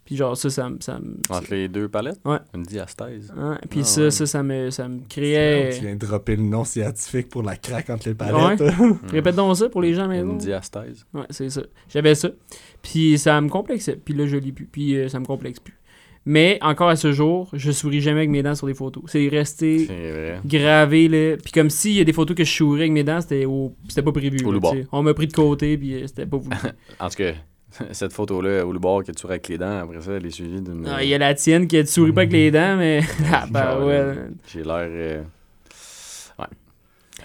Puis genre, ça, ça, me- ça, me- Entre les deux palettes? Ouais. Une diastèse. Hein, Puis Ah, ça, ouais. ça, ça me, ça me Tu créait. viens de dropper le nom scientifique pour la craque entre les palettes. (laughs) Répète donc ça pour les gens, mais Une diastèse. Ouais, c'est ça. J'avais ça. Puis ça me complexait. Puis là, je l'ai plus. Puis euh, ça me complexe plus. Mais encore à ce jour, je souris jamais avec mes dents sur des photos. C'est resté gravé là. Puis comme s'il y a des photos que je souriais avec mes dents, c'était au... c'était pas prévu. Au là. On m'a pris de côté puis euh, c'était pas voulu. (laughs) En tout cas, (laughs) cette photo-là, au bord que tu avec les dents, après ça, elle est suivie d'une. Ah, Il y a la tienne qui ne sourit pas avec les (laughs) dents, mais ah, bah Genre, ouais. euh, J'ai l'air. euh, Ouais.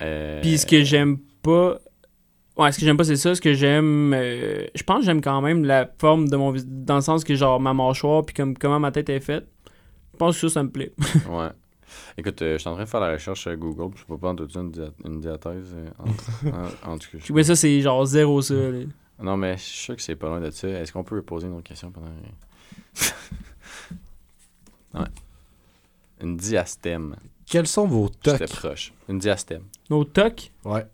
Euh, Puis ce que j'aime pas. Ouais, ce que j'aime pas, c'est ça. Ce que j'aime. euh, Je pense que j'aime quand même la forme de mon vis- Dans le sens que, genre, ma mâchoire, puis comme comment ma tête est faite. Je pense que ça, ça me plaît. (laughs) Ouais. Écoute, euh, je suis en train de faire la recherche sur Google, puis je peux pas en tout une, dia- une diathèse. euh, en, (laughs) en- en tout cas. Ouais, ça, c'est genre zéro ça. là. Non, mais je suis sûr que c'est pas loin de ça. Est-ce qu'on peut poser une autre question pendant. (laughs) ouais. Une diastème. Quels sont vos tocs? J'étais proche. Une diastème. Nos tocs? Ouais.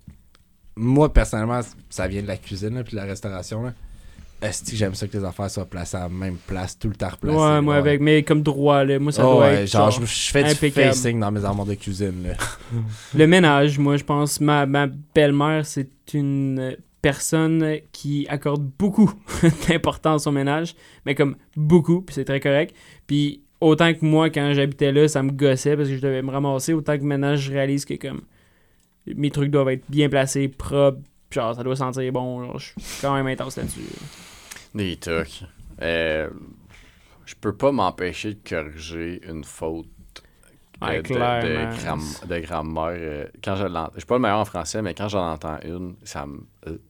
Moi, personnellement, ça vient de la cuisine, là, puis de la restauration. Là. Est-ce que j'aime ça que les affaires soient placées à la même place, tout le temps replacées? ouais, moi, avec. Mais comme droit, là. Moi, ça Oh, doit ouais, être. genre, genre, je, fais impeccable. du facing dans mes armoires de cuisine. Là. (laughs) Le ménage, moi, je pense. Ma, ma belle-mère, c'est une personne qui accorde beaucoup (laughs) d'importance au ménage. Mais comme beaucoup, puis c'est très correct. Puis autant que moi, quand j'habitais là, ça me gossait parce que je devais me ramasser. Autant que maintenant, je réalise que comme mes trucs doivent être bien placés, propres. Genre, ça doit sentir bon. Genre, je suis quand même intense là-dessus. Des tocs. Euh, je peux pas m'empêcher de corriger une faute euh, Ouais, de, grammaire. euh, quand je l'entends. Je suis pas le meilleur en français, mais quand j'en entends une, ça me.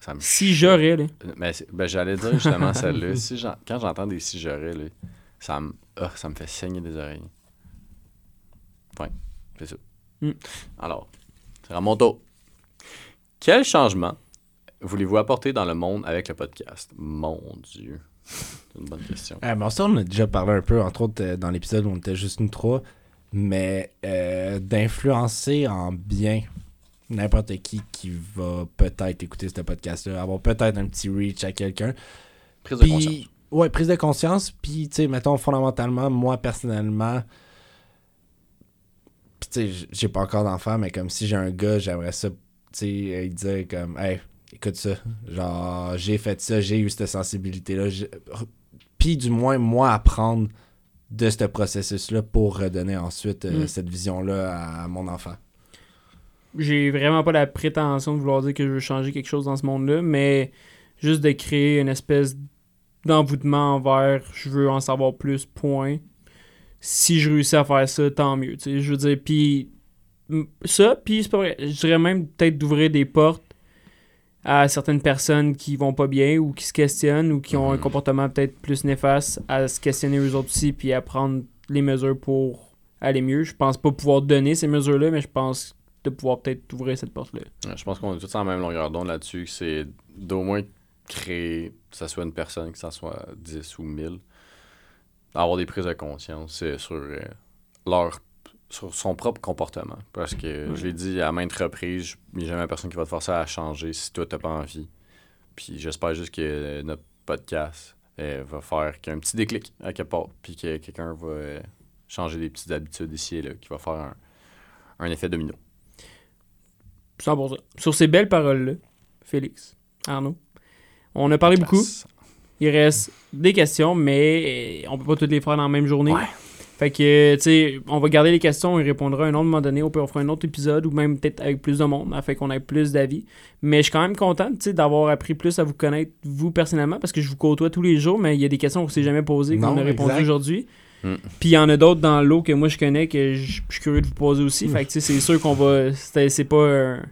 ça me Si j'aurais, là. Mais ben, j'allais dire justement celle-là. Si j'en- quand j'entends des si j'aurais, là, ça me, ah, ça me fait saigner des oreilles. Point. C'est ça. Mm. Alors, c'est à mon tour. Quel changement voulez-vous apporter dans le monde avec le podcast? Mon Dieu. C'est une bonne question. Ah, mais ça, on a déjà parlé un peu, entre autres, euh, dans l'épisode où on était juste nous trois. Mais euh, d'influencer en bien n'importe qui qui va peut-être écouter ce podcast-là, avoir peut-être un petit reach à quelqu'un. Prise de conscience. ouais, prise de conscience. Puis, tu sais, mettons, fondamentalement, moi, personnellement, puis, tu sais, j- j'ai pas encore d'enfant, mais comme si j'ai un gars, j'aimerais ça, tu sais, euh, lui dire comme, hey, écoute ça. Genre, j'ai fait ça, j'ai eu cette sensibilité-là. Puis, du moins, moi, apprendre de ce processus-là pour redonner ensuite euh, Mm. cette vision-là à, à mon enfant. J'ai vraiment pas la prétention de vouloir dire que je veux changer quelque chose dans ce monde-là, mais juste de créer une espèce d'envoûtement envers je veux en savoir plus, point. Si je réussis à faire ça, tant mieux. tu sais. Je veux dire, puis ça, puis c'est pas vrai. Je dirais même peut-être d'ouvrir des portes à certaines personnes qui vont pas bien ou qui se questionnent ou qui ont un Mhm. comportement peut-être plus néfaste à se questionner eux autres aussi puis à prendre les mesures pour aller mieux. Je pense pas pouvoir donner ces mesures-là, mais je pense de pouvoir peut-être ouvrir cette porte-là. Ouais, Je pense qu'on est tous en même longueur d'onde là-dessus. C'est d'au moins créer, que ça soit une personne, que ça soit 10 ou 1000, avoir des prises de conscience euh, sur euh, leur sur son propre comportement. Parce que je l'ai dit à maintes reprises, il n'y a jamais personne qui va te forcer à changer si toi, tu pas envie. Puis j'espère juste que euh, notre podcast euh, va faire qu'un petit déclic à quelque part, puis que quelqu'un va euh, changer des petites habitudes ici et là, qui va faire un, un effet domino. 100%. Sur ces belles paroles-là, Félix, Arnaud, on a parlé beaucoup. Il reste des questions, mais euh, on peut pas toutes les faire dans la même journée. Ouais. Fait que, tu sais, on va garder les questions, on y répondra à un autre moment donné, on peut offrir un autre épisode ou même peut-être avec plus de monde, afin qu'on ait plus d'avis. Mais je suis quand même content, tu sais, d'avoir appris plus à vous connaître, vous personnellement, parce que je vous côtoie tous les jours, mais il y a des questions qu'on s'est jamais posées, qu'on a répondu aujourd'hui. Mm. Puis il y en a d'autres dans l'eau que moi je connais que je suis curieux de vous poser aussi. Fait que, tu sais, c'est sûr qu'on va. C'est c'est pas un.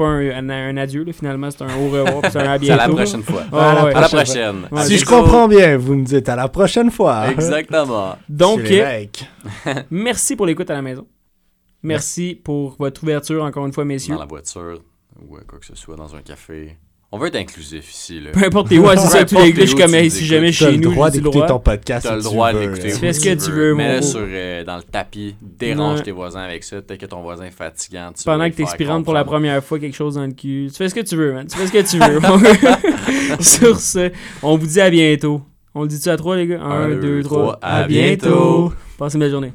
Pas un, un- un adieu, là, finalement, c'est un au revoir, c'est un à C'est à la prochaine fois. Ouais, À la ouais. À la prochaine prochaine. Ouais, si je comprends bien, vous me dites à la prochaine fois. Exactement. Donc, (laughs) merci pour l'écoute à la maison. Merci pour votre ouverture, encore une fois, messieurs. Dans la voiture ou quoi que ce soit, dans un café. On veut être inclusif ici. Là. Peu importe les ouais, c'est ça, où comme tu nous si jamais chez le nous, droit j'ai le d'écouter droit. ton podcast T'as si le tu droit d'écouter. Tu fais où ce que tu veux, mon Mets-le sur, euh, dans le tapis. Dérange tes voisins avec ça. Peut-être que ton voisin est fatigant. tu Pendant que t'expérientes pour la première fois quelque chose dans le cul. Tu fais ce que tu veux, man. Tu fais ce que tu veux. (laughs) Sur ce, on vous dit à bientôt. On le dit-tu à trois, les gars? Un, deux, trois. À bientôt. Passez une belle journée.